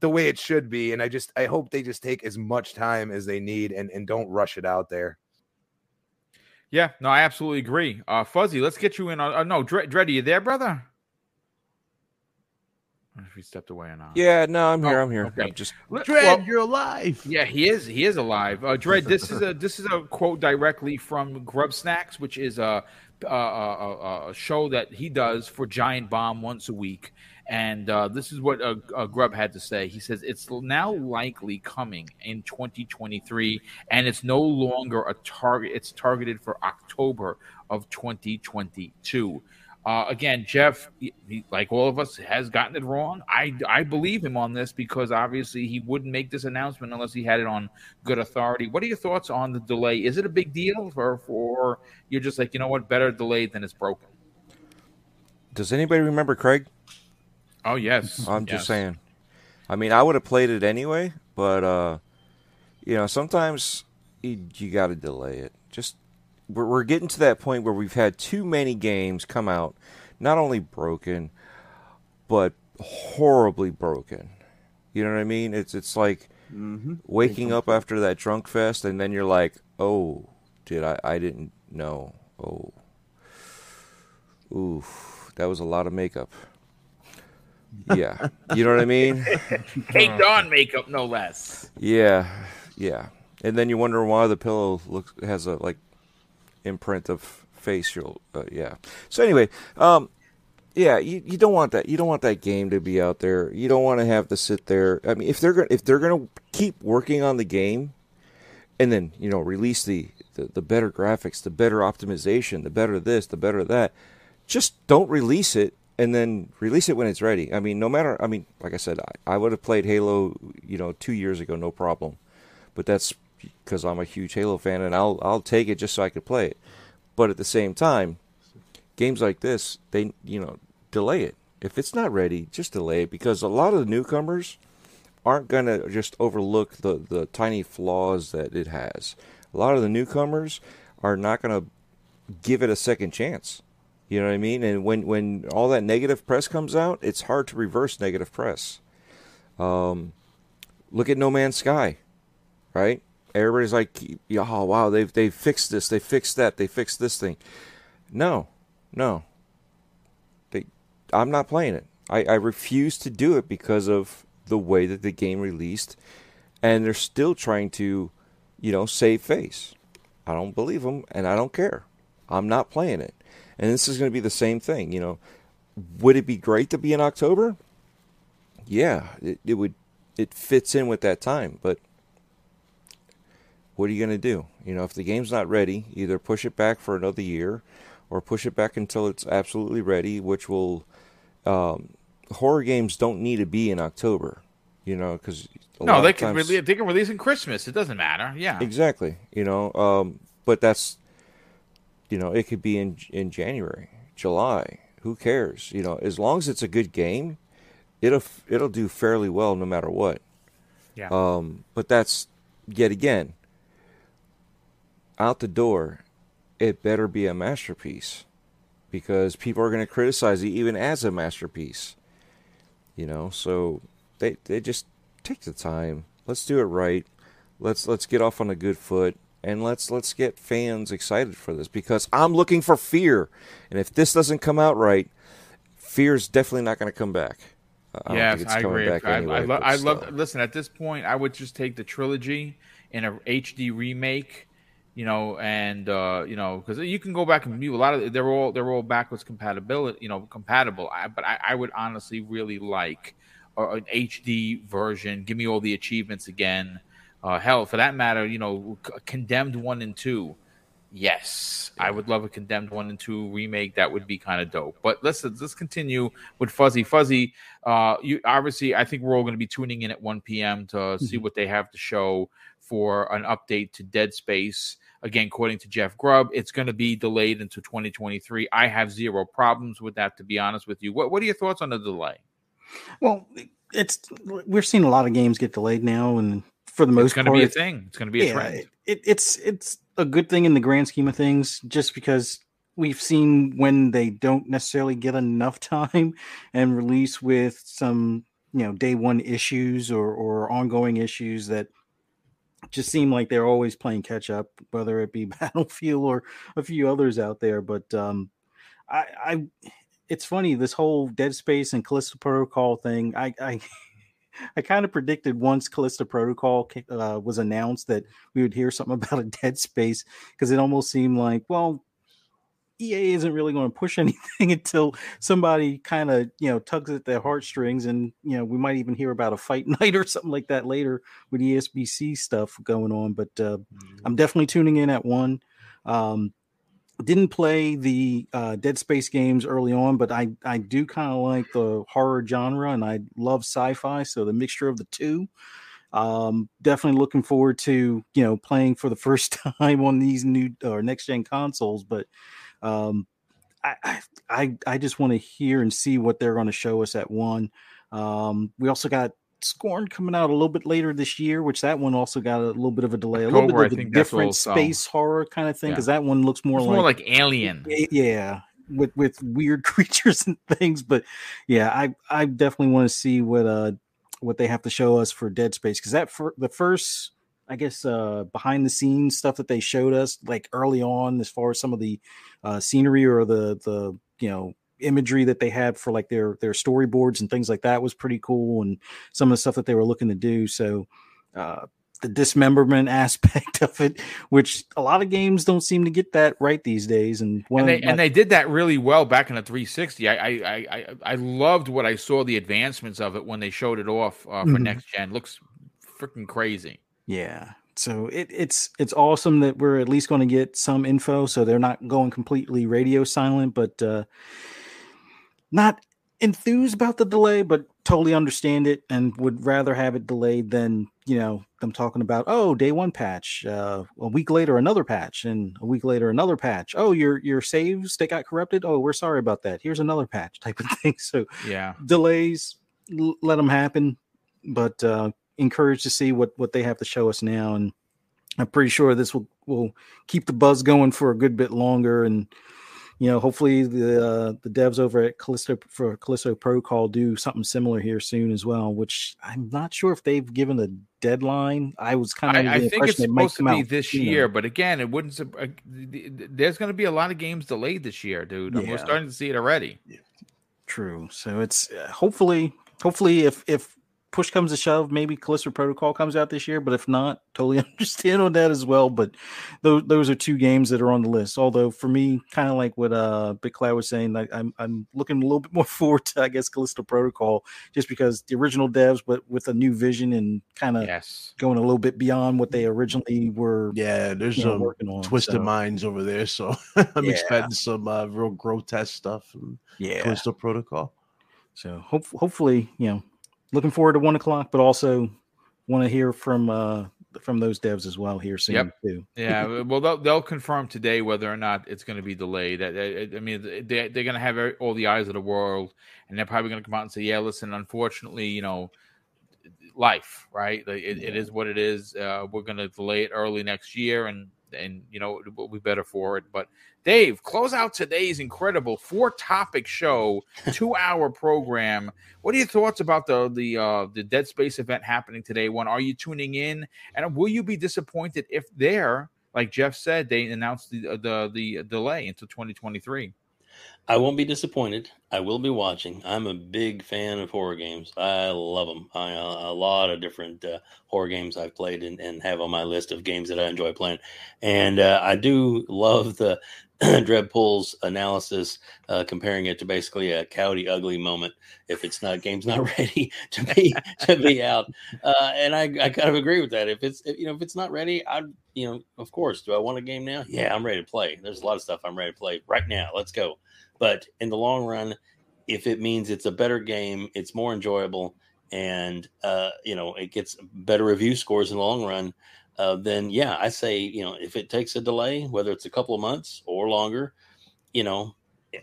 the way it should be. And I just I hope they just take as much time as they need and and don't rush it out there. Yeah, no, I absolutely agree. Uh, Fuzzy, let's get you in. Uh, no, Dre, Dread, are you there, brother? I don't know If he stepped away or not. Yeah, no, I'm here. Oh, I'm here. okay. I'm just Let- Dread, well, you're alive. yeah, he is. He is alive. Uh, Dread, this is a this is a quote directly from Grubbsnax, which is a a, a, a- a show that he does for Giant Bomb once a week. And uh, this is what uh, uh, Grub had to say. He says it's now likely coming in 2023, and it's no longer a target. It's targeted for October of 2022. Uh, again, Jeff, he, he- like all of us, has gotten it wrong. I, I believe him on this because obviously he wouldn't make this announcement unless he had it on good authority. What are your thoughts on the delay? Is it a big deal, or for you're just like you know what, better delayed than it's broken? Does anybody remember Craig? Oh yes, I'm just saying. I mean, I would have played it anyway, but uh, you know, sometimes you, you got to delay it. Just we're, we're getting to that point where we've had too many games come out, not only broken, but horribly broken. You know what I mean? It's it's like Mm-hmm. waking up after that drunk fest, and then you're like, "Oh, did I? I didn't know. Oh, oof, that was a lot of makeup." Yeah, you know what I mean? Caked on makeup, no less. Yeah, yeah. And then you wonder why the pillow looks has a like imprint of facial. Uh, yeah. So anyway, um, yeah, you, you don't want that. You don't want that game to be out there. You don't want to have to sit there. I mean, if they're gonna if they're gonna keep working on the game, and then you know release the the, the better graphics, the better optimization, the better this, the better that, just don't release it and then release it when it's ready. I mean, no matter. I mean, like I said, I, I would have played Halo, you know, two years ago, no problem. But that's because I'm a huge Halo fan, and I'll I'll take it just so I could play it. But at the same time, games like this, they you know delay it. If it's not ready, just delay it because a lot of the newcomers aren't gonna just overlook the the tiny flaws that it has. A lot of the newcomers are not gonna give it a second chance. You know what I mean? And when when all that negative press comes out, it's hard to reverse negative press. Um, look at No Man's Sky, right? Everybody's like, "Oh wow, they've they fixed this, they fixed that, they fixed this thing." No, no. They, I'm not playing it. I, I refuse to do it because of the way that the game released, and they're still trying to you know, save face. I don't believe them, and I don't care. I'm not playing it. And this is going to be the same thing. You know, would it be great to be in October? Yeah, it, it would. It fits in with that time, but what are you going to do? You know, if the game's not ready, either push it back for another year, or push it back until it's absolutely ready, which will. Um, horror games don't need to be in October, you know, because no, they can times... release. They can release in Christmas. It doesn't matter. Yeah, exactly. You know, um, but that's you know, it could be in in January, July. Who cares? You know, as long as it's a good game, it'll it'll do fairly well no matter what. Yeah. Um, but that's yet again out the door. It better be a masterpiece because people are going to criticize it even as a masterpiece. You know, so they they just take the time. Let's do it right. Let's let's get off on a good foot and let's let's get fans excited for this because I'm looking for fear, and if this doesn't come out right, fear's definitely not going to come back. I yes, I agree. I, anyway, I, lo- I love. Listen, at this point, I would just take the trilogy in a HD remake, you know, and uh, you know, because you can go back and view a lot of. They're all they're all backwards compatibility, you know, compatible. I, but I, I, would honestly really like an HD version. Give me all the achievements again. Uh, hell, for that matter, you know, Condemned one and two. Yes. I would love a Condemned one and two remake. That would be kind of dope. But let's let's continue with Fuzzy Fuzzy. Uh, you obviously, I think we're all going to be tuning in at 1 p.m. to mm-hmm. see what they have to show for an update to Dead Space. Again, according to Jeff Grubb, it's going to be delayed into 2023. I have zero problems with that, to be honest with you. What What are your thoughts on the delay? Well, it's we're seeing a lot of games get delayed now, and for the most it's going to be a thing. It's going to be a yeah, trend. It, it's it's a good thing in the grand scheme of things, just because we've seen when they don't necessarily get enough time and release with some you know day one issues or or ongoing issues that just seem like they're always playing catch up, whether it be Battlefield or a few others out there. But um, I, I, it's funny this whole Dead Space and Callisto Protocol thing. I, I I kind of predicted once Callisto Protocol uh, was announced that we would hear something about a Dead Space because it almost seemed like, well, EA isn't really going to push anything until somebody kind of you know tugs at their heartstrings, and you know we might even hear about a fight night or something like that later with ESBC stuff going on. But uh, mm-hmm. I'm definitely tuning in at one. Um, didn't play the uh, Dead Space games early on, but I I do kind of like the horror genre, and I love sci-fi. So the mixture of the two. Um, definitely looking forward to you know playing for the first time on these new or next gen consoles. But um, I I I just want to hear and see what they're going to show us at one. Um, we also got Scorn coming out a little bit later this year, which that one also got a little bit of a delay, a little bit of a different space horror kind of thing, because yeah. that one looks more it's like more like Alien. Yeah, with with weird creatures and things. But yeah, I I definitely want to see what uh what they have to show us for Dead Space because that for the first I guess uh behind the scenes stuff that they showed us like early on as far as some of the uh scenery or the the you know imagery that they had for like their their storyboards and things like that was pretty cool and some of the stuff that they were looking to do. So uh the dismemberment aspect of it which a lot of games don't seem to get that right these days. And and they, my- and they did that really well back in the 360 I, I i i loved what i saw the advancements of it when they showed it off uh, for mm-hmm. next gen. Looks freaking crazy. Yeah. So it, it's it's awesome that we're at least going to get some info so they're not going completely radio silent but uh not enthused about the delay, but totally understand it and would rather have it delayed than you know them talking about oh day one patch, uh, a week later another patch, and a week later another patch. Oh, your your saves they got corrupted. Oh, we're sorry about that. Here's another patch type of thing. So yeah, delays l- let them happen, but uh, encouraged to see what what they have to show us now, and I'm pretty sure this will will keep the buzz going for a good bit longer and you know, hopefully the uh, the devs over at Callisto for Callisto Protocol do something similar here soon as well. Which I'm not sure if they've given a deadline. I was kind of I, I think it's supposed to be this year, but again, it wouldn't. Uh, there's going to be a lot of games delayed this year, dude. Yeah. We're starting to see it already. True. So it's uh, hopefully, hopefully, if if push comes to shove, maybe Callisto Protocol comes out this year. But if not, totally understand on that as well. But those those are two games that are on the list. Although for me, kind of like what uh Big Cloud was saying, like I'm I'm looking a little bit more forward to I guess Callisto Protocol, just because the original devs, but with a new vision and kind of Yes. going a little bit beyond what they originally were. Yeah, there's you know, some working on twisted so, minds over there, so I'm Yeah. expecting some uh, real grotesque stuff and Yeah. Callisto Protocol. So hope, hopefully, you know, looking forward to one o'clock, but also want to hear from uh from those devs as well here soon Yep. too. Yeah, well, they'll, they'll confirm today whether or not it's going to be delayed. I, I, I mean, they, they're going to have all the eyes of the world, and they're probably going to come out and say, "Yeah, listen, unfortunately, you know, life, right? It, it is what it is. Uh, we're going to delay it early next year, and and you know we'll be better for it." But Dave, close out today's incredible four topic show, two hour program. What are your thoughts about the the uh, the Dead Space event happening today? One, are you tuning in? And will you be disappointed if there, like Jeff said, they announced the uh, the the delay into 2023? I won't be disappointed. I will be watching. I'm a big fan of horror games. I love them. I, uh, a lot of different uh, horror games I've played and, and have on my list of games that I enjoy playing. And uh, I do love the Dreadpool's analysis, uh, comparing it to basically a coyote ugly moment if it's not game's not ready to be to be out. Uh, and I, I kind of agree with that. If it's if, you know if it's not ready, I you know of course do I want a game now? Yeah, I'm ready to play. There's a lot of stuff I'm ready to play right now. Let's go. But in the long run, if it means it's a better game, it's more enjoyable, and uh, you know it gets better review scores in the long run, uh, then yeah, I say you know if it takes a delay, whether it's a couple of months or longer, you know,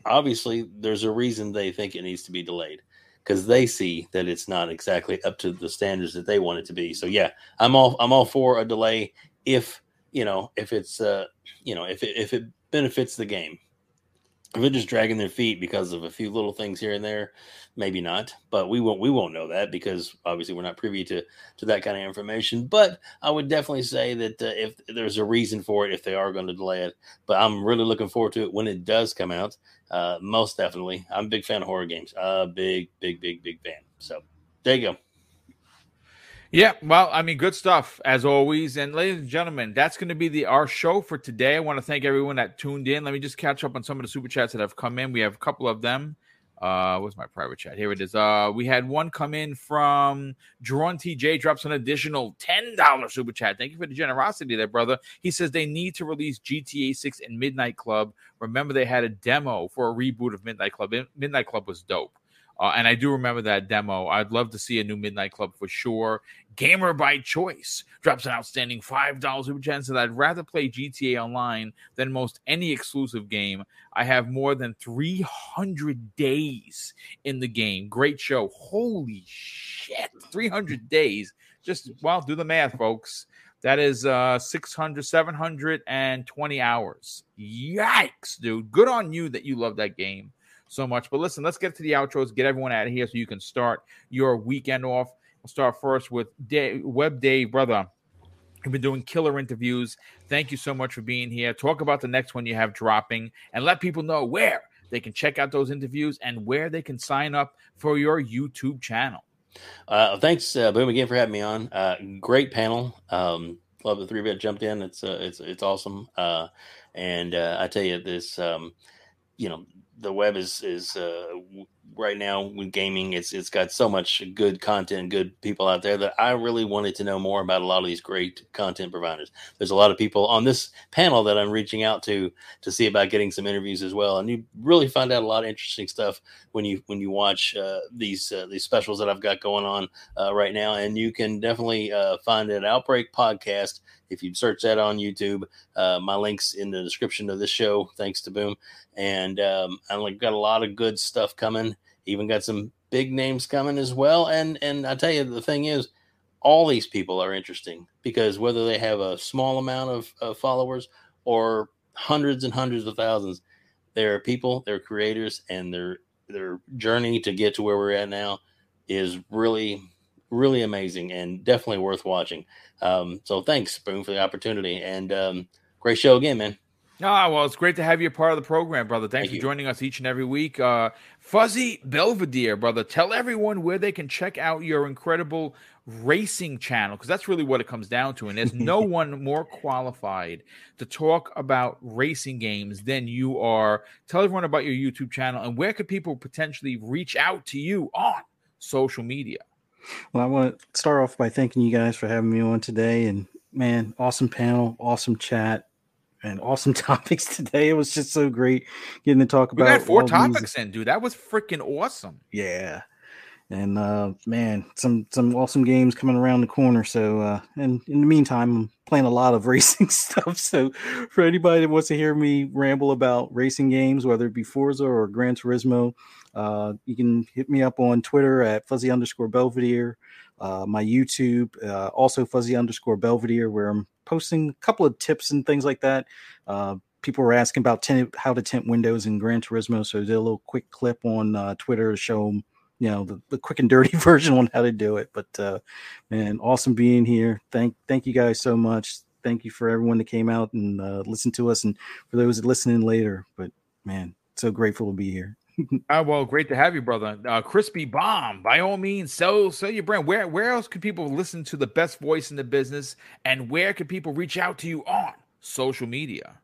obviously there's a reason they think it needs to be delayed because they see that it's not exactly up to the standards that they want it to be. So yeah, I'm all I'm all for a delay if you know if it's uh you know if it if it benefits the game if they're just dragging their feet because of a few little things here and there, maybe not. But we won't we won't know that because obviously we're not privy to to that kind of information. But I would definitely say that uh, if there's a reason for it, if they are going to delay it, but I'm really looking forward to it when it does come out. Uh, most definitely, I'm a big fan of horror games. Uh, big, big, big, big fan. So there you go. Yeah, well, I mean, good stuff as always. And ladies and gentlemen, that's going to be the our show for today. I want to thank everyone that tuned in. Let me just catch up on some of the super chats that have come in. We have a couple of them. Uh, what's my private chat? Here it is. Uh, we had one come in from Drawn TJ drops an additional ten dollars super chat. Thank you for the generosity there, brother. He says they need to release GTA 6 and Midnight Club. Remember, they had a demo for a reboot of Midnight Club. Midnight Club was dope. Uh, and I do remember that demo. I'd love to see a new Midnight Club for sure. Gamer by Choice drops an outstanding $5 super chat. Says I'd rather play GTA Online than most any exclusive game. I have more than 300 days in the game. Great show. Holy shit. 300 days. Just, well, do the math, folks. That is uh 600, 720 hours. Yikes, dude. Good on you that you love that game so much. But listen, let's get to the outros, get everyone out of here so you can start your weekend off. We'll start first with Dave, Web Dave, brother. You've been doing killer interviews. Thank you so much for being here. Talk about the next one you have dropping and let people know where they can check out those interviews and where they can sign up for your YouTube channel. Uh, thanks, uh, Boom, again for having me on. Uh, great panel. Um, love the three bit jumped in. It's uh, it's it's awesome. Uh, and uh, I tell you this, um, you know, the web is is uh, right now with gaming. It's it's got so much good content, good people out there that I really wanted to know more about a lot of these great content providers. There's a lot of people on this panel that I'm reaching out to to see about getting some interviews as well, and you really find out a lot of interesting stuff when you when you watch uh, these uh, these specials that I've got going on uh, right now. And you can definitely uh, find an Outbreak podcast if you search that on YouTube. Uh, my links in the description of this show. Thanks to Boom, and um, I've got a lot of good stuff coming. Even got some big names coming as well. And and I tell you, the thing is, all these people are interesting because whether they have a small amount of, of followers or hundreds and hundreds of thousands, there are people, they're creators, and their their journey to get to where we're at now is really really amazing and definitely worth watching. Um, so thanks, Boom, for the opportunity and um, great show again, man. Ah, well, it's great to have you a part of the program, brother. Thanks Thank for you. joining us each and every week. Uh, Fuzzy Belvedere, brother, tell everyone where they can check out your incredible racing channel because that's really what it comes down to. And there's no one more qualified to talk about racing games than you are. Tell everyone about your YouTube channel and where could people potentially reach out to you on social media. Well, I want to start off by thanking you guys for having me on today. And man, awesome panel, awesome chat, and awesome topics today. It was just so great getting to talk about. We got four all these- topics in, dude. That was freaking awesome. Yeah. And uh man, some some awesome games coming around the corner. So uh and in the meantime, I'm playing a lot of racing stuff. So for anybody that wants to hear me ramble about racing games, whether it be Forza or Gran Turismo, uh you can hit me up on Twitter at fuzzy underscore Belvedere, uh my YouTube, uh also fuzzy underscore Belvedere, where I'm posting a couple of tips and things like that. Uh people were asking about tint, how to tint windows in Gran Turismo, so I did a little quick clip on uh, Twitter to show them, you know, the, the quick and dirty version on how to do it. But uh, man, awesome being here. Thank thank you guys so much. Thank you for everyone that came out and uh, listened to us, and for those listening later. But man, so grateful to be here. Ah, well, great to have you, brother. Uh, Crispy Bomb, by all means, sell sell your brand. Where where else could people listen to the best voice in the business, and where could people reach out to you on social media?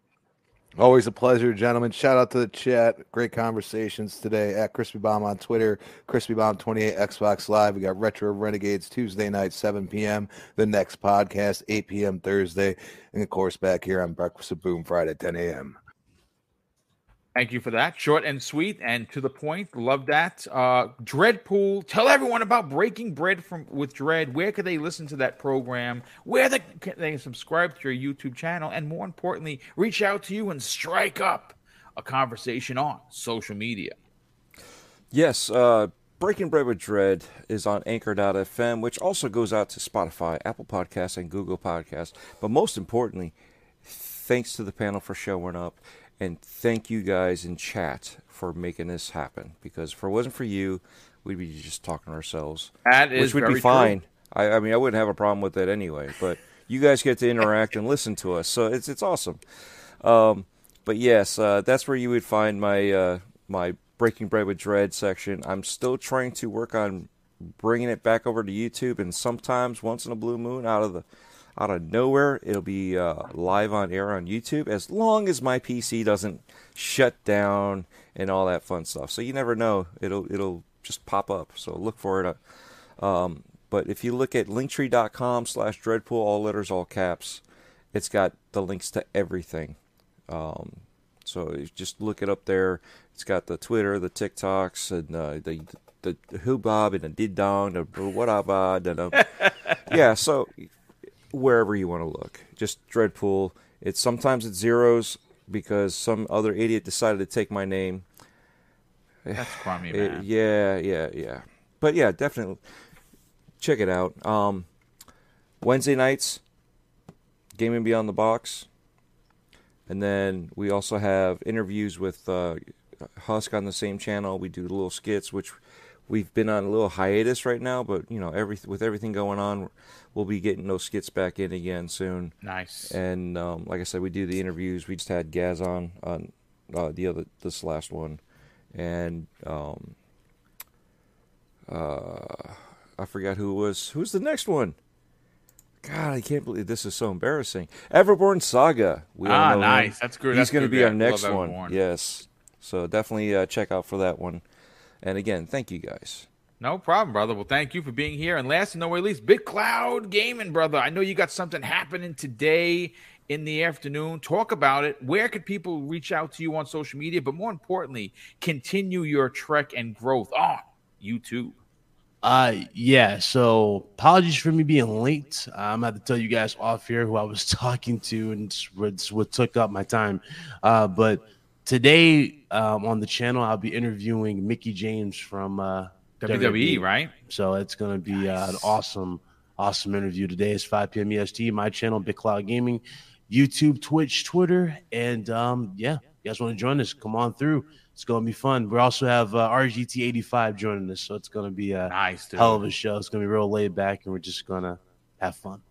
Always a pleasure, gentlemen. Shout out to the chat. Great conversations today at Crispy Bomb on Twitter, Crispy Bomb 28 Xbox Live. We got Retro Renegades Tuesday night, 7 p.m. The next podcast, 8 p.m. Thursday. And of course, back here on Breakfast with Boom Friday, 10 a.m. Thank you for that. Short and sweet and to the point. Love that. Uh Dreadpool. Tell everyone about Breaking Bread from with Dread. Where could they listen to that program? Where they, can they subscribe to your YouTube channel? And more importantly, reach out to you and strike up a conversation on social media. Yes, uh, Breaking Bread with Dread is on Anchor.fm, which also goes out to Spotify, Apple Podcasts, and Google Podcasts. But most importantly, thanks to the panel for showing up, and thank you guys in chat for making this happen. Because if it wasn't for you, we'd be just talking to ourselves, That is which would be fine. I, I mean, I wouldn't have a problem with that anyway. But you guys get to interact and listen to us, so it's it's awesome. Um, but yes, uh, that's where you would find my uh, my Breaking Bread with Dread section. I'm still trying to work on bringing it back over to YouTube, and sometimes once in a blue moon, out of the out of nowhere, it'll be uh, live on air on YouTube. As long as my PC doesn't shut down and all that fun stuff. So you never know; it'll it'll just pop up. So look for it. Um, but if you look at linktree.com slash dreadpool, all letters, all caps, it's got the links to everything. Um, so just look it up there. It's got the Twitter, the TikToks, and uh, the the the Hubob and the Did Dong, the whatever. yeah, so wherever you want to look, just Dreadpool. It's sometimes it's zeros because some other idiot decided to take my name. That's crummy, It- man. yeah, yeah, yeah. But yeah, definitely check it out. Um, Wednesday nights, Gaming Beyond the Box, and then we also have interviews with uh, Husk on the same channel. We do little skits, which we've been on a little hiatus right now, but you know, every with everything going on, we'll be getting those skits back in again soon. Nice. And um, like I said, we do the interviews. We just had Gaz on on uh, the other this last one, and um, uh, I forgot who it was. Who's the next one? God, I can't believe this is so embarrassing. Everborn Saga. We ah, know him. nice. That's good. He's That's going to be our next Love one. Everborn. Yes. So definitely uh, check out for that one. And again, thank you guys. No problem, brother. Well, thank you for being here. And last and no way least, Big Cloud Gaming, brother. I know you got something happening today in the afternoon. Talk about it. Where could people reach out to you on social media? But more importantly, continue your trek and growth on YouTube. Uh yeah, so apologies for me being late. I'm gonna have to tell you guys off here who I was talking to and what, what took up my time. Uh but today um on the channel I'll be interviewing Mickie James from uh WWE, E, right? So it's gonna be uh, an awesome, awesome interview today. It's 5 p.m. EST, my channel, Big Cloud Gaming, YouTube, Twitch, Twitter, and um, yeah, you guys want to join us? Come on through. It's gonna be fun. We also have uh, RGT85 joining us, so it's gonna be a Nice, dude. hell of a show. It's gonna be real laid back, and we're just gonna have fun.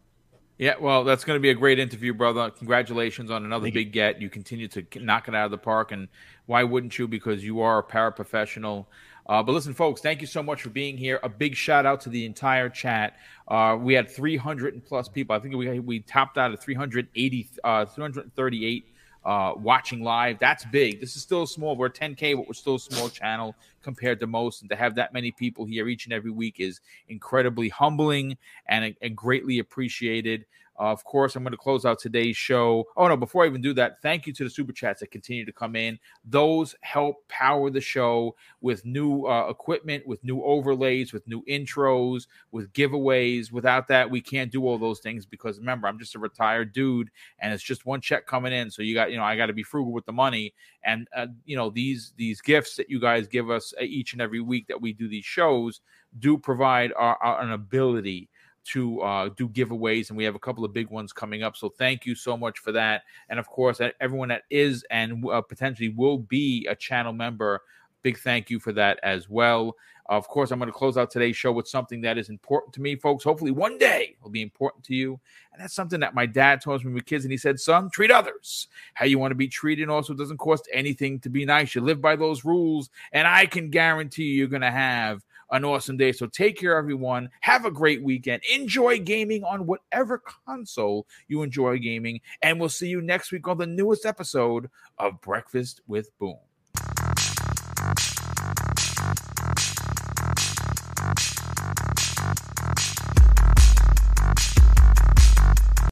Yeah, well, that's going to be a great interview, brother. Congratulations on another Thank big get. You continue to knock it out of the park, and why wouldn't you? Because you are a paraprofessional. Uh, but listen, folks, thank you so much for being here. A big shout out to the entire chat. Uh, we had 300 and plus people. I think we we topped out at 380, uh, 338 uh, watching live. That's big. This is still small. We're 10K, but we're still a small channel compared to most. And to have that many people here each and every week is incredibly humbling and, and greatly appreciated. Uh, of course, I'm going to close out today's show. Oh, no, before I even do that, thank you to the super chats that continue to come in. Those help power the show with new uh, equipment, with new overlays, with new intros, with giveaways. Without that, we can't do all those things because remember, I'm just a retired dude and it's just one check coming in. So you got, you know, I got to be frugal with the money. And, uh, you know, these, these gifts that you guys give us uh, each and every week that we do these shows do provide our, our, an ability to uh, do giveaways, and we have a couple of big ones coming up. So thank you so much for that. And of course, everyone that is and uh, potentially will be a channel member, big thank you for that as well. Of course, I'm going to close out today's show with something that is important to me, folks. Hopefully, one day will be important to you. And that's something that my dad told me when we kids. And he said, Son, treat others how you want to be treated. Also, it doesn't cost anything to be nice. You live by those rules. And I can guarantee you're going to have an awesome day. So take care, everyone. Have a great weekend. Enjoy gaming on whatever console you enjoy gaming. And we'll see you next week on the newest episode of Breakfast with Boom.